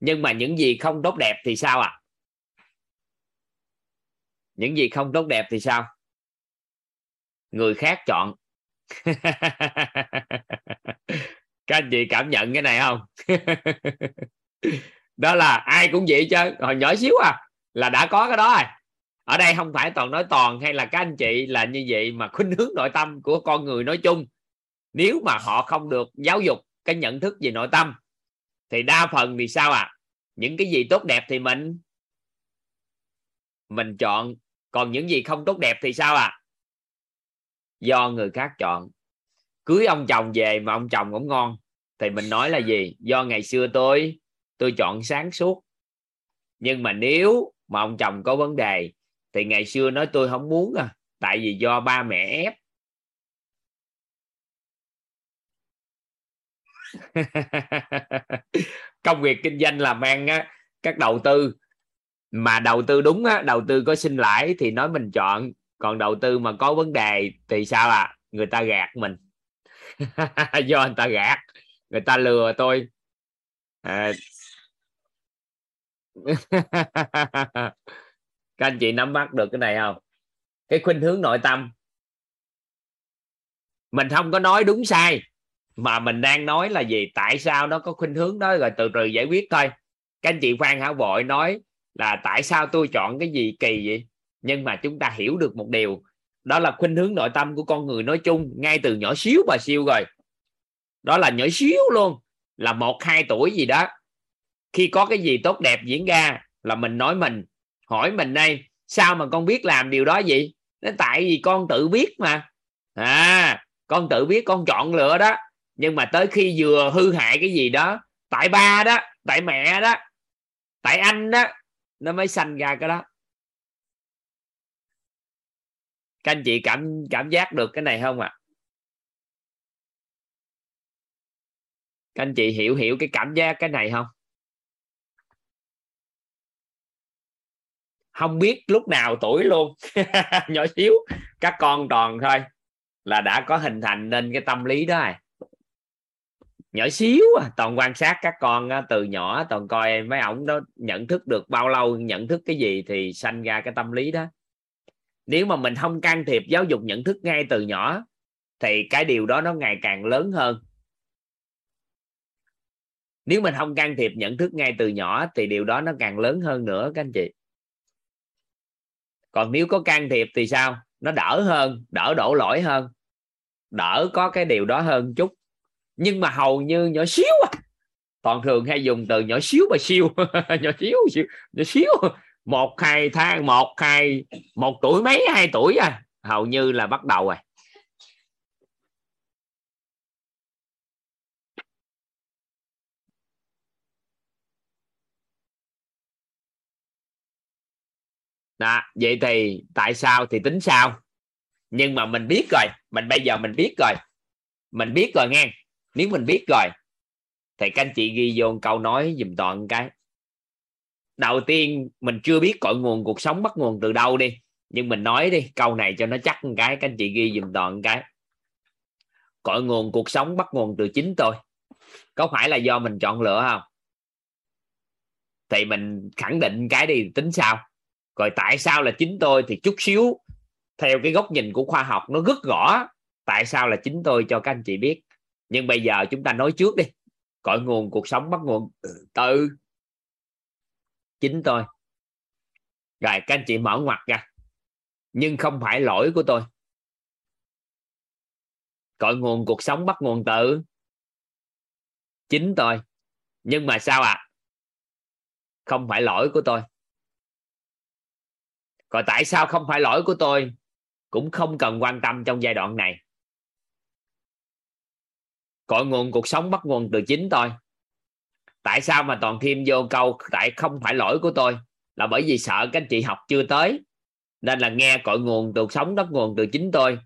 Nhưng mà những gì không tốt đẹp thì sao ạ à? những gì không tốt đẹp thì sao? Người khác chọn. [LAUGHS] Các anh chị cảm nhận cái này không? [LAUGHS] Đó là ai cũng vậy chứ. Hồi nhỏ xíu à là đã có cái đó rồi ở đây không phải toàn nói toàn hay là các anh chị là như vậy mà khuynh hướng nội tâm của con người nói chung. Nếu mà họ không được giáo dục cái nhận thức về nội tâm, thì đa phần thì sao à những cái gì tốt đẹp thì mình mình chọn. Còn những gì không tốt đẹp thì sao à do người khác chọn. Cưới ông chồng về mà ông chồng cũng ngon, thì mình nói là gì? Do ngày xưa tôi tôi chọn sáng suốt. Nhưng mà nếu mà ông chồng có vấn đề thì ngày xưa nói tôi không muốn à tại vì do ba mẹ ép. [LAUGHS] Công việc kinh doanh làm ăn á, các đầu tư. Mà đầu tư đúng á, đầu tư có sinh lãi thì nói mình chọn. Còn đầu tư mà có vấn đề thì sao à? Người ta gạt mình. [LAUGHS] Do người ta gạt, người ta lừa tôi. À... [LAUGHS] các anh chị nắm bắt được cái này không? Cái khuynh hướng nội tâm. Mình không có nói đúng sai, mà mình đang nói là gì? Tại sao nó có khuynh hướng đó? Rồi từ từ giải quyết thôi. Các anh chị phan hảo vội nói là tại sao tôi chọn cái gì kỳ vậy? Nhưng mà chúng ta hiểu được một điều. Đó là khuynh hướng nội tâm của con người nói chung, ngay từ nhỏ xíu bà siêu rồi. Đó là nhỏ xíu luôn, là một, hai tuổi gì đó. Khi có cái gì tốt đẹp diễn ra là mình nói mình hỏi mình đây, sao mà con biết làm điều đó vậy? Nó tại vì con tự biết mà. À con tự biết con chọn lựa đó. Nhưng mà tới khi vừa hư hại cái gì đó, tại ba đó, tại mẹ đó, tại anh đó, nó mới sanh ra cái đó. Các anh chị cảm cảm giác được cái này không ạ? À? các anh chị hiểu hiểu cái cảm giác cái này không? Không biết lúc nào tuổi luôn. [LAUGHS] Nhỏ xíu các con tròn thôi. Là đã có hình thành nên cái tâm lý đó rồi. Nhỏ xíu à, toàn quan sát các con từ nhỏ toàn coi mấy ổng đó nhận thức được bao lâu nhận thức cái gì thì sanh ra cái tâm lý đó. Nếu mà mình không can thiệp giáo dục nhận thức ngay từ nhỏ thì cái điều đó nó ngày càng lớn hơn. Nếu mình không can thiệp nhận thức ngay từ nhỏ thì điều đó nó càng lớn hơn nữa các anh chị còn nếu có can thiệp thì sao? Nó đỡ hơn, đỡ đổ lỗi hơn, đỡ có cái điều đó hơn chút. Nhưng mà hầu như nhỏ xíu à. Toàn thường hay dùng từ nhỏ xíu mà siêu. [LAUGHS] Nhỏ xíu, siêu, nhỏ xíu. Một, hai tháng, một, hai, một tuổi mấy, hai tuổi à. Hầu như là bắt đầu rồi. Đó, vậy thì tại sao thì tính sao? Nhưng mà mình biết rồi, mình bây giờ mình biết rồi. Mình biết rồi nghe. Nếu mình biết rồi, thì các anh chị ghi vô câu nói dùm toàn cái. Đầu tiên, mình chưa biết cội nguồn cuộc sống bắt nguồn từ đâu đi. Nhưng mình nói đi, câu này cho nó chắc một cái, các anh chị ghi dùm toàn cái. Cội nguồn cuộc sống bắt nguồn từ chính tôi. Có phải là do mình chọn lựa không? Thì mình khẳng định cái đi, tính sao? Rồi tại sao là chính tôi? Thì chút xíu, theo cái góc nhìn của khoa học, nó rất rõ tại sao là chính tôi cho các anh chị biết. Nhưng bây giờ chúng ta nói trước đi. Cội nguồn cuộc sống bắt nguồn từ chính tôi. Rồi, các anh chị mở ngoặt ra. Nhưng không phải lỗi của tôi. Cội nguồn cuộc sống bắt nguồn từ chính tôi. Nhưng mà sao ạ? À? không phải lỗi của tôi còn tại sao không phải lỗi của tôi? Cũng không cần quan tâm trong giai đoạn này. Cội nguồn cuộc sống bắt nguồn từ chính tôi. Tại sao mà toàn thêm vô câu tại không phải lỗi của tôi? Là bởi vì sợ các anh chị học chưa tới. Nên là nghe cội nguồn cuộc sống bắt nguồn từ chính tôi.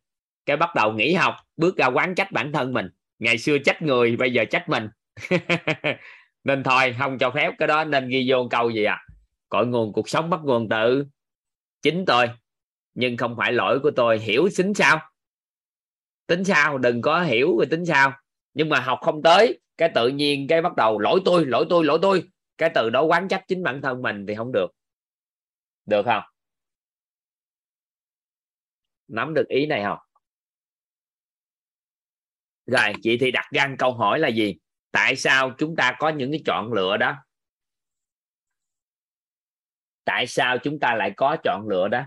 Cái bắt đầu nghỉ học, bước ra quán trách bản thân mình. Ngày xưa trách người, bây giờ trách mình. [LAUGHS] Nên thôi, không cho phép cái đó nên ghi vô câu gì à cội nguồn cuộc sống bắt nguồn từ chính tôi. Nhưng không phải lỗi của tôi. Hiểu tính sao? Tính sao? Đừng có hiểu rồi tính sao. Nhưng mà học không tới, cái tự nhiên cái bắt đầu, lỗi tôi lỗi tôi lỗi tôi. Cái từ đó quán trách chính bản thân mình thì không được. Được không? Nắm được ý này không? Rồi, chị thì đặt ra câu hỏi là gì? Tại sao chúng ta có những cái chọn lựa đó? Tại sao chúng ta lại có chọn lựa đó?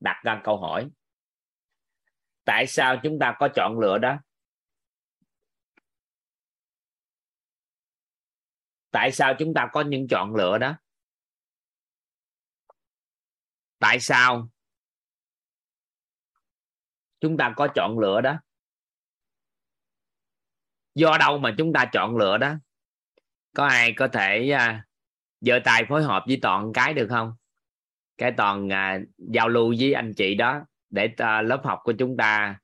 Đặt ra câu hỏi. Tại sao chúng ta có chọn lựa đó? Tại sao chúng ta có những chọn lựa đó? Tại sao chúng ta có chọn lựa đó? Do đâu mà chúng ta chọn lựa đó? Có ai có thể à, giờ tài tay phối hợp với toàn cái được không? Cái toàn à, giao lưu với anh chị đó để à, lớp học của chúng ta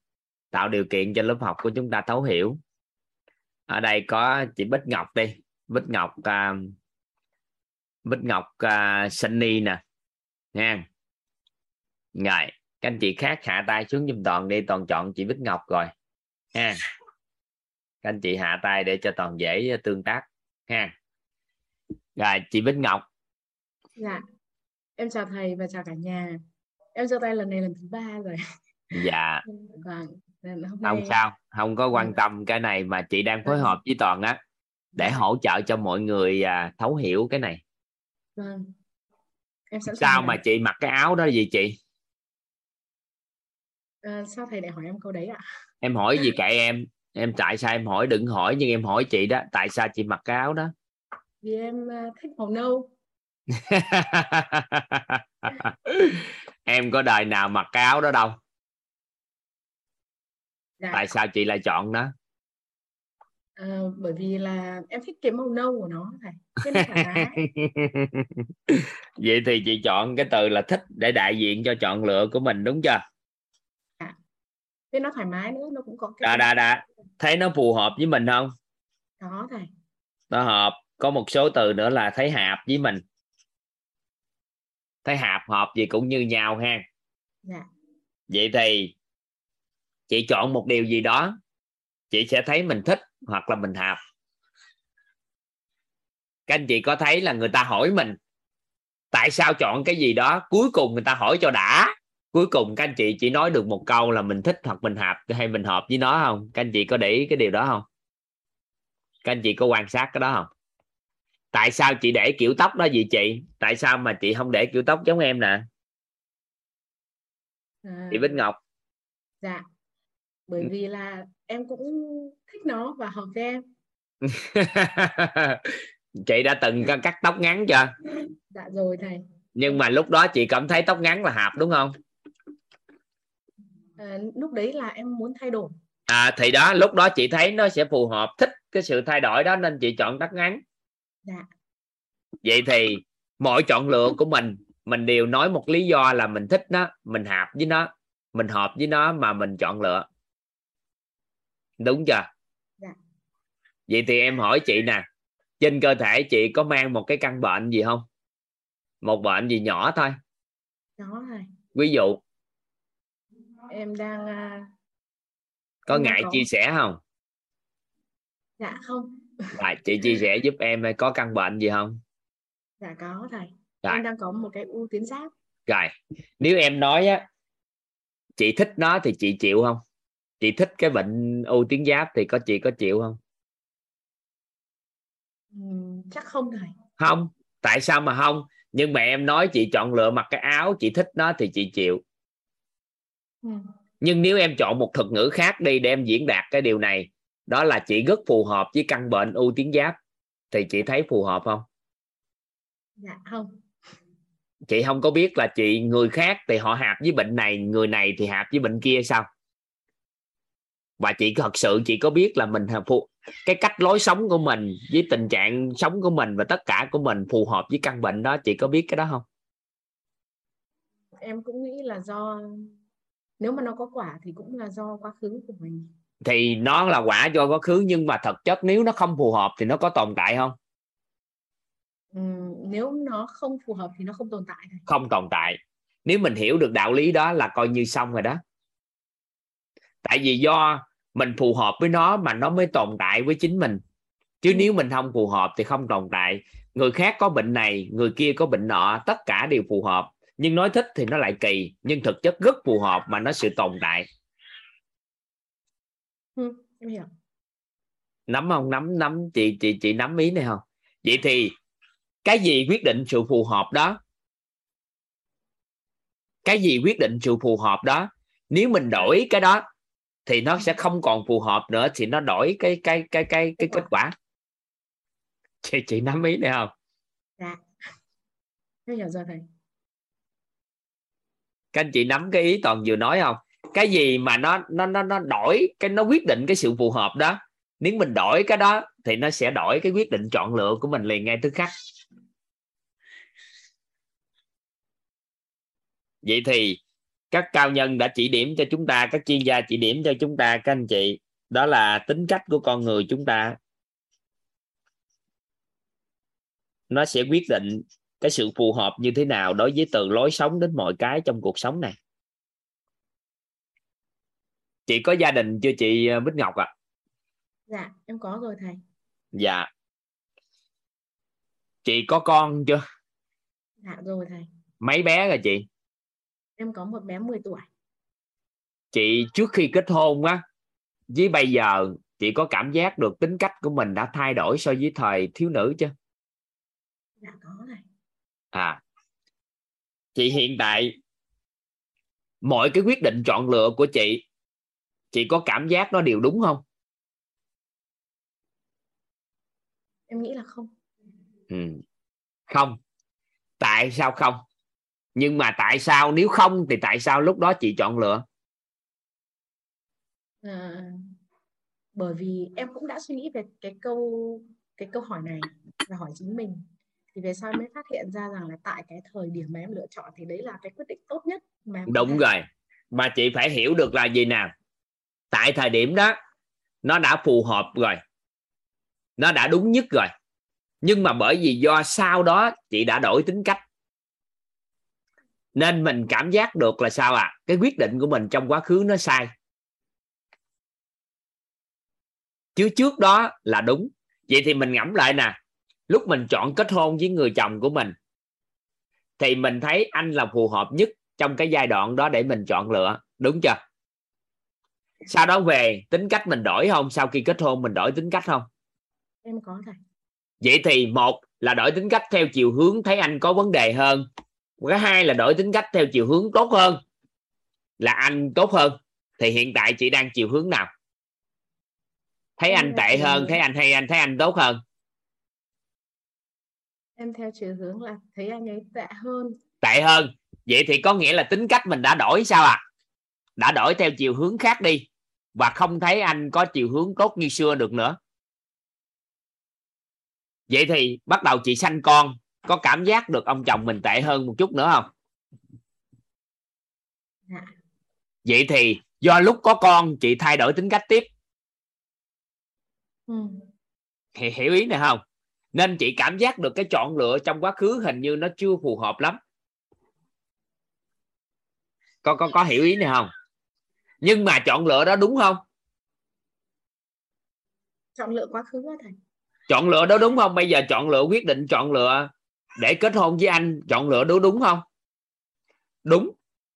tạo điều kiện cho lớp học của chúng ta thấu hiểu. Ở đây có chị Bích Ngọc đi. Bích Ngọc à, Bích Ngọc à, Sunny nè. Nha rồi các anh chị khác hạ tay xuống giùm toàn đi. Toàn chọn chị Bích Ngọc rồi. Ha các anh chị hạ tay để cho toàn dễ tương tác. Ha rồi chị Bích Ngọc. Dạ. Em chào thầy và chào cả nhà. Em giơ tay lần này lần thứ ba rồi. Dạ. [LAUGHS] Vâng hôm nay... không sao không có quan tâm cái này mà chị đang phối hợp với toàn á để hỗ trợ cho mọi người à, thấu hiểu cái này. Vâng. Em sẵn sao mà chị mặc cái áo đó gì chị? À, sao thầy lại hỏi em câu đấy ạ? Em hỏi gì kệ em. Em tại sao em hỏi đừng hỏi nhưng em hỏi chị đó tại sao chị mặc cái áo đó vì em uh, thích màu nâu. [LAUGHS] Em có đời nào mặc cái áo đó đâu? Dạ. tại sao chị lại chọn đó à, bởi vì là em thích cái màu nâu của nó thầy [LAUGHS] vậy thì chị chọn cái từ là thích để đại diện cho chọn lựa của mình đúng chưa? À. thế nó thoải mái nữa nó cũng có cái đà đà đà. Thấy nó phù hợp với mình không? Đó thầy. Nó hợp có một số từ nữa là thấy hạp với mình. Thấy hạp hợp gì cũng như nhau ha. Dạ. vậy thì chị chọn một điều gì đó chị sẽ thấy mình thích hoặc là mình hạp. Các anh chị có thấy là người ta hỏi mình tại sao chọn cái gì đó cuối cùng người ta hỏi cho đã. Cuối cùng các anh chị chỉ nói được một câu là mình thích hoặc mình hạp hay mình hợp với nó không? Các anh chị có để ý cái điều đó không? Các anh chị có quan sát cái đó không tại sao chị để kiểu tóc đó gì chị? Tại sao mà chị không để kiểu tóc giống em nè? À, chị Bích Ngọc. Dạ. Bởi Ừ. vì là em cũng thích nó và hợp với em. [LAUGHS] Chị đã từng cắt tóc ngắn chưa? Dạ rồi thầy. Nhưng mà lúc đó chị cảm thấy tóc ngắn là hợp đúng không? À, lúc đấy là em muốn thay đổi. À thì đó lúc đó chị thấy nó sẽ phù hợp thích cái sự thay đổi đó nên chị chọn tóc ngắn dạ. Vậy thì mọi chọn lựa của mình mình đều nói một lý do là mình thích nó mình hợp với nó mình hợp với nó mà mình chọn lựa. Đúng chưa? Dạ. vậy thì em hỏi chị nè trên cơ thể chị có mang một cái căn bệnh gì không? Một bệnh gì nhỏ thôi. Đó thầy ví dụ. Em đang à, có em ngại có- chia sẻ không? Dạ không à, chị chia sẻ giúp em có căn bệnh gì không? Dạ có thầy. Dạ. em đang có một cái u tuyến giáp. Rồi nếu em nói á chị thích nó thì chị chịu không? Chị thích cái bệnh u tuyến giáp thì có chị có chịu không? Ừm, chắc không thầy. Không tại sao mà không? Nhưng mà em nói chị chọn lựa mặc cái áo chị thích nó thì chị chịu. Ừm, nhưng nếu em chọn một thuật ngữ khác đi để em diễn đạt cái điều này đó là chị rất phù hợp với căn bệnh u tuyến giáp. Thì chị thấy phù hợp không? Dạ không. Chị không có biết là chị người khác thì họ hạp với bệnh này người này thì hạp với bệnh kia sao? Và chị thật sự chị có biết là mình phù cái cách lối sống của mình với tình trạng sống của mình và tất cả của mình phù hợp với căn bệnh đó chị có biết cái đó không? Em cũng nghĩ là do nếu mà nó có quả thì cũng là do quá khứ của mình thì nó là quả do quá khứ nhưng mà thật chất nếu nó không phù hợp thì nó có tồn tại không? Ừm, nếu nó không phù hợp thì nó không tồn tại không tồn tại. Nếu mình hiểu được đạo lý đó là coi như xong rồi đó. Tại vì do mình phù hợp với nó mà nó mới tồn tại với chính mình. Chứ nếu mình không phù hợp thì không tồn tại. Người khác có bệnh này người kia có bệnh nọ tất cả đều phù hợp. Nhưng nói thích thì nó lại kỳ nhưng thực chất rất phù hợp mà nó sự tồn tại Em hiểu. Nắm không? Nắm nắm. Chị chị chị nắm ý này không? Vậy thì cái gì quyết định sự phù hợp đó? Cái gì quyết định sự phù hợp đó? Nếu mình đổi cái đó thì nó sẽ không còn phù hợp nữa thì nó đổi cái cái cái cái cái kết quả. Chị chị nắm ý này không? Dạ. Em hiểu rồi thầy. Các anh chị nắm cái ý toàn vừa nói không cái gì mà nó nó nó nó đổi, cái nó quyết định cái sự phù hợp đó. Nếu mình đổi cái đó thì nó sẽ đổi cái quyết định chọn lựa của mình liền ngay tức khắc. Vậy thì các cao nhân đã chỉ điểm cho chúng ta, các chuyên gia chỉ điểm cho chúng ta, các anh chị. Đó là tính cách của con người chúng ta. Nó sẽ quyết định cái sự phù hợp như thế nào đối với từ lối sống đến mọi cái trong cuộc sống này chị có gia đình chưa chị ờ, Bích Ngọc ạ? À? dạ em có rồi thầy. Dạ. Chị có con chưa? Dạ rồi thầy. Mấy bé rồi chị? Em có một bé 10 tuổi. Chị trước khi kết hôn á với bây giờ chị có cảm giác được tính cách của mình đã thay đổi so với thời thiếu nữ chưa? Dạ có thầy. À. Chị hiện tại mọi cái quyết định chọn lựa của chị chị có cảm giác nó đều đúng không? Em nghĩ là không. Ừ. không. Tại sao không? Nhưng mà tại sao nếu không thì tại sao lúc đó chị chọn lựa? À, bởi vì em cũng đã suy nghĩ về cái câu cái câu hỏi này và hỏi chính mình. Thì về sau mới phát hiện ra rằng là tại cái thời điểm mà em lựa chọn thì đấy là cái quyết định tốt nhất mà em đúng rồi. Mà chị phải hiểu được là gì nè tại thời điểm đó, nó đã phù hợp rồi. Nó đã đúng nhất rồi. Nhưng mà bởi vì do sau đó chị đã đổi tính cách. Nên mình cảm giác được là sao à cái quyết định của mình trong quá khứ nó sai. Chứ trước đó là đúng. Vậy thì mình ngẫm lại nè. Lúc mình chọn kết hôn với người chồng của mình, thì mình thấy anh là phù hợp nhất trong cái giai đoạn đó để mình chọn lựa. Đúng chưa? Sau đó về tính cách mình đổi không? Sau khi kết hôn mình đổi tính cách không? Em có thầy. Vậy thì một là đổi tính cách theo chiều hướng thấy anh có vấn đề hơn. Cái hai là đổi tính cách theo chiều hướng tốt hơn. Là anh tốt hơn. Thì hiện tại chị đang chiều hướng nào? Thấy Em anh tệ hơn hướng- thấy anh hay anh thấy anh tốt hơn? Em theo chiều hướng là thấy anh ấy tệ hơn. Tệ hơn. Vậy thì có nghĩa là tính cách mình đã đổi sao ạ đã đổi theo chiều hướng khác đi và không thấy anh có chiều hướng tốt như xưa được nữa. Vậy thì bắt đầu chị sanh con có cảm giác được ông chồng mình tệ hơn một chút nữa không? Dạ. vậy thì do lúc có con chị thay đổi tính cách tiếp. Ừ. thì hiểu ý này không? Nên chị cảm giác được cái chọn lựa trong quá khứ hình như nó chưa phù hợp lắm. Có có có hiểu ý này không nhưng mà chọn lựa đó đúng không? Chọn lựa quá khứ á thầy. Chọn lựa đó đúng không? Bây giờ chọn lựa quyết định chọn lựa để kết hôn với anh chọn lựa đó đúng không? Đúng.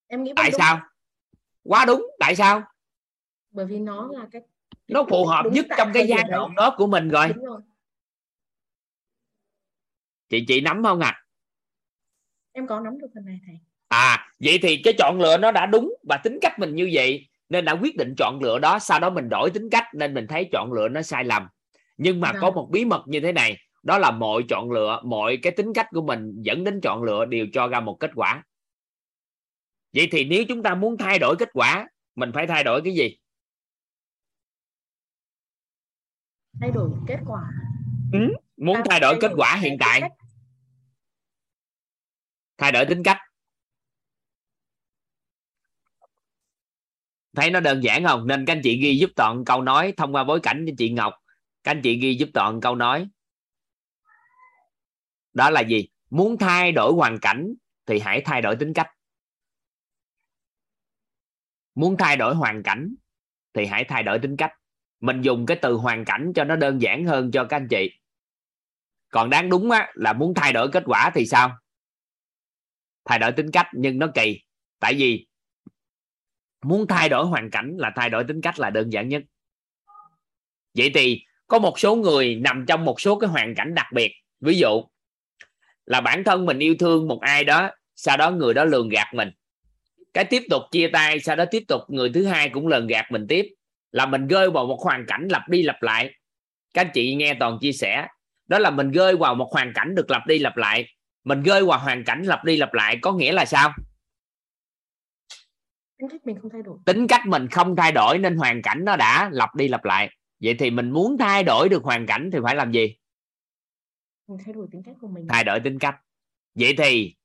Em nghĩ tại đúng, sao? Quá đúng. Tại sao? Bởi vì nó là cái, nó phù hợp đúng nhất trong cái giai đoạn đó. của mình rồi. Rồi. Chị chị nắm không ạ? À? em có nắm được phần này thầy. À vậy thì cái chọn lựa nó đã đúng và tính cách mình như vậy nên đã quyết định chọn lựa đó sau đó mình đổi tính cách nên mình thấy chọn lựa nó sai lầm. Nhưng mà Vâng. có một bí mật như thế này đó là mọi chọn lựa mọi cái tính cách của mình dẫn đến chọn lựa đều cho ra một kết quả. Vậy thì nếu chúng ta muốn thay đổi kết quả mình phải thay đổi cái gì? Thay đổi kết quả. Muốn À, thay đổi kết đổi quả hiện tại. thay đổi tính cách thấy nó đơn giản không? Nên các anh chị ghi giúp toàn câu nói thông qua bối cảnh cho chị Ngọc. Các anh chị ghi giúp toàn câu nói. Đó là gì? Muốn thay đổi hoàn cảnh thì hãy thay đổi tính cách. Muốn thay đổi hoàn cảnh thì hãy thay đổi tính cách. Mình dùng cái từ hoàn cảnh cho nó đơn giản hơn cho các anh chị. Còn đáng đúng á, là muốn thay đổi kết quả thì sao? Thay đổi tính cách nhưng nó kỳ. Tại vì muốn thay đổi hoàn cảnh là thay đổi tính cách là đơn giản nhất. Vậy thì có một số người nằm trong một số cái hoàn cảnh đặc biệt. Ví dụ là bản thân mình yêu thương một ai đó, sau đó người đó lường gạt mình. Cái tiếp tục chia tay, sau đó tiếp tục người thứ hai cũng lường gạt mình tiếp. Là mình rơi vào một hoàn cảnh lặp đi lặp lại. Các anh chị nghe toàn chia sẻ. Đó là mình rơi vào một hoàn cảnh được lặp đi lặp lại. Mình rơi vào hoàn cảnh lặp đi lặp lại có nghĩa là sao? Tính cách mình không thay đổi. Tính cách mình không thay đổi nên hoàn cảnh nó đã lặp đi lặp lại. Vậy thì mình muốn thay đổi được hoàn cảnh thì phải làm gì? Mình thay đổi tính cách của mình. Thay đổi tính cách. Vậy thì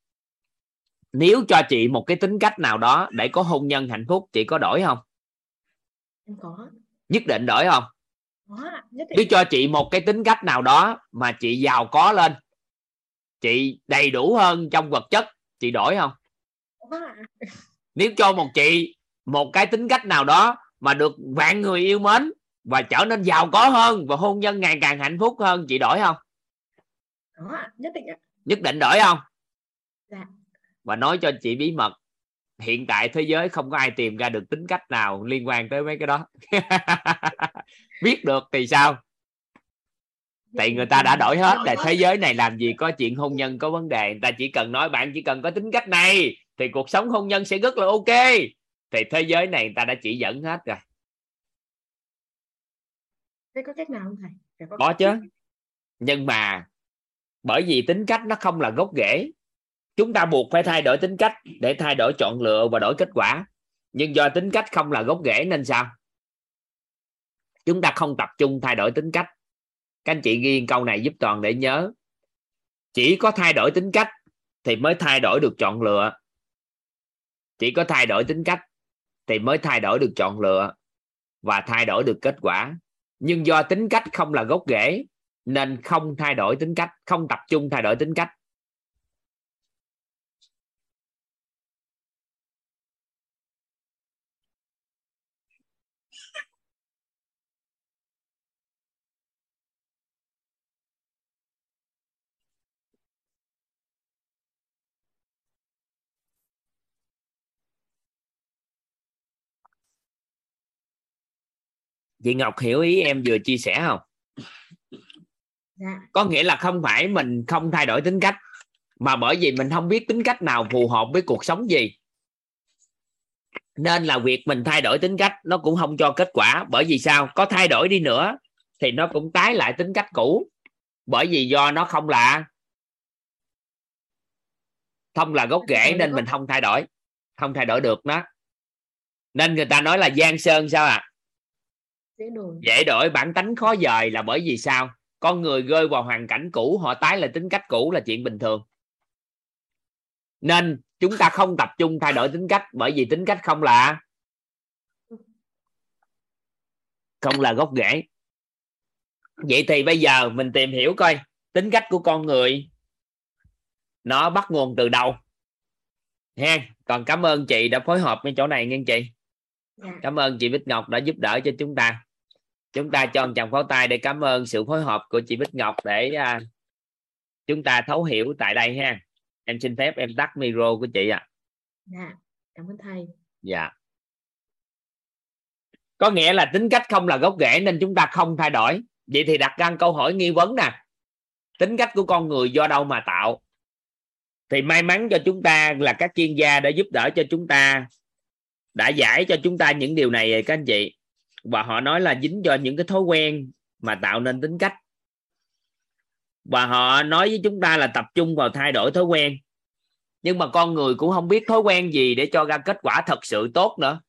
nếu cho chị một cái tính cách nào đó để có hôn nhân hạnh phúc chị có đổi không? Em có. Nhất định đổi không? Có nhất định. Nếu cho chị một cái tính cách nào đó mà chị giàu có lên chị đầy đủ hơn trong vật chất chị đổi không? Có. Nếu cho một chị một cái tính cách nào đó mà được vạn người yêu mến và trở nên giàu có hơn và hôn nhân ngày càng hạnh phúc hơn chị đổi không? Ạ, nhất định nhất định đổi không? Dạ. và nói cho chị bí mật hiện tại thế giới không có ai tìm ra được tính cách nào liên quan tới mấy cái đó. [LAUGHS] Biết được thì sao? Tại người ta đã đổi hết là thế giới này làm gì có chuyện hôn nhân có vấn đề. Người ta chỉ cần nói bạn chỉ cần có tính cách này thì cuộc sống hôn nhân sẽ rất là ok. Thì thế giới này người ta đã chỉ dẫn hết rồi. Thế có cách nào không thầy? Có cách chứ. nhưng mà bởi vì tính cách nó không là gốc rễ. Chúng ta buộc phải thay đổi tính cách để thay đổi chọn lựa và đổi kết quả. Nhưng do tính cách không là gốc rễ nên sao? Chúng ta không tập trung thay đổi tính cách. Các anh chị ghi câu này giúp toàn để nhớ. Chỉ có thay đổi tính cách thì mới thay đổi được chọn lựa chỉ có thay đổi tính cách thì mới thay đổi được chọn lựa và thay đổi được kết quả. Nhưng do tính cách không là gốc rễ, nên không thay đổi tính cách, không tập trung thay đổi tính cách. Chị Ngọc hiểu ý em vừa chia sẻ không? Dạ. Có nghĩa là không phải mình không thay đổi tính cách mà bởi vì mình không biết tính cách nào phù hợp với cuộc sống gì. Nên là việc mình thay đổi tính cách nó cũng không cho kết quả. Bởi vì sao? Có thay đổi đi nữa thì nó cũng tái lại tính cách cũ. Bởi vì do nó không là không là gốc rễ nên mình không thay đổi không thay đổi được nó. Nên người ta nói là giang sơn sao à dễ đổi. Dễ đổi, bản tánh khó dời là bởi vì sao? Con người rơi vào hoàn cảnh cũ, họ tái lại tính cách cũ là chuyện bình thường. Nên chúng ta không tập trung thay đổi tính cách bởi vì tính cách không là không là gốc rễ. Vậy thì bây giờ mình tìm hiểu coi, tính cách của con người, nó bắt nguồn từ đâu? Ha còn cảm ơn chị đã phối hợp với chỗ này nghe chị dạ. Cảm ơn chị Bích Ngọc đã giúp đỡ cho chúng ta. Chúng ta cho một chàng pháo tay để cảm ơn sự phối hợp của chị Bích Ngọc để à, chúng ta thấu hiểu tại đây ha. Em xin phép em tắt micro của chị ạ. À. dạ cảm ơn thầy. Dạ. Có nghĩa là tính cách không là gốc rễ nên chúng ta không thay đổi. Vậy thì đặt ra câu hỏi nghi vấn nè. Tính cách của con người do đâu mà tạo? Thì may mắn cho chúng ta là các chuyên gia đã giúp đỡ cho chúng ta đã giải cho chúng ta những điều này các anh chị. Và họ nói là dính cho những cái thói quen mà tạo nên tính cách. Và họ nói với chúng ta là tập trung vào thay đổi thói quen. Nhưng mà con người cũng không biết thói quen gì để cho ra kết quả thật sự tốt nữa.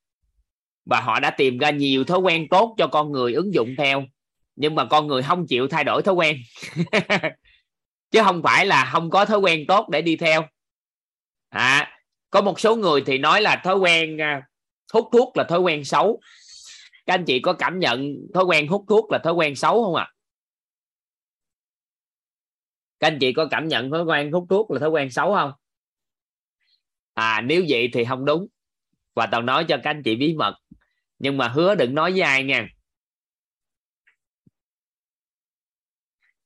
Và họ đã tìm ra nhiều thói quen tốt cho con người ứng dụng theo. Nhưng mà con người không chịu thay đổi thói quen. [LAUGHS] Chứ không phải là không có thói quen tốt để đi theo. À, có một số người thì nói là thói quen à, hút thuốc là thói quen xấu. Các anh chị có cảm nhận thói quen hút thuốc là thói quen xấu không ạ? À? các anh chị có cảm nhận thói quen hút thuốc là thói quen xấu không? À nếu vậy thì không đúng. Và tao nói cho các anh chị bí mật. Nhưng mà hứa đừng nói với ai nha.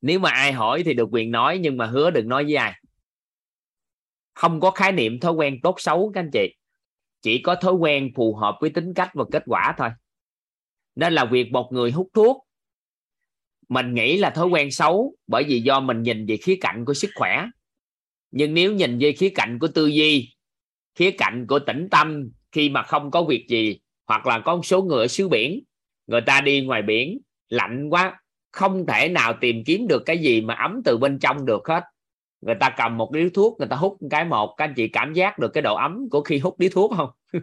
Nếu mà ai hỏi thì được quyền nói, nhưng mà hứa đừng nói với ai. Không có khái niệm thói quen tốt xấu, các anh chị chỉ có thói quen phù hợp với tính cách và kết quả thôi. Nên là việc một người hút thuốc. Mình nghĩ là thói quen xấu bởi vì do mình nhìn về khía cạnh của sức khỏe. Nhưng nếu nhìn về khía cạnh của tư duy, khía cạnh của tĩnh tâm khi mà không có việc gì, hoặc là có một số người ở xứ biển, người ta đi ngoài biển, lạnh quá, không thể nào tìm kiếm được cái gì mà ấm từ bên trong được hết người ta cầm một điếu thuốc, người ta hút cái một, các anh chị cảm giác được cái độ ấm của khi hút điếu thuốc không? [LAUGHS]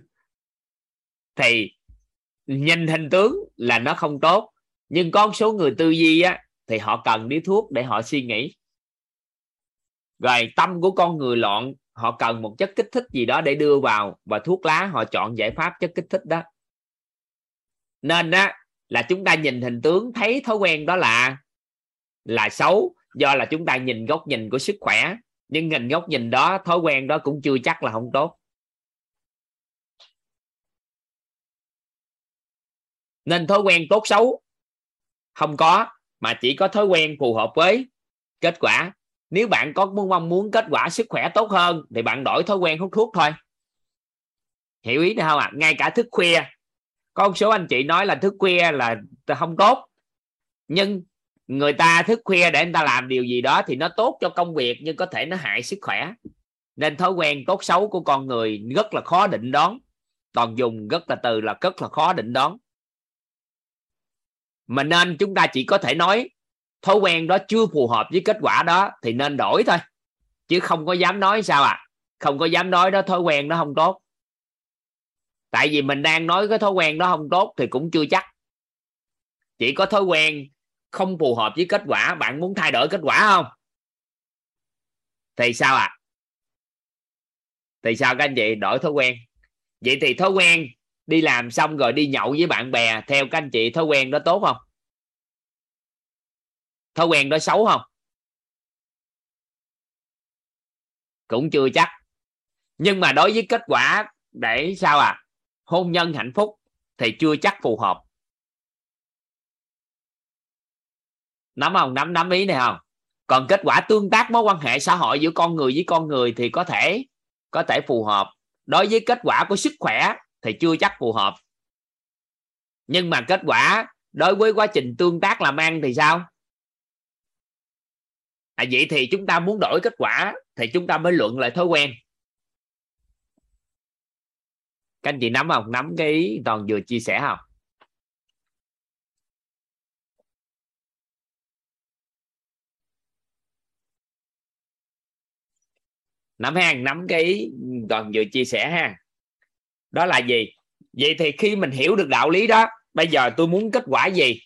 Thì nhìn hình tướng là nó không tốt, nhưng có một số người tư duy á, thì họ cần điếu thuốc để họ suy nghĩ. Rồi tâm của con người loạn, họ cần một chất kích thích gì đó để đưa vào và thuốc lá họ chọn giải pháp chất kích thích đó. Nên á, là chúng ta nhìn hình tướng, thấy thói quen đó là là xấu do là chúng ta nhìn góc nhìn của sức khỏe, nhưng nhìn góc nhìn đó, thói quen đó cũng chưa chắc là không tốt. Nên thói quen tốt xấu? Không có, mà chỉ có thói quen phù hợp với kết quả. Nếu bạn có muốn mong muốn kết quả sức khỏe tốt hơn, thì bạn đổi thói quen hút thuốc thôi. Hiểu ý không ạ? À? ngay cả thức khuya. Có một số anh chị nói là thức khuya là không tốt. Nhưng người ta thức khuya để người ta làm điều gì đó thì nó tốt cho công việc, nhưng có thể nó hại sức khỏe. Nên thói quen tốt xấu của con người rất là khó định đoán. Toàn dùng rất là từ là rất là khó định đoán. Mà nên chúng ta chỉ có thể nói, thói quen đó chưa phù hợp với kết quả đó thì nên đổi thôi. Chứ không có dám nói sao à? Không có dám nói đó thói quen nó không tốt. Tại vì mình đang nói cái thói quen đó không tốt thì cũng chưa chắc. Chỉ có thói quen không phù hợp với kết quả, bạn muốn thay đổi kết quả không? Thì sao ạ? À? thì sao các anh chị? Đổi thói quen. Vậy thì thói quen đi làm xong rồi đi nhậu với bạn bè, theo các anh chị, thói quen đó tốt không? Thói quen đó xấu không? Cũng chưa chắc. Nhưng mà đối với kết quả để sao à hôn nhân hạnh phúc thì chưa chắc phù hợp. Nắm không? Nắm nắm ý này không? Còn kết quả tương tác mối quan hệ xã hội giữa con người với con người thì có thể có thể phù hợp. Đối với kết quả của sức khỏe thì chưa chắc phù hợp. Nhưng mà kết quả đối với quá trình tương tác làm ăn thì sao? À, vậy thì chúng ta muốn đổi kết quả thì chúng ta mới luận lại thói quen. Các anh chị nắm không? Nắm cái ý toàn vừa chia sẻ không? Nắm hang nắm cái ý toàn vừa chia sẻ ha. Đó là gì? Vậy thì khi mình hiểu được đạo lý đó, bây giờ tôi muốn kết quả gì?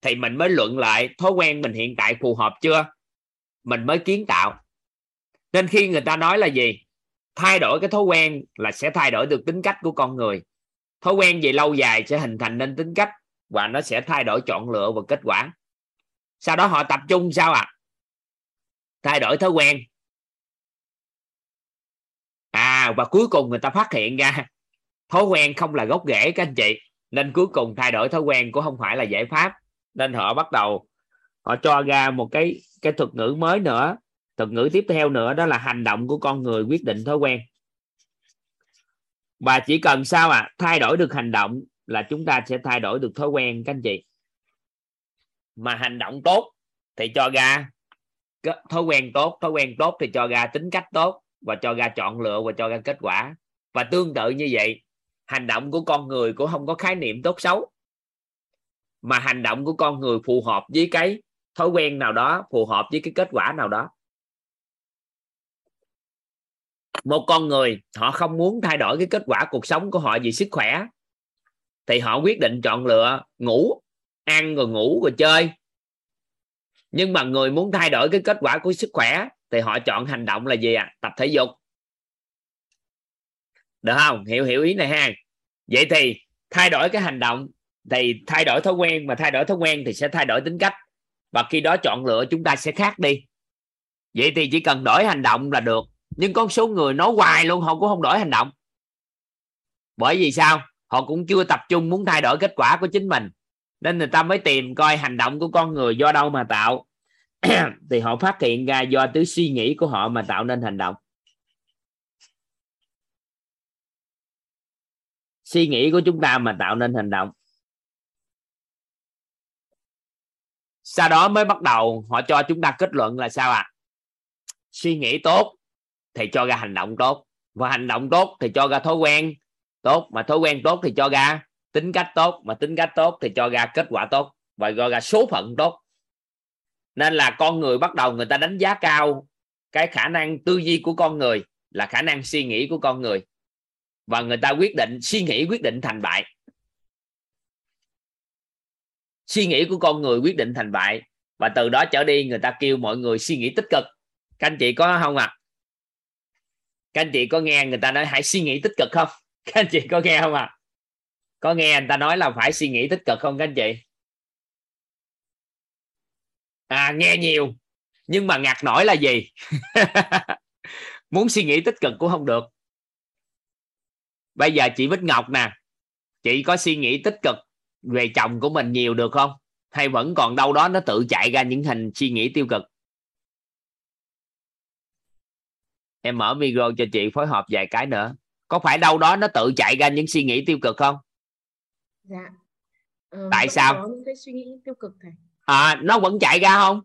Thì mình mới luận lại thói quen mình hiện tại phù hợp chưa? Mình mới kiến tạo. Nên khi người ta nói là gì? Thay đổi cái thói quen là sẽ thay đổi được tính cách của con người. Thói quen về lâu dài sẽ hình thành nên tính cách và nó sẽ thay đổi chọn lựa và kết quả. Sau đó họ tập trung sao ạ? À? thay đổi thói quen à và cuối cùng người ta phát hiện ra [LAUGHS] thói quen không là gốc rễ các anh chị. Nên cuối cùng thay đổi thói quen cũng không phải là giải pháp. Nên họ bắt đầu, họ cho ra một cái cái thuật ngữ mới nữa. Thuật ngữ tiếp theo nữa đó là hành động của con người quyết định thói quen. Và chỉ cần sao à thay đổi được hành động là chúng ta sẽ thay đổi được thói quen các anh chị. Mà hành động tốt thì cho ra thói quen tốt, thói quen tốt thì cho ra tính cách tốt và cho ra chọn lựa và cho ra kết quả. Và tương tự như vậy, hành động của con người cũng không có khái niệm tốt xấu, mà hành động của con người phù hợp với cái thói quen nào đó, phù hợp với cái kết quả nào đó. Một con người, họ không muốn thay đổi cái kết quả cuộc sống của họ vì sức khỏe, thì họ quyết định chọn lựa ngủ, ăn rồi ngủ rồi chơi. Nhưng mà người muốn thay đổi cái kết quả của sức khỏe thì họ chọn hành động là gì à tập thể dục. Được không? Hiểu hiểu ý này ha. Vậy thì thay đổi cái hành động thì thay đổi thói quen, mà thay đổi thói quen thì sẽ thay đổi tính cách. Và khi đó chọn lựa chúng ta sẽ khác đi. Vậy thì chỉ cần đổi hành động là được. Nhưng có số người nói hoài luôn, họ cũng không đổi hành động. Bởi vì sao? Họ cũng chưa tập trung muốn thay đổi kết quả của chính mình. Nên người ta mới tìm coi hành động của con người do đâu mà tạo. [COUGHS] thì họ phát hiện ra do tứ suy nghĩ của họ mà tạo nên hành động. Suy nghĩ của chúng ta mà tạo nên hành động. Sau đó mới bắt đầu họ cho chúng ta kết luận là sao ạ? À? suy nghĩ tốt thì cho ra hành động tốt, và hành động tốt thì cho ra thói quen tốt, mà thói quen tốt thì cho ra tính cách tốt, mà tính cách tốt thì cho ra kết quả tốt, và gọi ra số phận tốt nên là con người bắt đầu người ta đánh giá cao cái khả năng tư duy của con người là khả năng suy nghĩ của con người. Và người ta quyết định, suy nghĩ quyết định thành bại. Suy nghĩ của con người quyết định thành bại. Và từ đó trở đi, người ta kêu mọi người suy nghĩ tích cực. Các anh chị có không ạ? À? các anh chị có nghe người ta nói hãy suy nghĩ tích cực không? [LAUGHS] Các anh chị có nghe không ạ? À? có nghe người ta nói là phải suy nghĩ tích cực không các anh chị? À nghe nhiều nhưng mà ngặt nổi là gì? [LAUGHS] Muốn suy nghĩ tích cực cũng không được. Bây giờ chị Bích Ngọc nè chị có suy nghĩ tích cực về chồng của mình nhiều được không? Hay vẫn còn đâu đó nó tự chạy ra những hình suy nghĩ tiêu cực? Em mở micro cho chị phối hợp vài cái nữa. Có phải đâu đó nó tự chạy ra những suy nghĩ tiêu cực không? Dạ. Ờ, tại sao? có những cái suy nghĩ tiêu cực thầy à nó vẫn chạy ra không?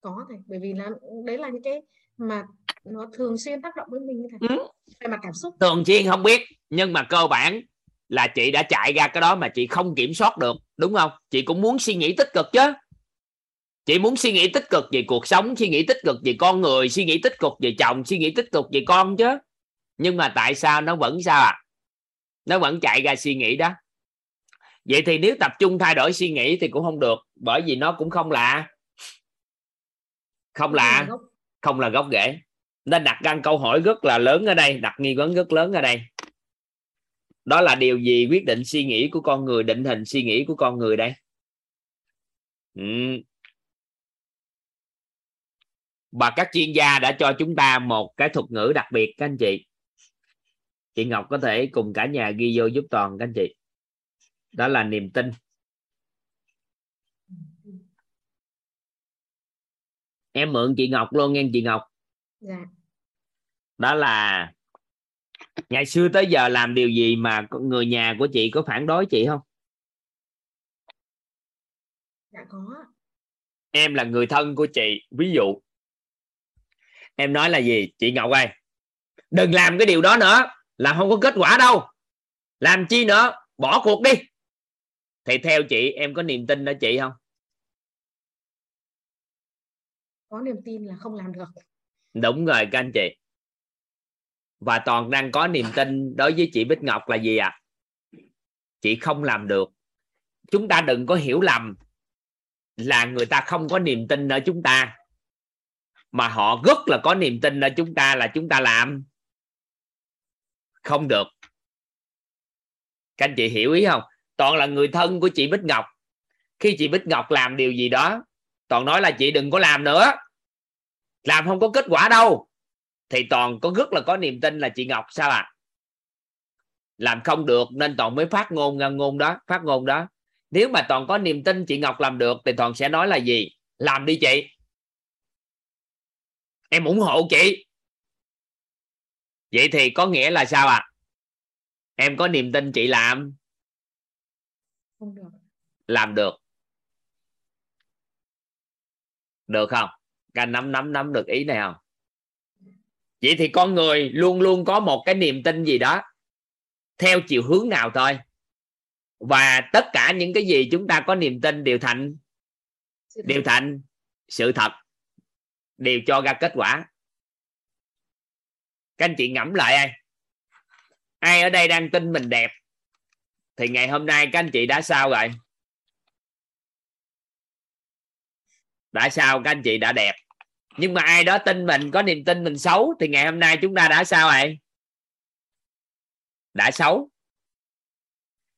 Có thầy bởi vì là đấy là những cái mà nó thường xuyên tác động với mình thầy ừ. về mặt cảm xúc. Thường xuyên không biết nhưng mà cơ bản là chị đã chạy ra cái đó mà chị không kiểm soát được đúng không? Chị cũng muốn suy nghĩ tích cực chứ. Chị muốn suy nghĩ tích cực về cuộc sống suy nghĩ tích cực về con người suy nghĩ tích cực về chồng suy nghĩ tích cực về con chứ. Nhưng mà tại sao nó vẫn sao à? Nó vẫn chạy ra suy nghĩ đó vậy thì nếu tập trung thay đổi suy nghĩ thì cũng không được bởi vì nó cũng không là không là không là gốc. rễ. Nên đặt ra câu hỏi rất là lớn ở đây đặt nghi vấn rất lớn ở đây. Đó là điều gì quyết định suy nghĩ của con người định hình suy nghĩ của con người đây? Ừ. và các chuyên gia đã cho chúng ta một cái thuật ngữ đặc biệt các anh chị. Chị Ngọc có thể cùng cả nhà ghi vô giúp toàn các anh chị đó là niềm tin. Em mượn chị Ngọc luôn nghe chị Ngọc. Dạ. đó là ngày xưa tới giờ làm điều gì mà người nhà của chị có phản đối chị không? Dạ có. Em là người thân của chị. Ví dụ em nói là gì? Chị ngọc ơi đừng làm cái điều đó nữa là không có kết quả đâu. Làm chi nữa? Bỏ cuộc đi thì theo chị em có niềm tin ở chị không? Có niềm tin là không làm được. Đúng rồi các anh chị. Và toàn đang có niềm tin đối với chị bích ngọc là gì ạ? À? chị không làm được. Chúng ta đừng có hiểu lầm là người ta không có niềm tin ở chúng ta. Mà họ rất là có niềm tin ở chúng ta là chúng ta làm. Không được. Các anh chị hiểu ý không toàn là người thân của chị bích ngọc. Khi chị bích ngọc làm điều gì đó, toàn nói là chị đừng có làm nữa. Làm không có kết quả đâu. Thì toàn có rất là có niềm tin là chị ngọc sao ạ? À? làm không được nên toàn mới phát ngôn ra ngôn đó, phát ngôn đó. Nếu mà toàn có niềm tin chị ngọc làm được thì toàn sẽ nói là gì? Làm đi chị. Em ủng hộ chị. Vậy thì có nghĩa là sao ạ? À? em có niềm tin chị làm làm được. Được không? Các nắm nắm nắm được ý này không? Vậy thì con người luôn luôn có một cái niềm tin gì đó, theo chiều hướng nào thôi. Và tất cả những cái gì chúng ta có niềm tin đều thành đều thành sự thật, đều cho ra kết quả. Các anh chị ngẫm lại ai? Ai ở đây đang tin mình đẹp? Thì ngày hôm nay các anh chị đã sao rồi? Đã sao các anh chị đã đẹp? Nhưng mà ai đó tin mình, có niềm tin mình xấu, thì ngày hôm nay chúng ta đã sao vậy? Đã xấu.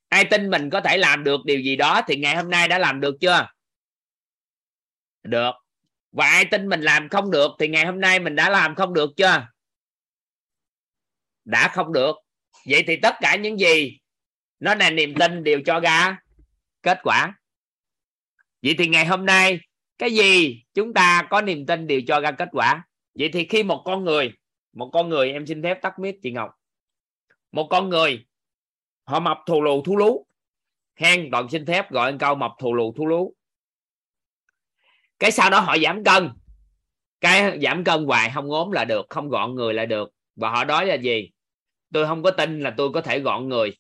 Ai tin mình có thể làm được điều gì đó, thì ngày hôm nay đã làm được chưa? Được. Và ai tin mình làm không được, thì ngày hôm nay mình đã làm không được chưa? Đã không được. Vậy thì tất cả những gì, nó là niềm tin đều cho ra kết quả. Vậy thì ngày hôm nay cái gì? Chúng ta có niềm tin đều cho ra kết quả. Vậy thì khi một con người, một con người, em xin phép tắt mic, chị ngọc. Một con người, họ mập thù lù thú lú. Hen đoàn xin phép gọi anh câu mập thù lù thú lú. Cái sau đó họ giảm cân. Cái giảm cân hoài, không ốm là được, không gọn người là được. Và họ nói là gì? Tôi không có tin là tôi có thể gọn người.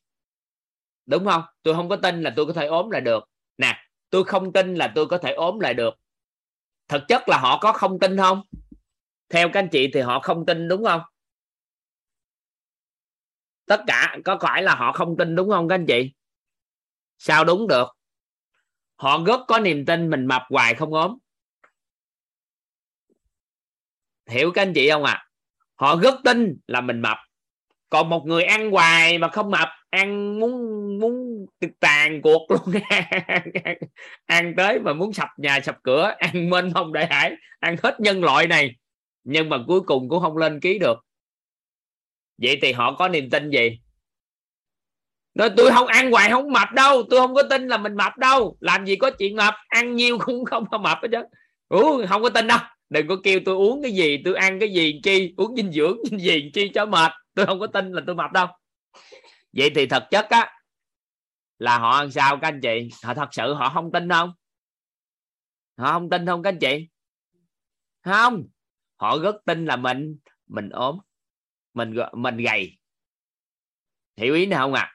Đúng không? Tôi không có tin là tôi có thể ốm là được. Nè, tôi không tin là tôi có thể ốm lại được thực chất là họ có không tin không? Theo các anh chị thì họ không tin đúng không? Tất cả, có phải là họ không tin đúng không các anh chị? Sao đúng được? Họ rất có niềm tin mình mập hoài không ốm. Hiểu các anh chị không ạ? À? họ rất tin là mình mập. Còn một người ăn hoài mà không mập ăn muốn muốn tàn cuộc luôn. [LAUGHS] Ăn tới mà muốn sập nhà sập cửa ăn mênh không đại hải ăn hết nhân loại này. Nhưng mà cuối cùng cũng không lên ký được. Vậy thì họ có niềm tin gì? Nói tôi không ăn hoài không mập đâu. Tôi không có tin là mình mập đâu. Làm gì có chuyện mập. Ăn nhiều cũng không có mập hết chứ Ủa, không có tin đâu. Đừng có kêu tôi uống cái gì. Tôi ăn cái gì chi? Uống dinh dưỡng [LAUGHS] gì chi cho mệt. Tôi không có tin là tôi mập đâu vậy thì thực chất á, là họ làm sao các anh chị? Họ thật sự họ không tin không? Họ không tin không các anh chị? Không. Họ rất tin là mình mình ốm, mình mình gầy. Hiểu ý này không à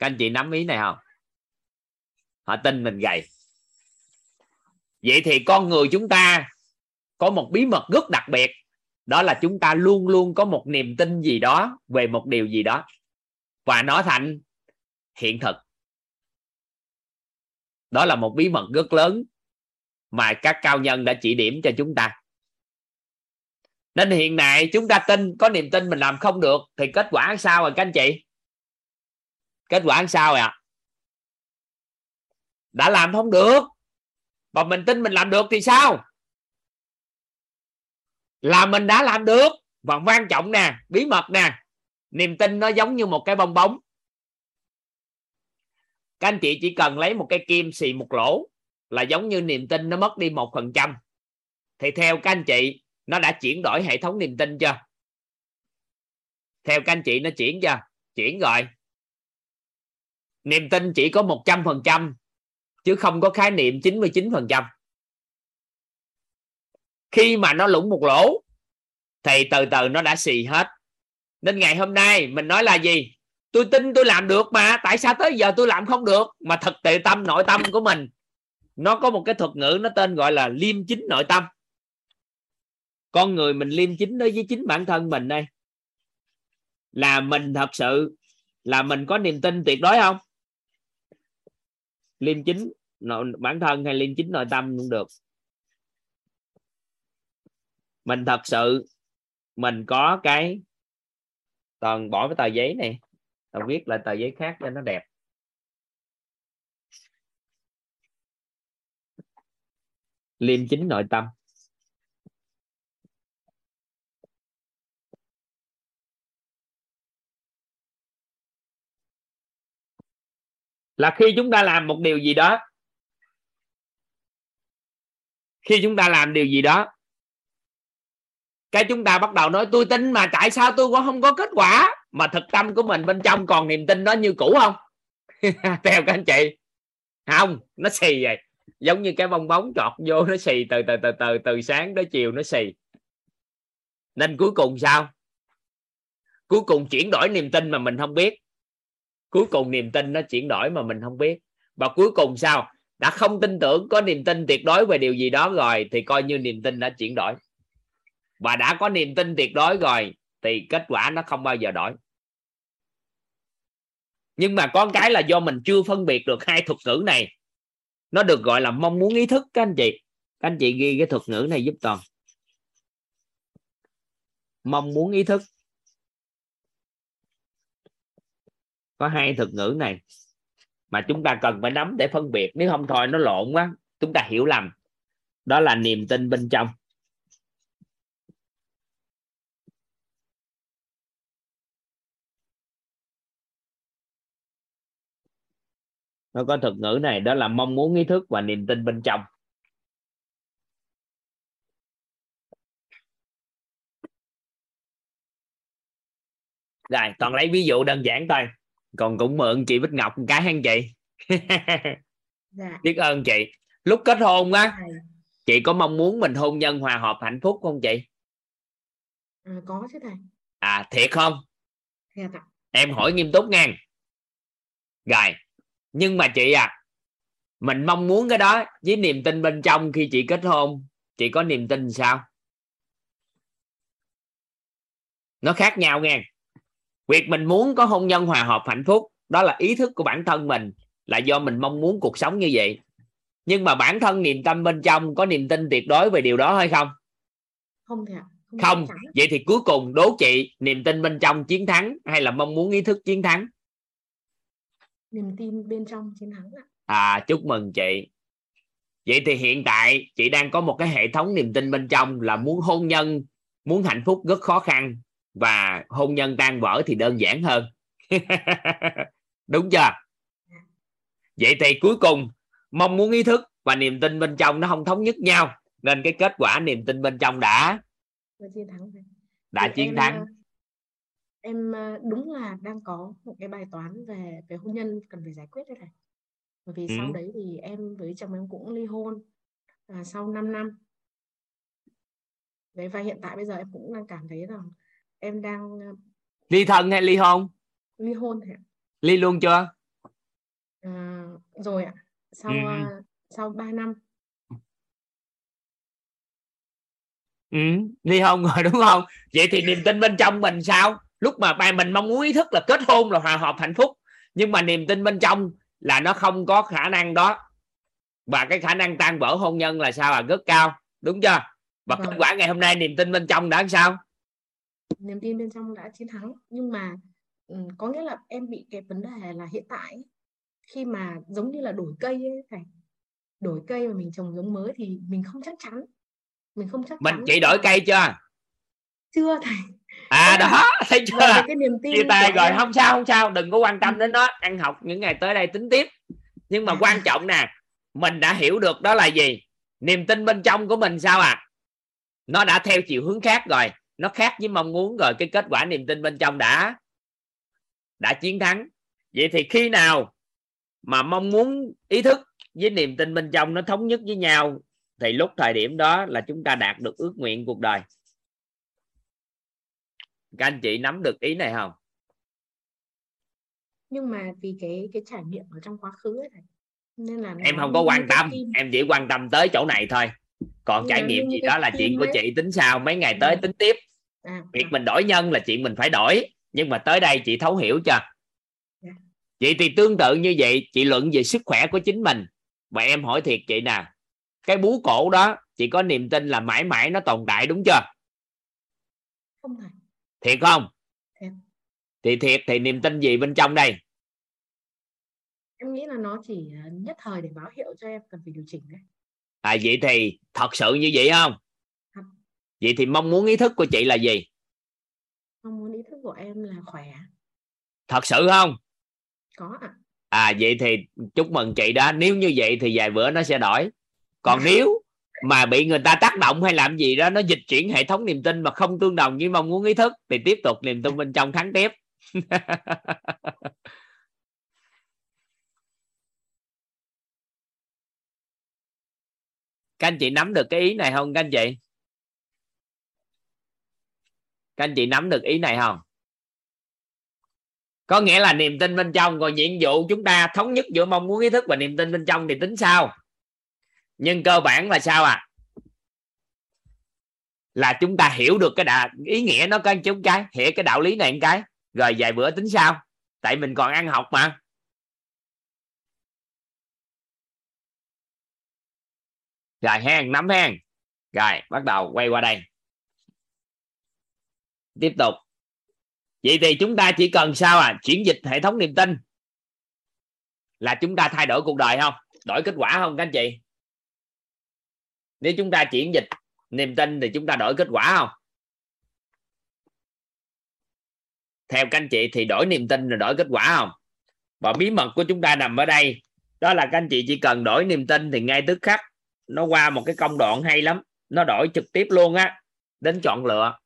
các anh chị nắm ý này không? Họ tin mình gầy. Vậy thì con người chúng ta có một bí mật rất đặc biệt. Đó là chúng ta luôn luôn có một niềm tin gì đó về một điều gì đó và nó thành, hiện thực. Đó là một bí mật rất lớn mà các cao nhân đã chỉ điểm cho chúng ta. Nên hiện nay chúng ta tin, có niềm tin mình làm không được, thì kết quả sao rồi các anh chị? Kết quả sao ạ? À? đã làm không được. Và mình tin mình làm được thì sao? Là mình đã làm được. Và quan trọng nè, bí mật nè niềm tin nó giống như một cái bong bóng. Các anh chị chỉ cần lấy một cái kim xì một lỗ là giống như niềm tin nó mất đi một phần trăm. Thì theo các anh chị, nó đã chuyển đổi hệ thống niềm tin chưa? Theo các anh chị, nó chuyển chưa? Chuyển rồi. Niềm tin chỉ có một trăm phần trăm, chứ không có khái niệm 99 phần trăm. Khi mà nó lủng một lỗ, thì từ từ nó đã xì hết nên ngày hôm nay mình nói là gì? Tôi tin tôi làm được mà tại sao tới giờ tôi làm không được? Mà thực tệ tâm nội tâm của mình nó có một cái thuật ngữ nó tên gọi là liêm chính nội tâm. Con người mình liêm chính đối với chính bản thân mình đây. Là mình thật sự là mình có niềm tin tuyệt đối không? Liêm chính nội, bản thân hay liêm chính nội tâm cũng được. Mình thật sự mình có cái toàn bỏ cái tờ giấy này. Toàn viết lại tờ giấy khác cho nó đẹp. Liêm chính nội tâm. Là khi chúng ta làm một điều gì đó, khi chúng ta làm điều gì đó cái chúng ta bắt đầu nói, tôi tin mà, tại sao tôi cũng không có kết quả? Mà thực tâm của mình bên trong còn niềm tin đó như cũ không? [LAUGHS] Theo các anh chị. Không, nó xì vậy. Giống như cái bong bóng trọt vô, nó xì từ từ từ từ từ sáng tới chiều nó xì. Nên cuối cùng sao? Cuối cùng chuyển đổi niềm tin mà mình không biết. Cuối cùng niềm tin nó chuyển đổi mà mình không biết. Và cuối cùng sao? Đã không tin tưởng, có niềm tin tuyệt đối về điều gì đó rồi, thì coi như niềm tin đã chuyển đổi và đã có niềm tin tuyệt đối rồi, thì kết quả nó không bao giờ đổi. Nhưng mà có cái là do mình chưa phân biệt được hai thuật ngữ này. Nó được gọi là mong muốn ý thức, các anh chị. Các anh chị ghi cái thuật ngữ này giúp toàn. Mong muốn ý thức. Có hai thuật ngữ này mà chúng ta cần phải nắm để phân biệt. Nếu không thôi nó lộn quá. Chúng ta hiểu lầm. Đó là niềm tin bên trong. Nó có thuật ngữ này đó là mong muốn ý thức và niềm tin bên trong. Rồi còn lấy ví dụ đơn giản thôi. Còn cũng mượn chị Bích Ngọc một cái hắn chị? [LAUGHS] Dạ. biết ơn chị. Lúc kết hôn á dạ. chị có mong muốn mình hôn nhân hòa hợp hạnh phúc không chị? À, có chứ thầy. À thiệt không? Thiệt ạ. Em hỏi nghiêm túc nha rồi nhưng mà chị à mình mong muốn cái đó với niềm tin bên trong khi chị kết hôn chị có niềm tin sao? Nó khác nhau nghe. Việc mình muốn có hôn nhân hòa hợp hạnh phúc đó là ý thức của bản thân mình là do mình mong muốn cuộc sống như vậy. Nhưng mà bản thân niềm tâm bên trong có niềm tin tuyệt đối về điều đó hay không? Không thì không, không. vậy thì cuối cùng đố chị niềm tin bên trong chiến thắng hay là mong muốn ý thức chiến thắng niềm tin bên trong chiến thắng ạ. À chúc mừng chị. Vậy thì hiện tại chị đang có một cái hệ thống niềm tin bên trong là muốn hôn nhân muốn hạnh phúc rất khó khăn và hôn nhân tan vỡ thì đơn giản hơn. [LAUGHS] Đúng chưa? Vậy thì cuối cùng mong muốn ý thức và niềm tin bên trong nó không thống nhất nhau nên cái kết quả niềm tin bên trong đã chiến thắng đã chiến thắng em ờ, đúng là đang có một cái bài toán về về hôn nhân cần phải giải quyết đây này. Bởi vì ừ. sau đấy thì em với chồng em cũng ly hôn à, sau 5 năm. Đấy và hiện tại bây giờ em cũng đang cảm thấy rằng em đang ờ, ly thân hay ly hôn? ly hôn hả? Ly luôn chưa? À, rồi ạ. Sau ừ. uh, sau 3 năm. Ừ, ly hôn rồi [LAUGHS] đúng không? Vậy thì niềm tin bên trong mình sao lúc mà ba mình mong muốn ý thức là kết hôn là hòa hợp hạnh phúc nhưng mà niềm tin bên trong là nó không có khả năng đó. Và cái khả năng tan vỡ hôn nhân là sao là rất cao đúng chưa? Và vâng. kết quả ngày hôm nay niềm tin bên trong đã sao? Niềm tin bên trong đã chiến thắng. Nhưng mà ừ, có nghĩa là em bị cái vấn đề là hiện tại khi mà giống như là đổi cây ấy thầy đổi cây mà mình trồng giống mới thì mình không chắc chắn. Mình không chắc mình chị đổi cây chưa? Chưa thầy à đó thấy chưa? cái niềm tin chia tay rồi em. không sao không sao đừng có quan tâm đến nó ăn học những ngày tới đây tính tiếp. Nhưng mà quan trọng nè mình đã hiểu được đó là gì? Niềm tin bên trong của mình sao à? Nó đã theo chiều hướng khác rồi. Nó khác với mong muốn rồi. Cái kết quả niềm tin bên trong đã đã chiến thắng. Vậy thì khi nào mà mong muốn ý thức với niềm tin bên trong nó thống nhất với nhau thì lúc thời điểm đó là chúng ta đạt được ước nguyện cuộc đời các anh chị nắm được ý này không nhưng mà vì cái cái trải nghiệm ở trong quá khứ ấy nên là em không có quan tâm tim. em chỉ quan tâm tới chỗ này thôi còn Nhưng trải nghiệm gì đó là chuyện của ấy. chị tính sao mấy ngày Ừ. tới tính tiếp à, việc à, mình đổi nhân là chuyện mình phải đổi nhưng mà tới đây chị thấu hiểu chưa Dạ. vậy thì tương tự như vậy chị luận về sức khỏe của chính mình và em hỏi thiệt chị nè cái bú cổ đó chị có niềm tin là mãi mãi nó tồn tại đúng chưa không thầy thiệt không? Thiệt. thì thiệt thì niềm tin gì bên trong đây? Em nghĩ là nó chỉ ờ, nhất thời để báo hiệu cho em cần phải điều chỉnh đấy. À vậy thì thật sự như vậy không? Thật. vậy thì mong muốn ý thức của chị là gì? Mong muốn ý thức của em là khỏe. Thật sự không? Có ạ. À vậy thì chúc mừng chị đó nếu như vậy thì vài bữa nó sẽ đổi. Còn [LAUGHS] nếu mà bị người ta tác động hay làm gì đó, nó dịch chuyển hệ thống niềm tin mà không tương đồng với mong muốn, ý thức, thì tiếp tục niềm tin bên trong thắng tiếp. [LAUGHS] Các anh chị nắm được cái ý này không, các anh chị? Các anh chị nắm được ý này không? Có nghĩa là niềm tin bên trong, còn nhiệm vụ chúng ta thống nhất giữa mong muốn, ý thức và niềm tin bên trong thì tính sao? Nhưng cơ bản là sao à là chúng ta hiểu được cái đà, ý nghĩa nó có chút cái hiểu cái đạo lý này một cái. Rồi vài bữa tính sao tại mình còn ăn học mà. Rồi hen nắm hen rồi bắt đầu quay qua đây. Tiếp tục. Vậy thì chúng ta chỉ cần sao à chuyển dịch hệ thống niềm tin. Là chúng ta thay đổi cuộc đời không? Đổi kết quả không các anh chị? Nếu chúng ta chuyển dịch niềm tin thì chúng ta đổi kết quả không? Theo các anh chị thì đổi niềm tin là đổi kết quả không? Và bí mật của chúng ta nằm ở đây. Đó là các anh chị chỉ cần đổi niềm tin thì ngay tức khắc nó qua một cái công đoạn hay lắm. Nó đổi trực tiếp luôn á. Đến chọn lựa.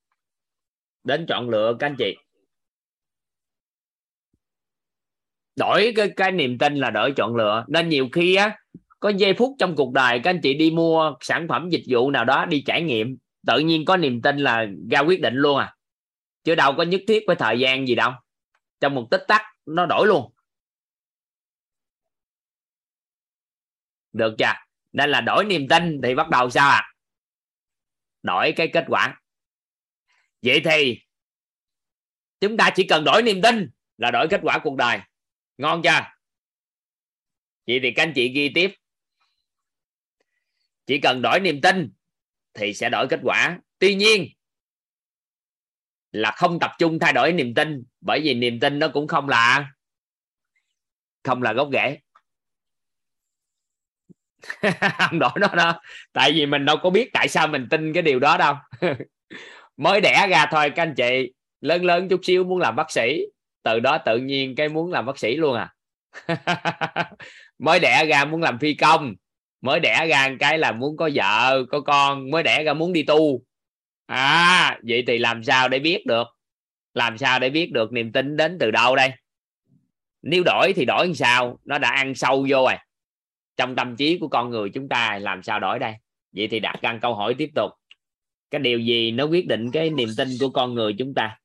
Đến chọn lựa các anh chị. Đổi cái cái niềm tin là đổi chọn lựa. Nên nhiều khi á có giây phút trong cuộc đời các anh chị đi mua sản phẩm dịch vụ nào đó đi trải nghiệm, tự nhiên có niềm tin là ra quyết định luôn à. Chứ đâu có nhất thiết với thời gian gì đâu. Trong một tích tắc, nó đổi luôn. Được chưa? Nên là đổi niềm tin thì bắt đầu sao ạ à? đổi cái kết quả. Vậy thì, chúng ta chỉ cần đổi niềm tin là đổi kết quả cuộc đời. Ngon chưa? Vậy thì các anh chị ghi tiếp chỉ cần đổi niềm tin thì sẽ đổi kết quả. Tuy nhiên là không tập trung thay đổi niềm tin, bởi vì niềm tin nó cũng không là không là gốc rễ. [LAUGHS] Không đổi nó đâu. Tại vì mình đâu có biết tại sao mình tin cái điều đó đâu. [LAUGHS] Mới đẻ ra thôi, các anh chị. Lớn lớn chút xíu muốn làm bác sĩ. Từ đó tự nhiên cái muốn làm bác sĩ luôn à. [LAUGHS] Mới đẻ ra muốn làm phi công mới đẻ ra cái là muốn có vợ, có con, mới đẻ ra muốn đi tu. À vậy thì làm sao để biết được? Làm sao để biết được niềm tin đến từ đâu đây? Nếu đổi thì đổi làm sao? Nó đã ăn sâu vô rồi. Trong tâm trí của con người chúng ta làm sao đổi đây? Vậy thì đặt ra câu hỏi tiếp tục. Cái điều gì nó quyết định cái niềm tin của con người chúng ta?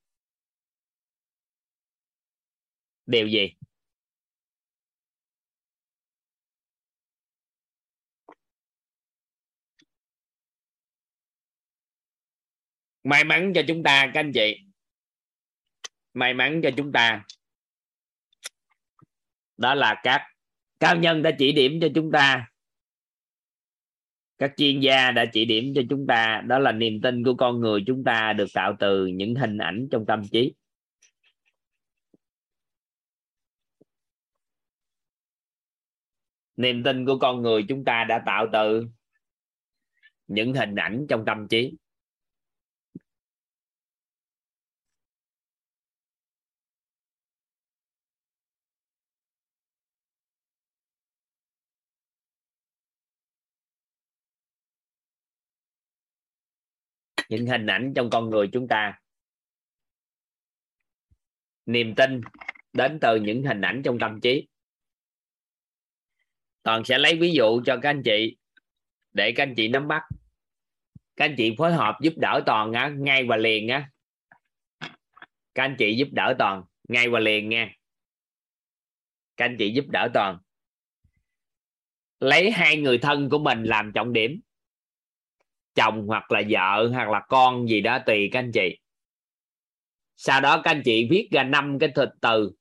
Điều gì? May mắn cho chúng ta, các anh chị. May mắn cho chúng ta. Đó là các cao nhân đã chỉ điểm cho chúng ta. Các chuyên gia đã chỉ điểm cho chúng ta. Đó là niềm tin của con người chúng ta được tạo từ những hình ảnh trong tâm trí. Niềm tin của con người chúng ta đã tạo từ những hình ảnh trong tâm trí. Những hình ảnh trong con người chúng ta. Niềm tin đến từ những hình ảnh trong tâm trí. Toàn sẽ lấy ví dụ cho các anh chị để các anh chị nắm bắt. Các anh chị phối hợp giúp đỡ toàn á, ngay và liền á. Các anh chị giúp đỡ toàn ngay và liền nha. Các anh chị giúp đỡ toàn. Lấy hai người thân của mình làm trọng điểm chồng hoặc là vợ hoặc là con gì đó tùy các anh chị. Sau đó các anh chị viết ra năm cái thuật từ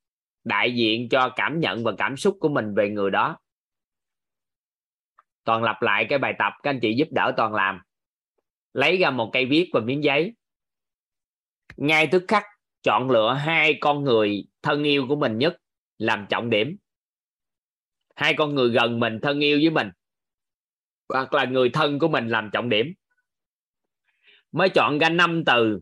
đại diện cho cảm nhận và cảm xúc của mình về người đó. Toàn lặp lại cái bài tập các anh chị giúp đỡ toàn làm. Lấy ra một cây viết và miếng giấy. Ngay tức khắc chọn lựa hai con người thân yêu của mình nhất làm trọng điểm. Hai con người gần mình, thân yêu với mình. Hoặc là người thân của mình làm trọng điểm mới chọn ra năm từ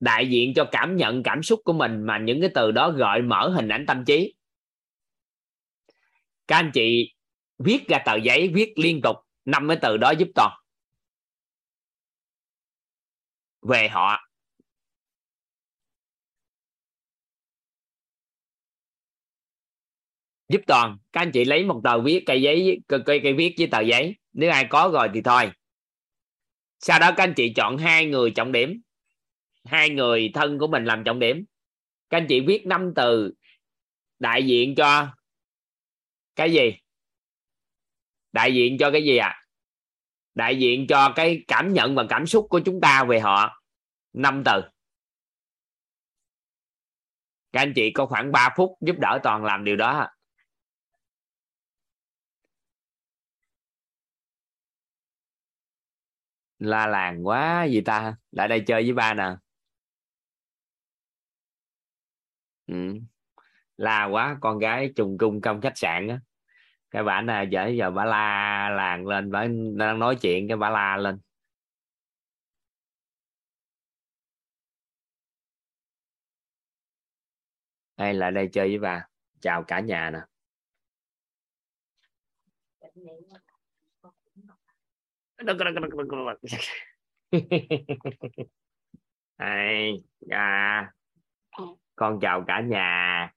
đại diện cho cảm nhận cảm xúc của mình mà những cái từ đó gợi mở hình ảnh tâm trí. Các anh chị viết ra tờ giấy viết liên tục năm cái từ đó giúp toàn. Về họ. Giúp toàn. Các anh chị lấy một tờ viết cây giấy cây, cây, cây viết với tờ giấy. Nếu ai có rồi thì thôi sau đó các anh chị chọn hai người trọng điểm. Hai người thân của mình làm trọng điểm. Các anh chị viết năm từ đại diện cho cái gì? Đại diện cho cái gì ạ? À? đại diện cho cái cảm nhận và cảm xúc của chúng ta về họ. Năm từ. Các anh chị có khoảng 3 phút giúp đỡ toàn làm điều đó la làng quá gì ta? Lại đây chơi với ba nè. Ừ. la quá, con gái trùng cung trong khách sạn á. Cái bà này giờ giờ bà la làng lên, bà đang nói chuyện cái bà la lên. Đây, lại đây chơi với bà. Chào cả nhà nè. [LAUGHS] Đây, à, con chào cả nhà.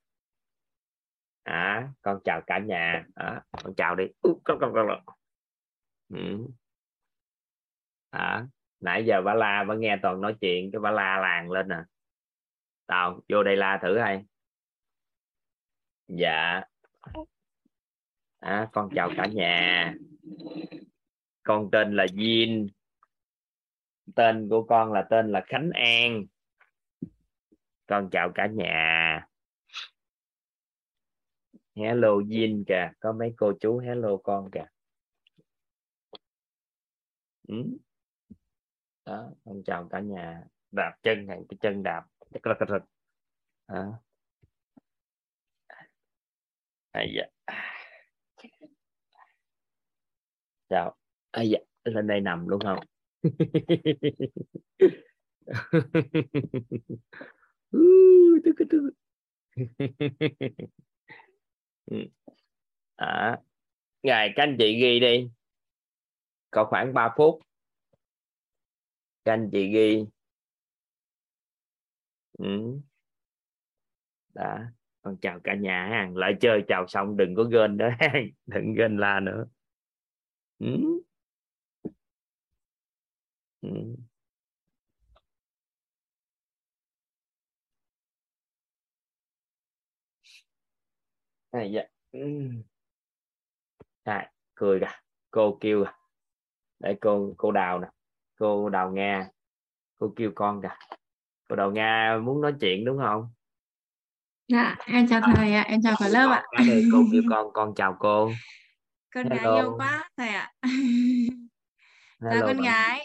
À, con chào cả nhà. À, con chào đi. Con con con ừ. à, nãy giờ bà la bà nghe toàn nói chuyện cái bà la làng lên nè. À. tao vô đây la thử hay. Dạ. À, con chào cả nhà con tên là Jin. Tên của con là tên là Khánh An. Con chào cả nhà. Hello Jin kìa. Có mấy cô chú hello con kìa. Ừ. đó con chào cả nhà. Đạp chân này cái chân đạp. Chắc là thật à. à, dạ. chào à, dạ. lên đây nằm đúng không? [LAUGHS] [LAUGHS] À, ngày các anh chị ghi đi. Có khoảng 3 phút. Các anh chị ghi. Ừ. đã con chào cả nhà ha. Lại chơi chào xong đừng có gên đó. [LAUGHS] Đừng gên la nữa. Ừ. Ừ. À, dạ. Ừ. À, cười kìa. Cô kêu kìa. Để cô cô đào nè. Cô đào nga. Cô kêu con kìa. Cô đào nga muốn nói chuyện đúng không? Dạ em chào thầy ạ. Em chào cả lớp ạ. Đây, cô kêu con con chào cô. Con gái yêu quá thầy ạ. Chào con gái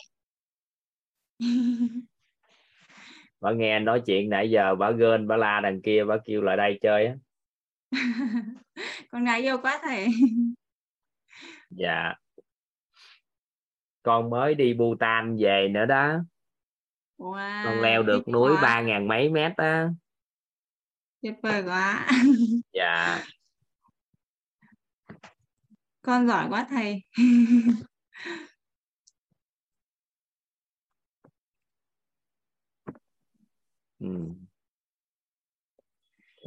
bà nghe anh nói chuyện nãy giờ bà gên bà la đằng kia bà kêu lại đây chơi á. [LAUGHS] Con gái yêu quá thầy. Dạ. Con mới đi Bhutan về nữa đó. Wow, con leo được núi ba ngàn mấy mét á. Tuyệt vời quá. [LAUGHS] Dạ. Con giỏi quá thầy [LAUGHS] ừ.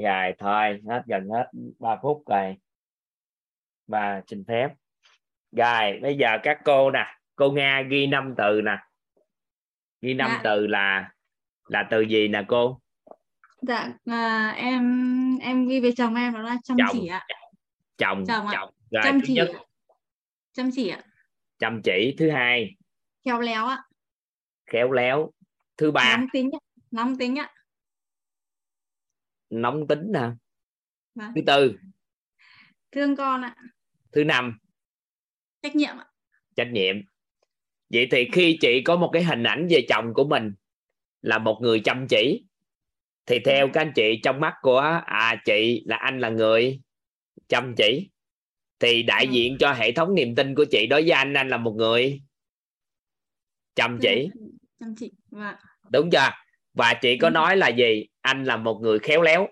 rồi thôi hết gần hết 3 phút rồi. Bà xin phép. Rồi bây giờ các cô nè cô nga ghi năm từ nè. Ghi năm Dạ. từ là là từ gì nè cô? Dạ à, em em ghi về chồng em đó là chăm Chồng. chỉ ạ. Chồng Chồng ạ. rồi chăm chỉ nhất. chăm chỉ ạ. Chăm chỉ. Thứ hai. Khéo léo ạ. Khéo léo. Thứ ba. Nóng tính ạ nóng tính ạ nóng tính nè Vâng. thứ tư. Thương con ạ. Thứ năm. Trách nhiệm ạ. Trách nhiệm. Vậy thì khi chị có một cái hình ảnh về chồng của mình là một người chăm chỉ thì theo các anh chị trong mắt của à chị là anh là người chăm chỉ thì đại Ừ. diện cho hệ thống niềm tin của chị đối với anh anh là một người chăm chỉ. chăm chỉ và đúng chưa và chị có rồi. nói là gì anh là một người khéo léo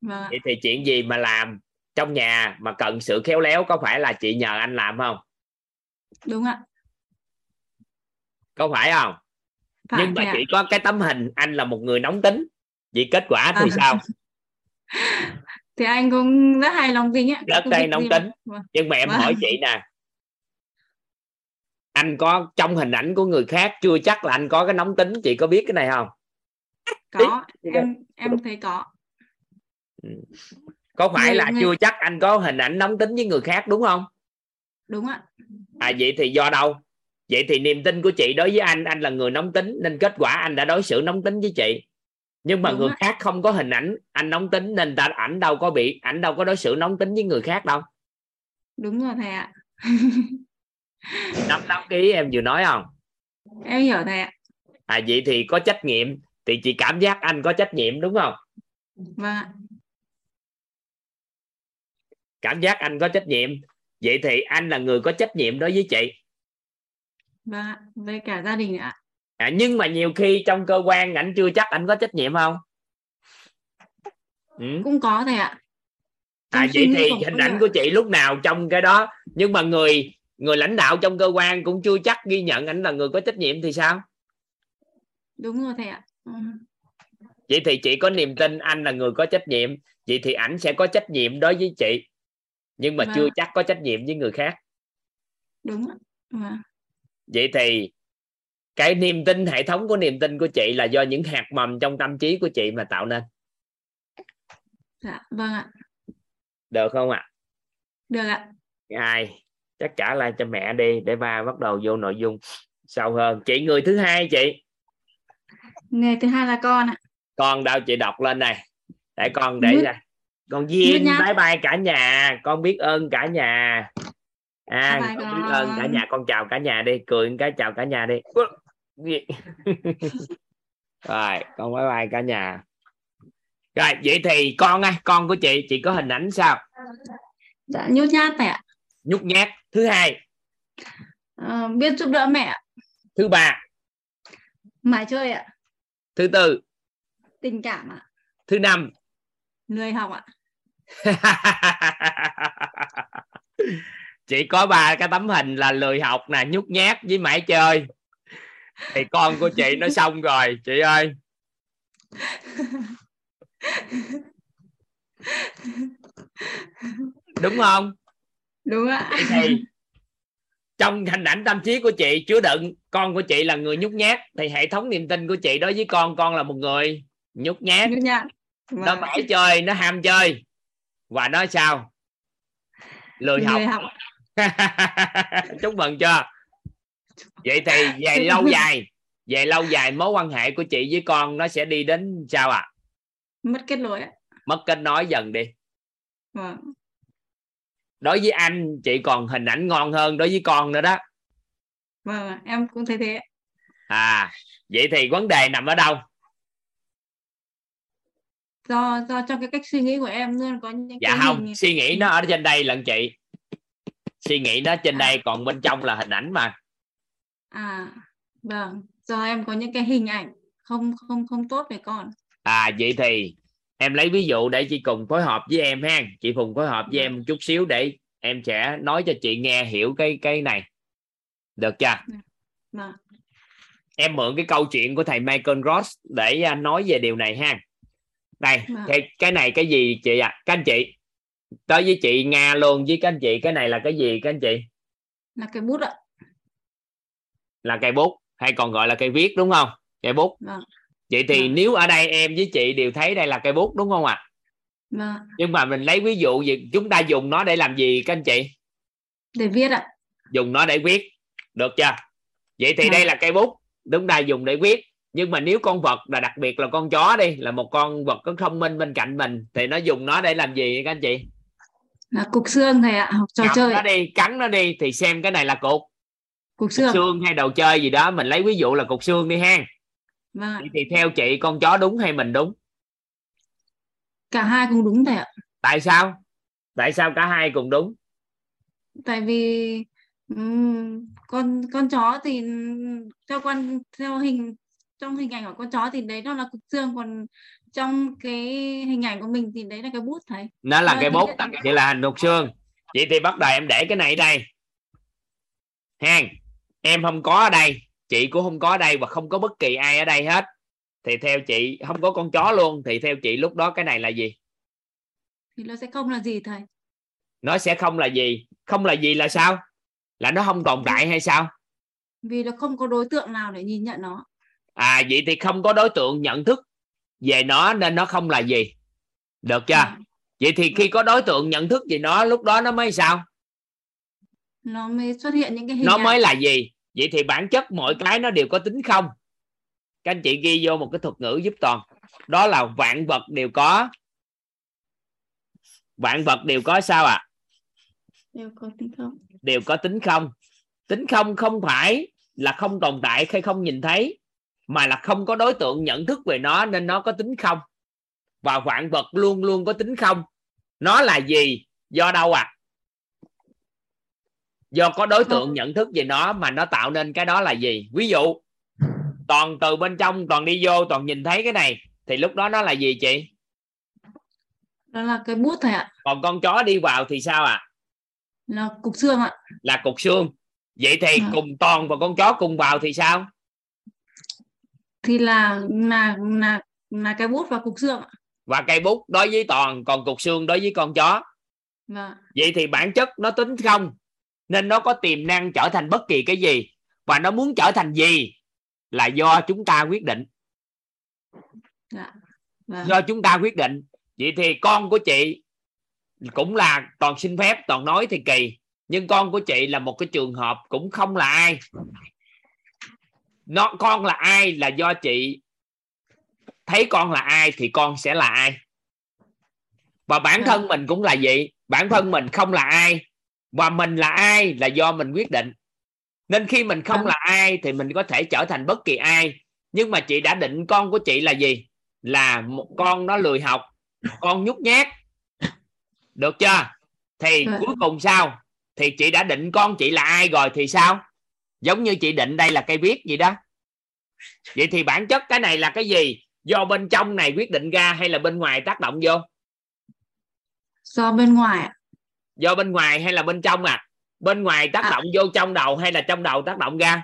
và vậy thì chuyện gì mà làm trong nhà mà cần sự khéo léo có phải là chị nhờ anh làm không đúng ạ có phải không phải nhưng mà ạ. chỉ có cái tấm hình anh là một người nóng tính vậy kết quả thì À. sao [LAUGHS] thì anh cũng rất hài lòng tính ạ rất việc nóng mà. tính Vâng. nhưng mà em Vâng. hỏi chị nè anh có trong hình ảnh của người khác chưa chắc là anh có cái nóng tính. Chị có biết cái này không? Có Ý- em em thấy có. Có phải Người- là người- chưa chắc anh có hình ảnh nóng tính với người khác đúng không? Đúng ạ. À vậy thì do đâu? Vậy thì niềm tin của chị đối với anh anh là người nóng tính nên kết quả anh đã đối xử nóng tính với chị. Nhưng mà Đúng người ạ. khác không có hình ảnh anh nóng tính nên ta ảnh đâu có bị ảnh đâu có đối xử nóng tính với người khác đâu. Đúng rồi thầy ạ [LAUGHS] nắm nắm ý em vừa nói không? Em hiểu thầy ạ. À vậy thì có trách nhiệm thì chị cảm giác anh có trách nhiệm đúng không? Vâng cảm giác anh có trách nhiệm. Vậy thì anh là người có trách nhiệm đối với chị. Vâng với cả gia đình ạ. À, nhưng mà nhiều khi trong cơ quan ảnh chưa chắc anh có trách nhiệm không? Ừ? cũng có thầy ạ. À Trong vậy thì hình ảnh của chị lúc nào trong cái đó? Nhưng mà người người lãnh đạo trong cơ quan cũng chưa chắc ghi nhận ảnh là người có trách nhiệm thì sao? Đúng rồi thầy ạ. Ừ. vậy thì chị có niềm tin anh là người có trách nhiệm. Vậy thì ảnh sẽ có trách nhiệm đối với chị nhưng mà Vâng. chưa chắc có trách nhiệm với người khác. Đúng vâng. Vậy thì cái niềm tin hệ thống của niềm tin của chị là do những hạt mầm trong tâm trí của chị mà tạo nên. Dạ vâng ạ. Được không ạ? Được ạ. Ai chắc trả lại cho mẹ đi để ba bắt đầu vô nội dung sâu hơn. Chị người thứ hai chị? Người thứ hai là con ạ. Con đâu? Chị đọc lên này. Để con để ra. Con Duyên bye bye cả nhà. Con biết ơn cả nhà. À Bye con biết ơn cả nhà. Con chào cả nhà đi. Cười cái chào cả nhà đi. [LAUGHS] Rồi con bye bye cả nhà. Rồi vậy thì con á con của chị chị có hình ảnh sao? Dạ nhút nhát ạ. Nhút nhát thứ hai. Ờ, biết giúp đỡ mẹ thứ ba. Mải chơi ạ. Thứ tư. Tình cảm ạ. Thứ năm. Lười học ạ. [LAUGHS] Chị có ba cái tấm hình là lười học nè nhút nhát với mãi chơi. Thì con của chị nó xong rồi chị ơi. [LAUGHS] Đúng không đúng ạ. Thì trong hình ảnh tâm trí của chị chứa đựng con của chị là người nhút nhát thì hệ thống niềm tin của chị đối với con con là một người nhút nhát. Nhút nhát. Nó Vâng. mãi chơi nó ham chơi. Và nó sao? Lười học. học. [LAUGHS] Chúc mừng chưa? Vậy thì về lâu dài về lâu dài mối quan hệ của chị với con nó sẽ đi đến sao ạ? Mất kết nối mất kết nối dần đi. Vâng đối với anh chị còn hình ảnh ngon hơn đối với con nữa đó. Vâng em cũng thấy thế à vậy thì vấn đề nằm ở đâu? Do do trong cái cách suy nghĩ của em luôn có những dạ cái không hình suy nghĩ nó ở trên đây lận chị. Suy nghĩ nó trên đây còn bên trong là hình ảnh mà. À vâng do em có những cái hình ảnh không không không tốt về con. À vậy thì em lấy ví dụ để chị cùng phối hợp với em ha. Chị cùng phối hợp với em một chút xíu để em sẽ nói cho chị nghe hiểu cái cái này. Được chưa? Vâng em mượn cái câu chuyện của thầy Michael Ross để à, nói về điều này ha. Này Vâng. cái cái này cái gì chị ạ? À? các anh chị tới với chị Nga luôn với các anh chị. Cái này là cái gì các anh chị? Là cái bút ạ. Là cây bút hay còn gọi là cây viết đúng không? Cây bút. Vâng vậy thì Vâng. nếu ở đây em với chị đều thấy đây là cây bút đúng không ạ? Vâng nhưng mà mình lấy ví dụ gì chúng ta dùng nó để làm gì các anh chị? Để viết ạ. Dùng nó để viết. Được chưa? Vậy thì Vâng. đây là cây bút chúng ta dùng để viết. Nhưng mà nếu con vật là đặc biệt là con chó đi là một con vật có thông minh bên cạnh mình thì nó dùng nó để làm gì các anh chị? Là cục xương thầy ạ học trò Ngậm chơi. nó đi cắn nó đi thì xem cái này là cục. Cục xương. xương hay đồ chơi gì đó mình lấy ví dụ là cục xương đi ha vâng ạ. Thì theo chị con chó đúng hay mình đúng? Cả hai cũng đúng thầy ạ. Tại sao? Tại sao cả hai cùng đúng? Tại vì ừm, con con chó thì theo quan theo hình trong hình ảnh của con chó thì đấy nó là cục xương còn trong cái hình ảnh của mình thì đấy là cái bút thầy. Nó là Vâng, cái bút vậy là hình cục xương. Vậy thì bắt đầu em để cái này ở đây. Ha em không có ở đây chị cũng không có ở đây và không có bất kỳ ai ở đây hết. Thì theo chị không có con chó luôn. Thì theo chị lúc đó cái này là gì? Thì nó sẽ không là gì thầy? Nó sẽ không là gì? Không là gì là sao? Là nó không tồn tại hay sao? Vì nó không có đối tượng nào để nhìn nhận nó. À vậy thì không có đối tượng nhận thức về nó nên nó không là gì. Được chưa? Vâng. vậy thì khi có đối tượng nhận thức về nó lúc đó nó mới sao? Nó mới xuất hiện những cái hình nó mới là gì vậy thì bản chất mọi cái nó đều có tính không? Các anh chị ghi vô một cái thuật ngữ giúp toàn. Đó là vạn vật đều có. Vạn vật đều có sao ạ? À? đều có tính không? Đều có tính không? Tính không không phải là không tồn tại hay không nhìn thấy mà là không có đối tượng nhận thức về nó nên nó có tính không? Và vạn vật luôn luôn có tính không? Nó là gì? Do đâu à do có đối tượng nhận thức về nó mà nó tạo nên cái đó là gì? Ví dụ toàn từ bên trong toàn đi vô toàn nhìn thấy cái này thì lúc đó nó là gì chị? Đó là cái bút thầy ạ. Còn con chó đi vào thì sao ạ? Là cục xương ạ. Là cục xương. Vậy thì Dạ. cùng toàn và con chó cùng vào thì sao? Thì là là là là cái bút và cục xương ạ. Và cây bút đối với toàn còn cục xương đối với con chó. Vâng. Vậy thì bản chất nó tính không nên nó có tiềm năng trở thành bất kỳ cái gì. Và nó muốn trở thành gì là do chúng ta quyết định. Dạ vâng. Do chúng ta quyết định. Vậy thì con của chị cũng là toàn xin phép toàn nói thì kỳ. Nhưng con của chị là một cái trường hợp cũng không là ai. Nó con là ai là do chị thấy con là ai thì con sẽ là ai. Và bản thân mình cũng là vậy. Bản thân mình không là ai và mình là ai là do mình quyết định. Nên khi mình không là ai thì mình có thể trở thành bất kỳ ai. Nhưng mà chị đã định con của chị là gì? Là một con nó lười học con nhút nhát. Được chưa? Thì Vâng. cuối cùng sao? Thì chị đã định con chị là ai rồi thì sao? Giống như chị định đây là cây viết gì đó. Vậy thì bản chất cái này là cái gì? Do bên trong này quyết định ra hay là bên ngoài tác động vô? Do bên ngoài do bên ngoài hay là bên trong à? Bên ngoài tác À. động vô trong đầu hay là trong đầu tác động ra?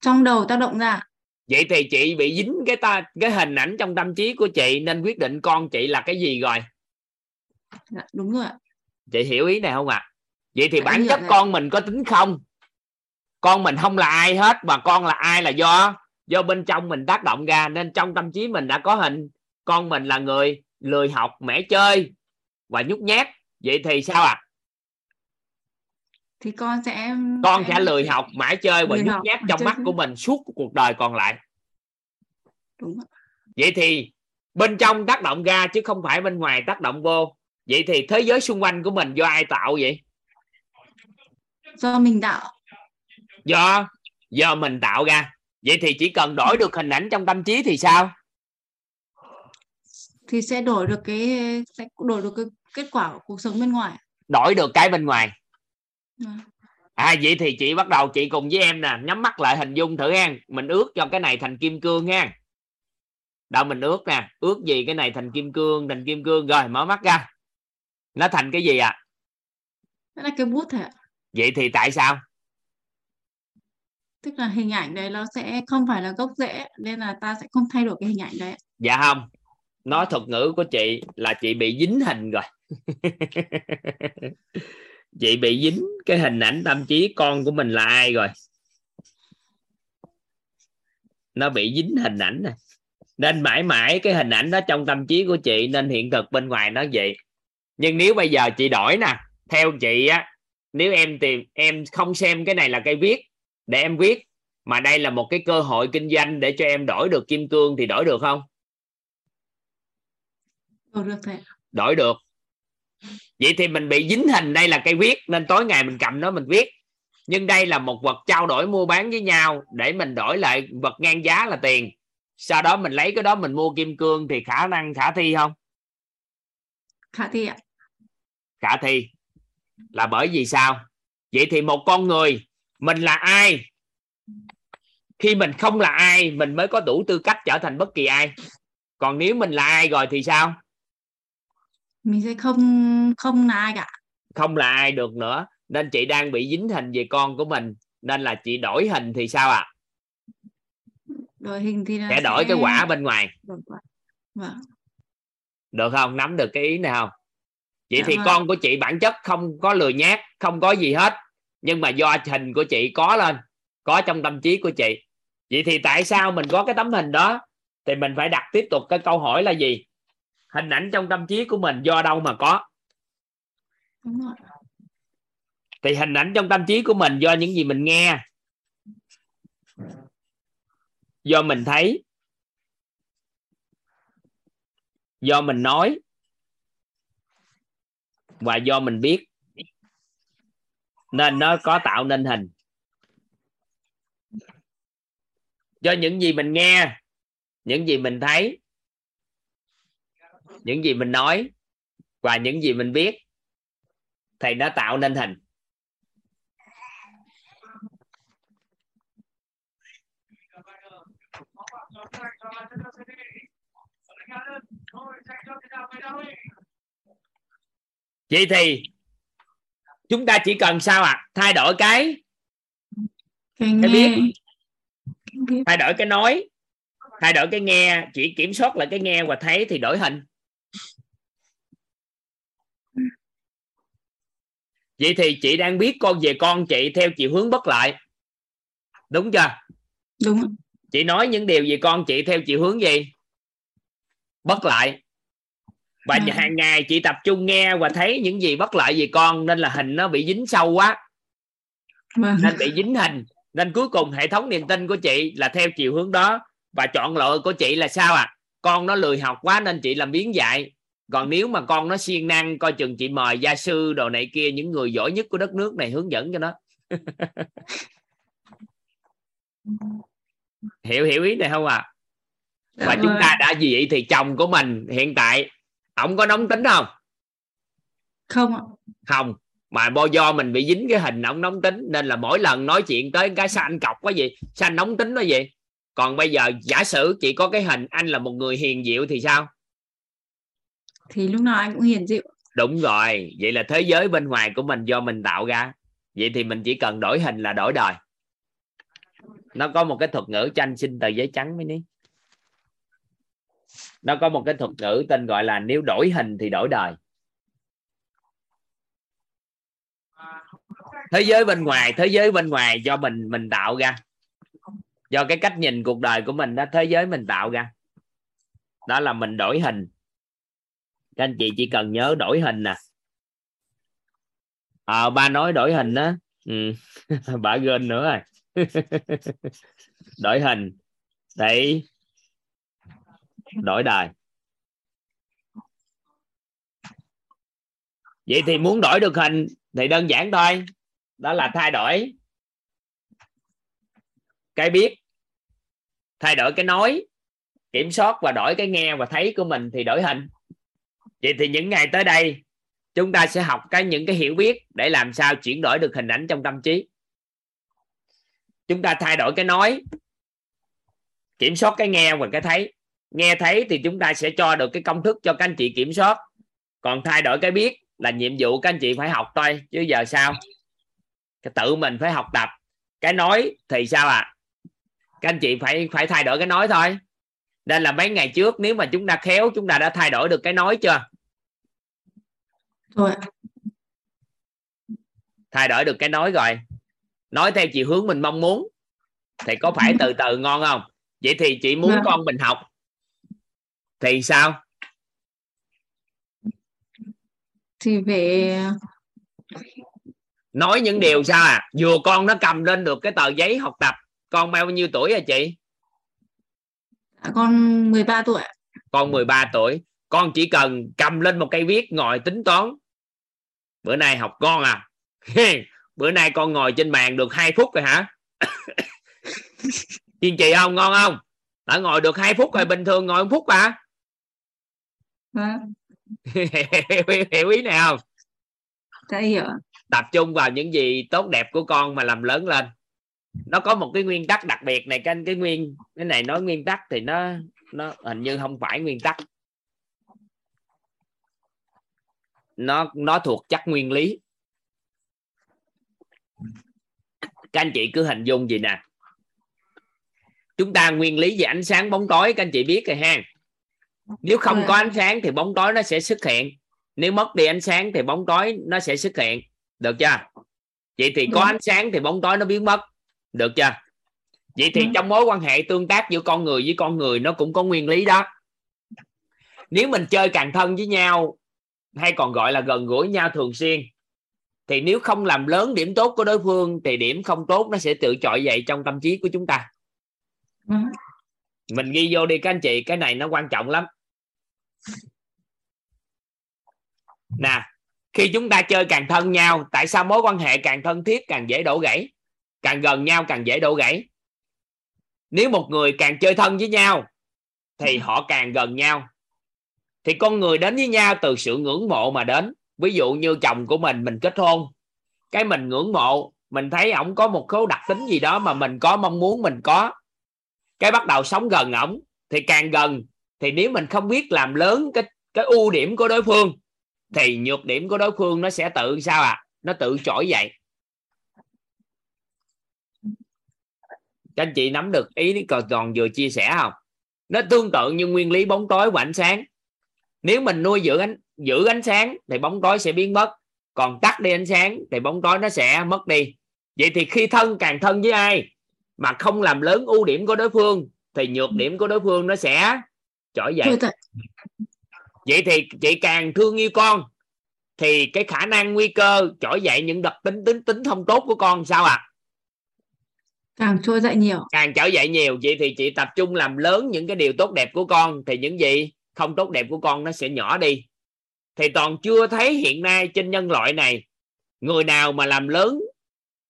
Trong đầu tác động ra. Vậy thì chị bị dính cái ta cái hình ảnh trong tâm trí của chị nên quyết định con chị là cái gì rồi? Dạ, đúng rồi ạ. Chị hiểu ý này không ạ? Vậy thì Dạ, bản chất con mình có tính không? Con mình không là ai hết mà con là ai là do? Do bên trong mình tác động ra nên trong tâm trí mình đã có hình. Con mình là người lười học mẻ chơi và nhút nhát. Vậy thì sao ạ thì con sẽ con sẽ lười học mãi chơi và nhút nhát trong mắt của mình suốt cuộc đời còn lại. Đúng vậy thì bên trong tác động ra chứ không phải bên ngoài tác động vô. Vậy thì thế giới xung quanh của mình do ai tạo vậy? Do mình tạo. Do do mình tạo ra. Vậy thì chỉ cần đổi được hình ảnh trong tâm trí thì sao? Thì sẽ đổi được cái sẽ đổi được cái kết quả của cuộc sống bên ngoài. Đổi được cái bên ngoài. À vậy thì chị bắt đầu chị cùng với em nè nhắm mắt lại hình dung thử ha mình ước cho cái này thành kim cương ha đâu mình ước nè ước gì cái này thành kim cương thành kim cương. Rồi mở mắt ra. Nó thành cái gì ạ? Đó là cái bút ạ vậy thì tại sao? Tức là hình ảnh đấy nó sẽ không phải là gốc rễ nên là ta sẽ không thay đổi cái hình ảnh đấy dạ không. Nói thuật ngữ của chị là chị bị dính hình rồi [LAUGHS] chị bị dính cái hình ảnh tâm trí con của mình là ai rồi? Nó bị dính hình ảnh này nên mãi mãi cái hình ảnh đó trong tâm trí của chị nên hiện thực bên ngoài nó vậy. Nhưng nếu bây giờ chị đổi nè theo chị á nếu em tìm em không xem cái này là cây viết để em viết mà đây là một cái cơ hội kinh doanh để cho em đổi được kim cương thì đổi được không? Đổi được thầy. đổi được vậy thì mình bị dính hình đây là cây viết nên tối ngày mình cầm nó mình viết. Nhưng đây là một vật trao đổi mua bán với nhau để mình đổi lại vật ngang giá là tiền. Sau đó mình lấy cái đó mình mua kim cương thì khả năng khả thi không? Khả thi ạ. khả thi. Là bởi vì sao? Vậy thì một con người mình là ai? Khi mình không là ai mình mới có đủ tư cách trở thành bất kỳ ai. Còn nếu mình là ai rồi thì sao Mình sẽ không không là ai cả. không là ai được nữa. Nên chị đang bị dính hình về con của mình. Nên là chị đổi hình thì sao ạ? Đổi hình thì là sẽ đổi cái quả bên ngoài. Vâng. được không? Nắm được cái ý này không? Vậy Dạ thì vâng. con của chị bản chất không có lười nhát không có gì hết. Nhưng mà do hình của chị có lên có trong tâm trí của chị. Vậy thì tại sao mình có cái tấm hình đó? Thì mình phải đặt tiếp tục cái câu hỏi là gì hình ảnh trong tâm trí của mình do đâu mà có? Thì hình ảnh trong tâm trí của mình do những gì mình nghe. Do mình thấy. Do mình nói. Và do mình biết. Nên nó có tạo nên hình. Do những gì mình nghe những gì mình thấy những gì mình nói và những gì mình biết thì nó tạo nên hình. Vậy thì chúng ta chỉ cần sao ạ? Thay đổi cái biết. Cái biết. thay đổi cái nói thay đổi cái nghe chỉ kiểm soát lại cái nghe và thấy thì đổi hình vậy thì chị đang biết con về con chị theo chiều hướng bất lợi đúng chưa? Đúng. chị nói những điều về con chị theo chiều hướng gì? Bất lợi và Ừ. hàng ngày chị tập trung nghe và thấy những gì bất lợi về con nên là hình nó bị dính sâu quá. Vâng. nên bị dính hình. Nên cuối cùng hệ thống niềm tin của chị là theo chiều hướng đó. Và chọn lựa của chị là sao à con nó lười học quá nên chị làm biến dạy còn nếu mà con nó siêng năng coi chừng chị mời gia sư đồ này kia những người giỏi nhất của đất nước này hướng dẫn cho nó. [LAUGHS] Hiểu hiểu ý này không à Dạ và chúng vâng. ta đã gì vậy thì chồng của mình hiện tại ổng có nóng tính không? Không không. Mà bo do mình bị dính cái hình ổng nóng tính nên là mỗi lần nói chuyện tới cái sao anh cọc quá gì sao anh nóng tính nó gì còn bây giờ giả sử chị có cái hình anh là một người hiền diệu thì sao thì lúc nào anh cũng hiền dịu. đúng rồi. Vậy là thế giới bên ngoài của mình do mình tạo ra. Vậy thì mình chỉ cần đổi hình là đổi đời. Nó có một cái thuật ngữ tranh xin tờ giấy trắng mới ní nó có một cái thuật ngữ tên gọi là nếu đổi hình thì đổi đời. Thế giới bên ngoài, thế giới bên ngoài do mình mình tạo ra. Do cái cách nhìn cuộc đời của mình đó, thế giới mình tạo ra. Đó là mình đổi hình các anh chị chỉ cần nhớ đổi hình nè. À, ba nói đổi hình đó. Ừ. [LAUGHS] bà gên nữa rồi. [LAUGHS] Đổi hình. Đấy, đổi đời vậy thì muốn đổi được hình thì đơn giản thôi. Đó là thay đổi. Cái biết. Thay đổi cái nói. Kiểm soát và đổi cái nghe và thấy của mình thì đổi hình vậy thì những ngày tới đây, chúng ta sẽ học cái những cái hiểu biết để làm sao chuyển đổi được hình ảnh trong tâm trí. Chúng ta thay đổi cái nói, kiểm soát cái nghe và cái thấy. Nghe thấy thì chúng ta sẽ cho được cái công thức cho các anh chị kiểm soát. Còn thay đổi cái biết là nhiệm vụ các anh chị phải học thôi, chứ giờ sao? Cái tự mình phải học tập. Cái nói thì sao à các anh chị phải phải thay đổi cái nói thôi. Nên là mấy ngày trước, nếu mà chúng ta khéo, chúng ta đã thay đổi được cái nói chưa? Rồi thay đổi được cái nói rồi. Nói theo chiều hướng mình mong muốn. Thì có phải từ từ ngon không? Vậy thì chị muốn Vâng. con mình học. Thì sao? Thì về nói những điều sao à? Vừa con nó cầm lên được cái tờ giấy học tập. Con bao nhiêu tuổi à chị? Con 13 tuổi con 13 tuổi. Con chỉ cần cầm lên một cây viết ngồi tính toán bữa nay học con à? Bữa nay con ngồi trên bàn được 2 phút rồi hả? [LAUGHS] Kiên trì không ngon không? Đã ngồi được 2 phút rồi bình thường ngồi một phút à hiểu, [LAUGHS] hiểu ý này không? Tập trung vào những gì tốt đẹp của con mà làm lớn lên. Nó có một cái nguyên tắc đặc biệt này cái cái nguyên cái này nói nguyên tắc thì nó nó hình như không phải nguyên tắc nó nó thuộc chất nguyên lý. Các anh chị cứ hình dung gì nè? Chúng ta nguyên lý về ánh sáng bóng tối các anh chị biết rồi ha. Nếu không có ánh sáng thì bóng tối nó sẽ xuất hiện. Nếu mất đi ánh sáng thì bóng tối nó sẽ xuất hiện. Được chưa? Vậy thì có Vâng. ánh sáng thì bóng tối nó biến mất. Được chưa? Vậy thì Vâng. trong mối quan hệ tương tác giữa con người với con người nó cũng có nguyên lý đó. Nếu mình chơi càng thân với nhau hay còn gọi là gần gũi nhau thường xuyên. Thì nếu không làm lớn điểm tốt của đối phương thì điểm không tốt nó sẽ tự trội dậy trong tâm trí của chúng ta. Vâng. mình ghi vô đi các anh chị cái này nó quan trọng lắm. Nè khi chúng ta chơi càng thân nhau tại sao mối quan hệ càng thân thiết càng dễ đổ gãy? Càng gần nhau càng dễ đổ gãy. Nếu một người càng chơi thân với nhau thì họ càng gần nhau thì con người đến với nhau từ sự ngưỡng mộ mà đến. Ví dụ như chồng của mình mình kết hôn. Cái mình ngưỡng mộ, mình thấy ổng có một số đặc tính gì đó mà mình có, mong muốn mình có. Cái bắt đầu sống gần ổng, thì càng gần, thì nếu mình không biết làm lớn cái cái ưu điểm của đối phương, thì nhược điểm của đối phương nó sẽ tự sao à nó tự trỗi dậy. Các anh chị nắm được ý còn còn vừa chia sẻ không? Nó tương tự như nguyên lý bóng tối và ánh sáng nếu mình nuôi giữ ánh giữ ánh sáng thì bóng tối sẽ biến mất còn tắt đi ánh sáng thì bóng tối nó sẽ mất đi. Vậy thì khi thân càng thân với ai mà không làm lớn ưu điểm của đối phương thì nhược điểm của đối phương nó sẽ trỗi dậy vậy thì chị càng thương yêu con thì cái khả năng nguy cơ trỗi dậy những đặc tính tính tính không tốt của con sao ạ? Càng trôi dậy nhiều. Càng trỗi dậy nhiều. Vậy thì chị tập trung làm lớn những cái điều tốt đẹp của con thì những gì không tốt đẹp của con nó sẽ nhỏ đi. Thì toàn chưa thấy hiện nay trên nhân loại này người nào mà làm lớn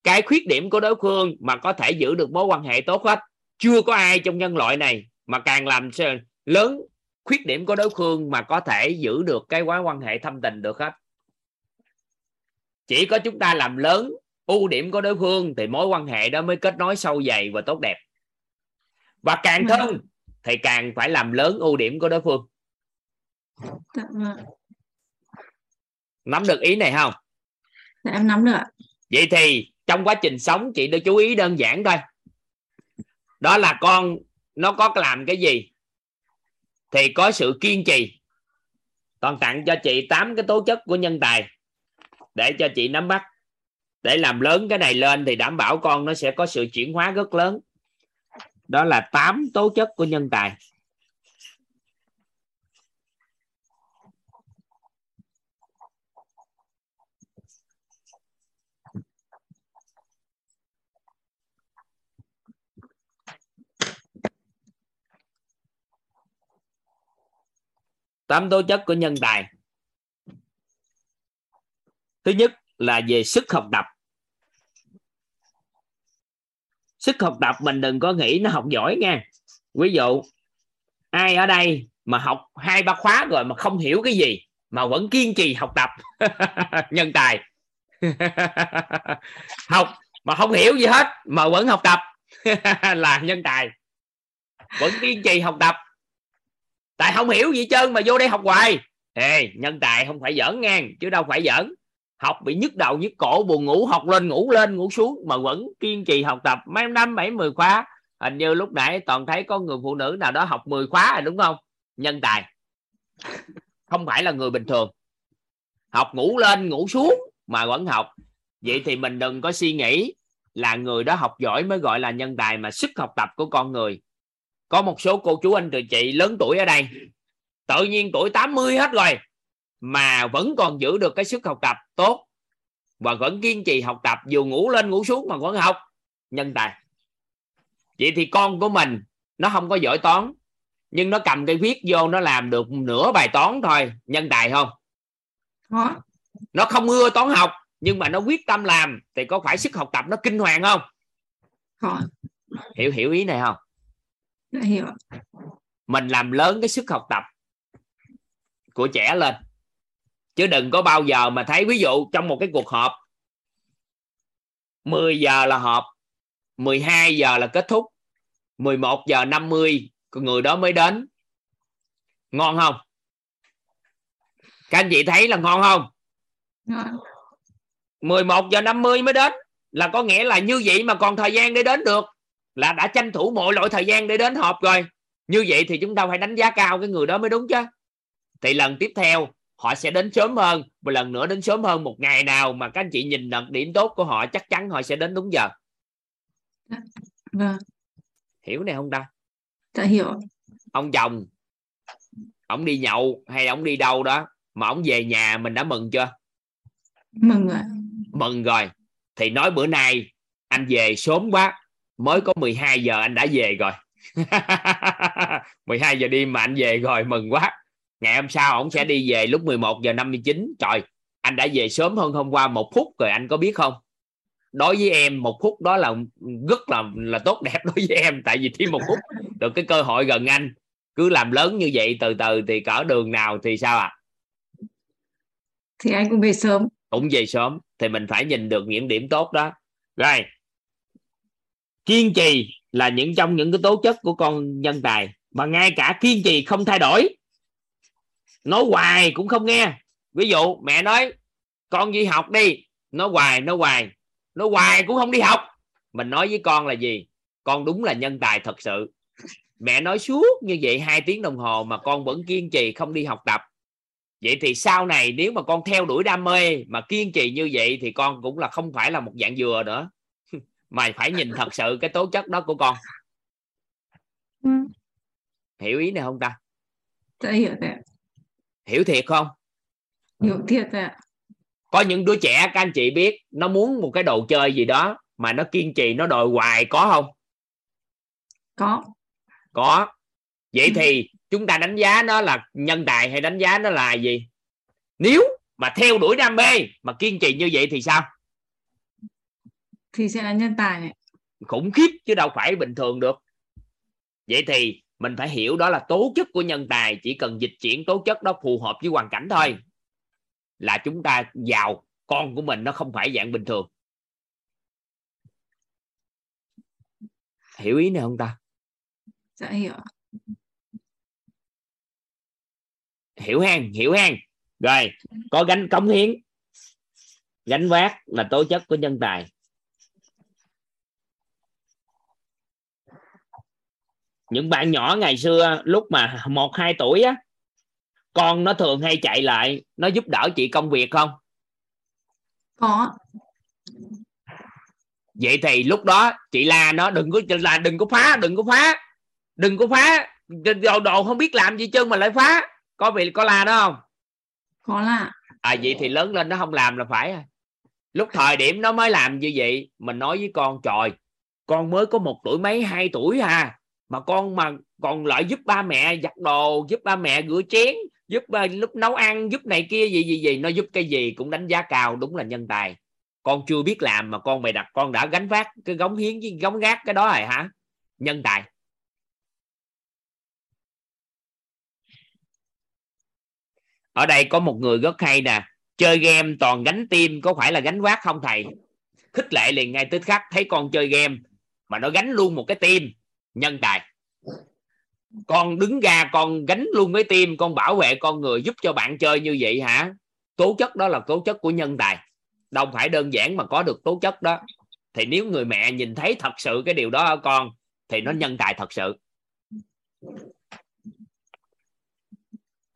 cái khuyết điểm của đối phương mà có thể giữ được mối quan hệ tốt hết. Chưa có ai trong nhân loại này mà càng làm lớn khuyết điểm của đối phương mà có thể giữ được cái mối quan hệ thâm tình được hết. Chỉ có chúng ta làm lớn ưu điểm của đối phương thì mối quan hệ đó mới kết nối sâu dày và tốt đẹp. Và càng thân thì càng phải làm lớn ưu điểm của đối phương dạ, vâng. nắm được ý này không? Dạ em nắm được ạ. Vậy thì trong quá trình sống chị đã chú ý đơn giản thôi. Đó là con nó có làm cái gì thì có sự kiên trì. Toàn tặng cho chị tám cái tố chất của nhân tài để cho chị nắm bắt. Để làm lớn cái này lên thì đảm bảo con nó sẽ có sự chuyển hóa rất lớn. Đó là tám tố chất của nhân tài tám tố chất của nhân tài. Thứ nhất là về sức học tập. Sức học tập mình đừng có nghĩ nó học giỏi nha. Ví dụ, ai ở đây mà học hai ba khóa rồi mà không hiểu cái gì mà vẫn kiên trì học tập? [LAUGHS] Nhân tài. [LAUGHS] Học mà không hiểu gì hết mà vẫn học tập [LAUGHS] là nhân tài. Vẫn kiên trì học tập tại không hiểu gì trơn mà vô đây học hoài. Ê, nhân tài không phải giỡn ngang, chứ đâu phải giỡn. Học bị nhức đầu nhức cổ, buồn ngủ, học lên, ngủ lên, ngủ xuống, mà vẫn kiên trì học tập. Mấy năm, bảy, mười khóa, hình như lúc nãy toàn thấy có người phụ nữ nào đó học 10 khóa rồi, đúng không? Nhân tài. Không phải là người bình thường. Học ngủ lên, ngủ xuống mà vẫn học. Vậy thì mình đừng có suy nghĩ là người đó học giỏi mới gọi là nhân tài mà sức học tập của con người có một số cô chú anh chị lớn tuổi ở đây. Tự nhiên tuổi 80 hết rồi mà vẫn còn giữ được cái sức học tập tốt. Và vẫn kiên trì học tập dù ngủ lên ngủ xuống mà vẫn học. Nhân tài. Vậy thì con của mình nó không có giỏi toán nhưng nó cầm cây viết vô nó làm được nửa bài toán thôi. Nhân tài không? Có nó không ưa toán học nhưng mà nó quyết tâm làm thì có phải sức học tập nó kinh hoàng không? Có hiểu hiểu ý này không hiểu mình làm lớn cái sức học tập của trẻ lên. Chứ đừng có bao giờ mà thấy ví dụ trong một cái cuộc họp 10 giờ là họp 12 giờ là kết thúc 11 giờ 50 người đó mới đến. Ngon không? Các anh chị thấy là ngon không? Ngon. 11 giờ 50 mới đến. Là có nghĩa là như vậy mà còn thời gian để đến được là đã tranh thủ mọi loại thời gian để đến họp rồi. Như vậy thì chúng ta phải đánh giá cao cái người đó mới đúng chứ. Thì lần tiếp theo họ sẽ đến sớm hơn một lần nữa đến sớm hơn một ngày nào mà các anh chị nhìn được điểm tốt của họ chắc chắn họ sẽ đến đúng giờ. Vâng. Hiểu này không ta. Đã hiểu. Ông chồng ông đi nhậu hay ông đi đâu đó mà ông về nhà mình đã mừng chưa? Mừng ạ. Mừng rồi. Thì nói bữa nay anh về sớm quá mới có 12 giờ anh đã về rồi. [LAUGHS] 12 giờ đêm mà anh về rồi mừng quá. Ngày hôm sau ông sẽ đi về lúc 11 giờ 59 trời anh đã về sớm hơn hôm qua một phút rồi anh có biết không? Đối với em một phút đó là rất là là tốt đẹp đối với em tại vì thêm một phút được cái cơ hội gần anh. Cứ làm lớn như vậy từ từ thì cỡ đường nào thì sao ạ? À? thì anh cũng về sớm. Cũng về sớm thì mình phải nhìn được những điểm tốt đó. Rồi kiên trì là những trong những cái tố chất của con nhân tài. Mà ngay cả kiên trì không thay đổi. Nói hoài cũng không nghe. Ví dụ, mẹ nói, con đi học đi. Nói hoài nói hoài. Nói hoài cũng không đi học. Mình nói với con là gì? Con đúng là nhân tài thật sự. Mẹ nói suốt như vậy hai tiếng đồng hồ mà con vẫn kiên trì không đi học tập. Vậy thì sau này nếu mà con theo đuổi đam mê mà kiên trì như vậy thì con cũng là không phải là một dạng dừa nữa mà phải nhìn thật sự cái tố chất đó của con. Ừ. hiểu ý này không ta? Dạ hiểu rồi hiểu thiệt không? Hiểu thiệt rồi ạ. có những đứa trẻ các anh chị biết nó muốn một cái đồ chơi gì đó mà nó kiên trì nó đòi hoài có không? Có. Có. Vậy Ừ. thì chúng ta đánh giá nó là nhân tài hay đánh giá nó là gì? Nếu mà theo đuổi đam mê mà kiên trì như vậy thì sao thì sẽ là nhân tài này. Khủng khiếp chứ đâu phải bình thường được. Vậy thì mình phải hiểu đó là tố chất của nhân tài chỉ cần dịch chuyển tố chất đó phù hợp với hoàn cảnh thôi. Là chúng ta giàu con của mình nó không phải dạng bình thường. Hiểu ý này không ta? Dạ hiểu hiểu hen hiểu hen. Rồi có gánh cống hiến gánh vác là tố chất của nhân tài những bạn nhỏ ngày xưa lúc mà một hai tuổi á con nó thường hay chạy lại nó giúp đỡ chị công việc không? Có. Vậy thì lúc đó chị la nó đừng có là đừng có phá đừng có phá đừng có phá. Đồ đồ không biết làm gì chân mà lại phá. Có bị có la đó không? Có là à vậy thì lớn lên nó không làm là phải à. lúc thời điểm nó mới làm như vậy mình nói với con trời con mới có một tuổi mấy hai tuổi à mà con mà còn lại giúp ba mẹ giặt đồ giúp ba mẹ rửa chén giúp uh, lúc nấu ăn giúp này kia gì gì gì nó giúp cái gì cũng đánh giá cao đúng là nhân tài. Con chưa biết làm mà con bày đặt con đã gánh vác cái gống hiến với gống gác cái đó rồi hả? Nhân tài. Ở đây có một người rất hay nè chơi game toàn gánh tim có phải là gánh vác không thầy? Khích lệ liền ngay tức khắc thấy con chơi game mà nó gánh luôn một cái tim nhân tài. Con đứng ra con gánh luôn cái tim con bảo vệ con người giúp cho bạn chơi như vậy hả? Tố chất đó là tố chất của nhân tài. Đâu phải đơn giản mà có được tố chất đó. Thì nếu người mẹ nhìn thấy thật sự cái điều đó ở con thì nó nhân tài thật sự.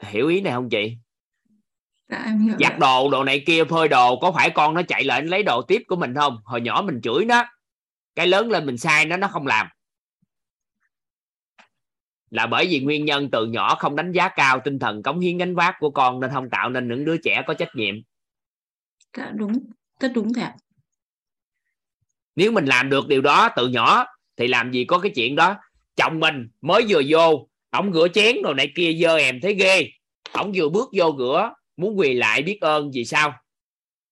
Hiểu ý này không chị? Dạ giặt đồ đồ này kia phơi đồ có phải con nó chạy lại lấy đồ tiếp của mình không? Hồi nhỏ mình chửi nó. Cái lớn lên mình sai nó nó không làm là bởi vì nguyên nhân từ nhỏ không đánh giá cao tinh thần cống hiến gánh vác của con nên không tạo nên những đứa trẻ có trách nhiệm. Dạ đúng. Rất đúng ạ. Nếu mình làm được điều đó từ nhỏ thì làm gì có cái chuyện đó? Chồng mình mới vừa vô ổng rửa chén rồi này kia dơ em thấy ghê. Ổng vừa bước vô rửa muốn quỳ lại biết ơn vì sao?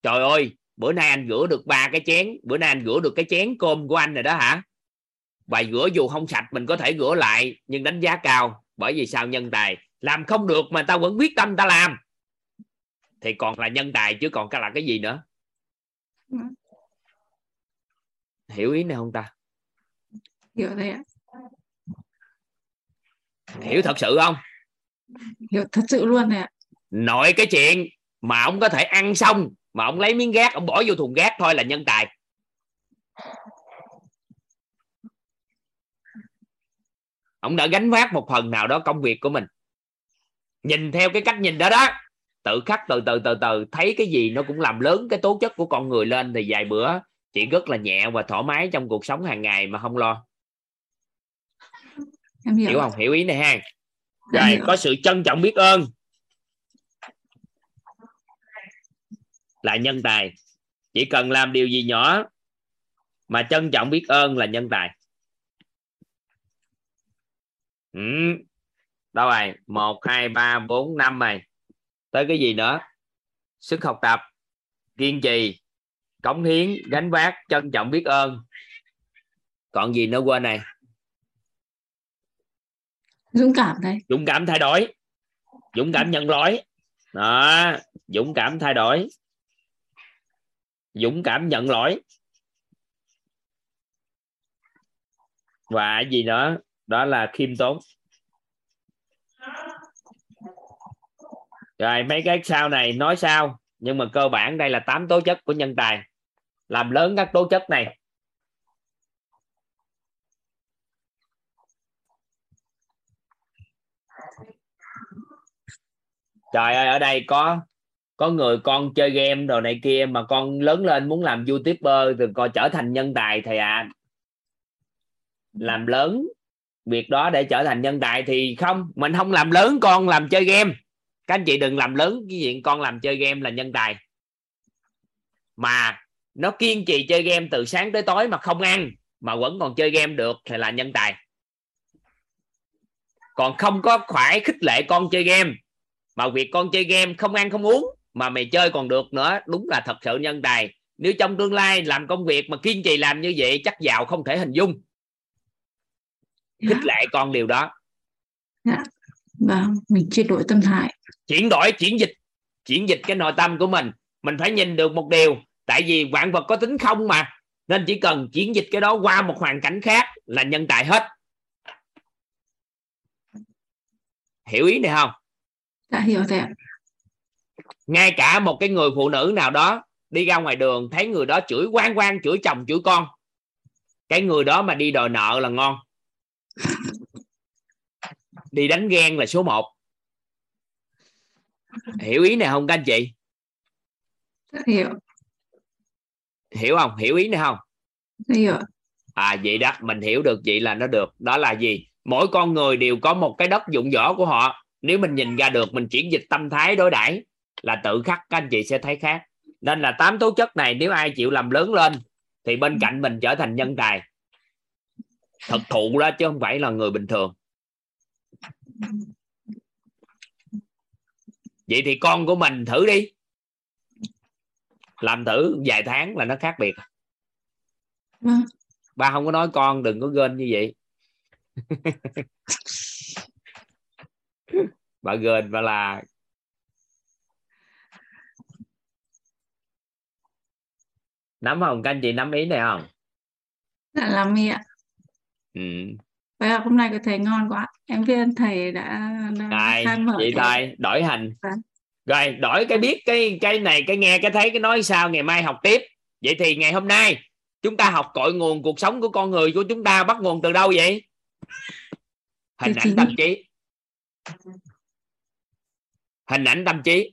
Trời ơi bữa nay anh rửa được ba cái chén bữa nay anh rửa được cái chén cơm của anh rồi đó hả bài rửa dù không sạch mình có thể rửa lại nhưng đánh giá cao bởi vì sao nhân tài? Làm không được mà ta vẫn quyết tâm ta làm. Thì còn là nhân tài chứ còn cái là cái gì nữa? Ừ. hiểu ý này không ta? Hiểu thầy ạ. Hiểu thật sự không? Hiểu thật sự luôn ạ. Nội cái chuyện mà ông có thể ăn xong mà ông lấy miếng gác ông bỏ vô thùng gác thôi là nhân tài ông đã gánh vác một phần nào đó công việc của mình. Nhìn theo cái cách nhìn đó đó tự khắc từ từ từ từ thấy cái gì nó cũng làm lớn cái tố chất của con người lên thì vài bữa chị rất là nhẹ và thoải mái trong cuộc sống hàng ngày mà không lo. Em hiểu. Hiểu không? Hiểu ý này ha. Rồi có sự trân trọng biết ơn. Là nhân tài. Chỉ cần làm điều gì nhỏ mà trân trọng biết ơn là nhân tài ừ. đâu rồi? Một hai ba bốn năm này tới cái gì nữa? Sức học tập kiên trì cống hiến gánh vác trân trọng biết ơn. Còn gì nữa quên này? Dũng cảm thầy dũng cảm thay đổi. Dũng cảm nhận lỗi. Đó dũng cảm thay đổi. Dũng cảm nhận lỗi. Và gì nữa đó là khiêm tốn. Rồi, mấy cái sau này nói sao? Nhưng mà cơ bản đây là tám tố chất của nhân tài. Làm lớn các tố chất này. Trời ơi, ở đây có có người con chơi game đồ này kia mà con lớn lên muốn làm youtuber thì con trở thành nhân tài thầy ạ à. làm lớn việc đó để trở thành nhân tài thì không, mình không làm lớn, con làm chơi game. Các anh chị đừng làm lớn cái chuyện con làm chơi game là nhân tài. Mà nó kiên trì chơi game từ sáng tới tối mà không ăn, mà vẫn còn chơi game được thì là nhân tài. Còn không có phải khích lệ con chơi game, mà việc con chơi game không ăn không uống mà mày chơi còn được nữa, đúng là thật sự nhân tài. Nếu trong tương lai làm công việc mà kiên trì làm như vậy, chắc giàu không thể hình dung khích lệ con điều đó. Dạ. Vâng mình chuyển đổi tâm thái. Chuyển đổi chuyển dịch chuyển dịch cái nội tâm của mình. Mình phải nhìn được một điều tại vì vạn vật có tính không mà. Nên chỉ cần chuyển dịch cái đó qua một hoàn cảnh khác là nhân tài hết. Hiểu ý này không? Đã hiểu thầy ngay cả một cái người phụ nữ nào đó đi ra ngoài đường thấy người đó chửi quan quan chửi chồng chửi con cái người đó mà đi đòi nợ là ngon đi đánh ghen là số 1 hiểu ý này không các anh chị? Hiểu. Hiểu không? Hiểu ý này không? Hiểu. À vậy đó. Mình hiểu được vậy là nó được. Đó là gì? Mỗi con người đều có một cái đất dụng võ của họ. Nếu mình nhìn ra được mình chuyển dịch tâm thái đối đãi là tự khắc các anh chị sẽ thấy khác. Nên là tám tố chất này nếu ai chịu làm lớn lên thì bên cạnh mình trở thành nhân tài thật thụ đó chứ không phải là người bình thường. Vậy thì con của mình thử đi. Làm thử vài tháng là nó khác biệt. Vâng ba không có nói con đừng có gên như vậy. [LAUGHS] Bà gên và là. Nắm không? Các anh chị nắm ý này không? Dạ làm mi ạ ừ. Vậy là hôm nay của thầy ngon quá. Em biết ơn thầy đã, đã này, khai đổi hành. À. rồi đổi cái biết cái cái này cái nghe cái thấy cái nói sao ngày mai học tiếp. Vậy thì ngày hôm nay chúng ta học cội nguồn cuộc sống của con người của chúng ta bắt nguồn từ đâu vậy? Hình Tôi ảnh tâm trí. Hình ảnh tâm trí.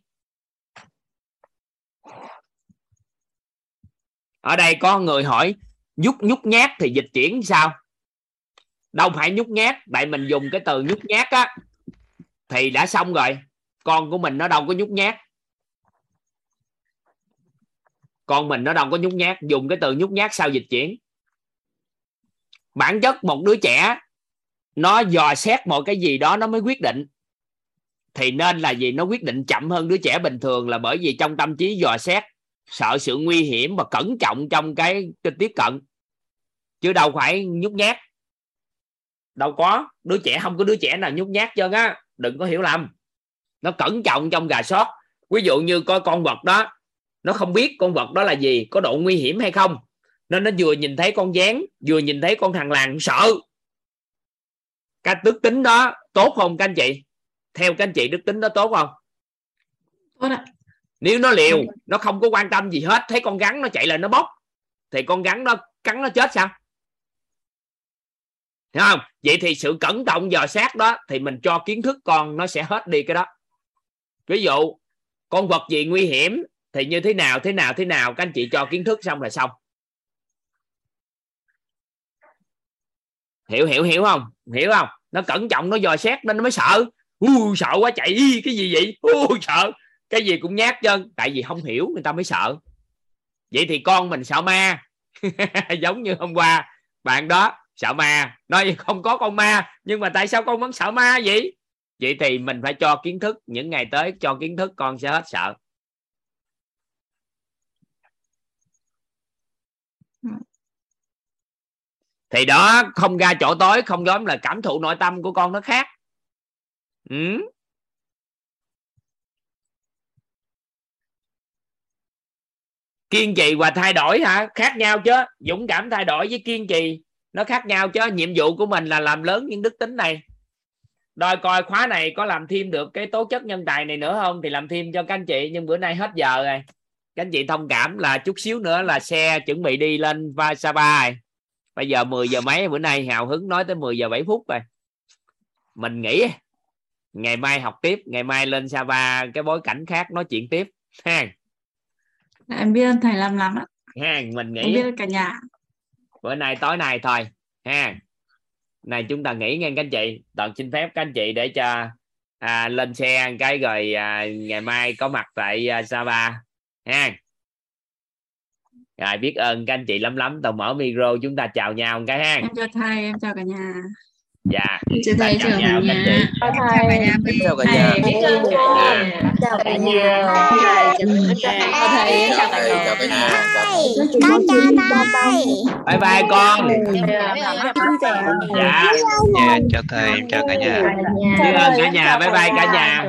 Ở đây có người hỏi nhúc nhút nhát thì dịch chuyển sao? Đâu phải nhút nhát tại mình dùng cái từ nhút nhát á thì đã xong rồi. Con của mình nó đâu có nhút nhát. Con mình nó đâu có nhút nhát dùng cái từ nhút nhát sao dịch chuyển. Bản chất một đứa trẻ nó dò xét mọi cái gì đó nó mới quyết định. Thì nên là gì? Nó quyết định chậm hơn đứa trẻ bình thường là bởi vì trong tâm trí dò xét sợ sự nguy hiểm và cẩn trọng trong cái, cái tiếp cận. Chứ đâu phải nhút nhát đâu có đứa trẻ không có đứa trẻ nào nhút nhát cho á đừng có hiểu lầm. Nó cẩn trọng trong gà sót. Ví dụ như coi con vật đó nó không biết con vật đó là gì có độ nguy hiểm hay không. Nên nó vừa nhìn thấy con gián vừa nhìn thấy con thằng làng sợ. Cái đức tính đó tốt không các anh chị? Theo các anh chị đức tính đó tốt không? Tốt ạ. Nếu nó liều nó không có quan tâm gì hết thấy con rắn nó chạy lên nó bóc thì con rắn nó cắn nó chết sao Hiểu không? Vậy thì sự cẩn trọng dò sát đó thì mình cho kiến thức con nó sẽ hết đi cái đó. Ví dụ, con vật gì nguy hiểm thì như thế nào thế nào thế nào, các anh chị cho kiến thức xong là xong. Hiểu hiểu hiểu không? Hiểu không? Nó cẩn trọng, nó dò xét nên nó mới sợ. U sợ quá chạy cái gì vậy? U sợ. Cái gì cũng nhát chân, tại vì không hiểu, người ta mới sợ. Vậy thì con mình sợ ma? [LAUGHS] Giống như hôm qua, bạn đó sợ ma. Nói không có con ma, nhưng mà tại sao con vẫn sợ ma vậy? Vậy thì mình phải cho kiến thức. Những ngày tới cho kiến thức, con sẽ hết sợ. Thì đó, không ra chỗ tối, không giống là cảm thụ nội tâm của con nó khác. Ừ. kiên trì và thay đổi hả? Khác nhau chứ. Dũng cảm thay đổi với kiên trì nó khác nhau chứ nhiệm vụ của mình là làm lớn những đức tính này. Đòi coi khóa này có làm thêm được cái tố chất nhân tài này nữa không? Thì làm thêm cho các anh chị nhưng bữa nay hết giờ rồi. Các anh chị thông cảm là chút xíu nữa là xe chuẩn bị đi lên Va Sapa rồi. Bây giờ 10 giờ mấy bữa nay hào hứng nói tới 10 giờ 7 phút rồi. Mình nghĩ ngày mai học tiếp ngày mai lên Sapa cái bối cảnh khác nói chuyện tiếp. Ha em biết thầy làm lắm á ha mình em nghĩ biết cả nhà bữa nay tối nay thôi ha. Này chúng ta nghỉ nghe các anh chị. Toàn xin phép các anh chị để cho à, lên xe cái rồi à, ngày mai có mặt tại à, Sapa ha. Rồi biết ơn các anh chị lắm lắm. Tao mở micro chúng ta chào nhau một cái ha. Em chào thầy em chào cả nhà dạ chào thầy chào chào cả nhà chào cả nhà chào cả nhà chào cả nhà chào thầy chào cả nhà chào cả nhà con chào thầy bye bye con dạ Dạ, chào thầy, chào cả nhà. biết ơn cả nhà bye bye cả nhà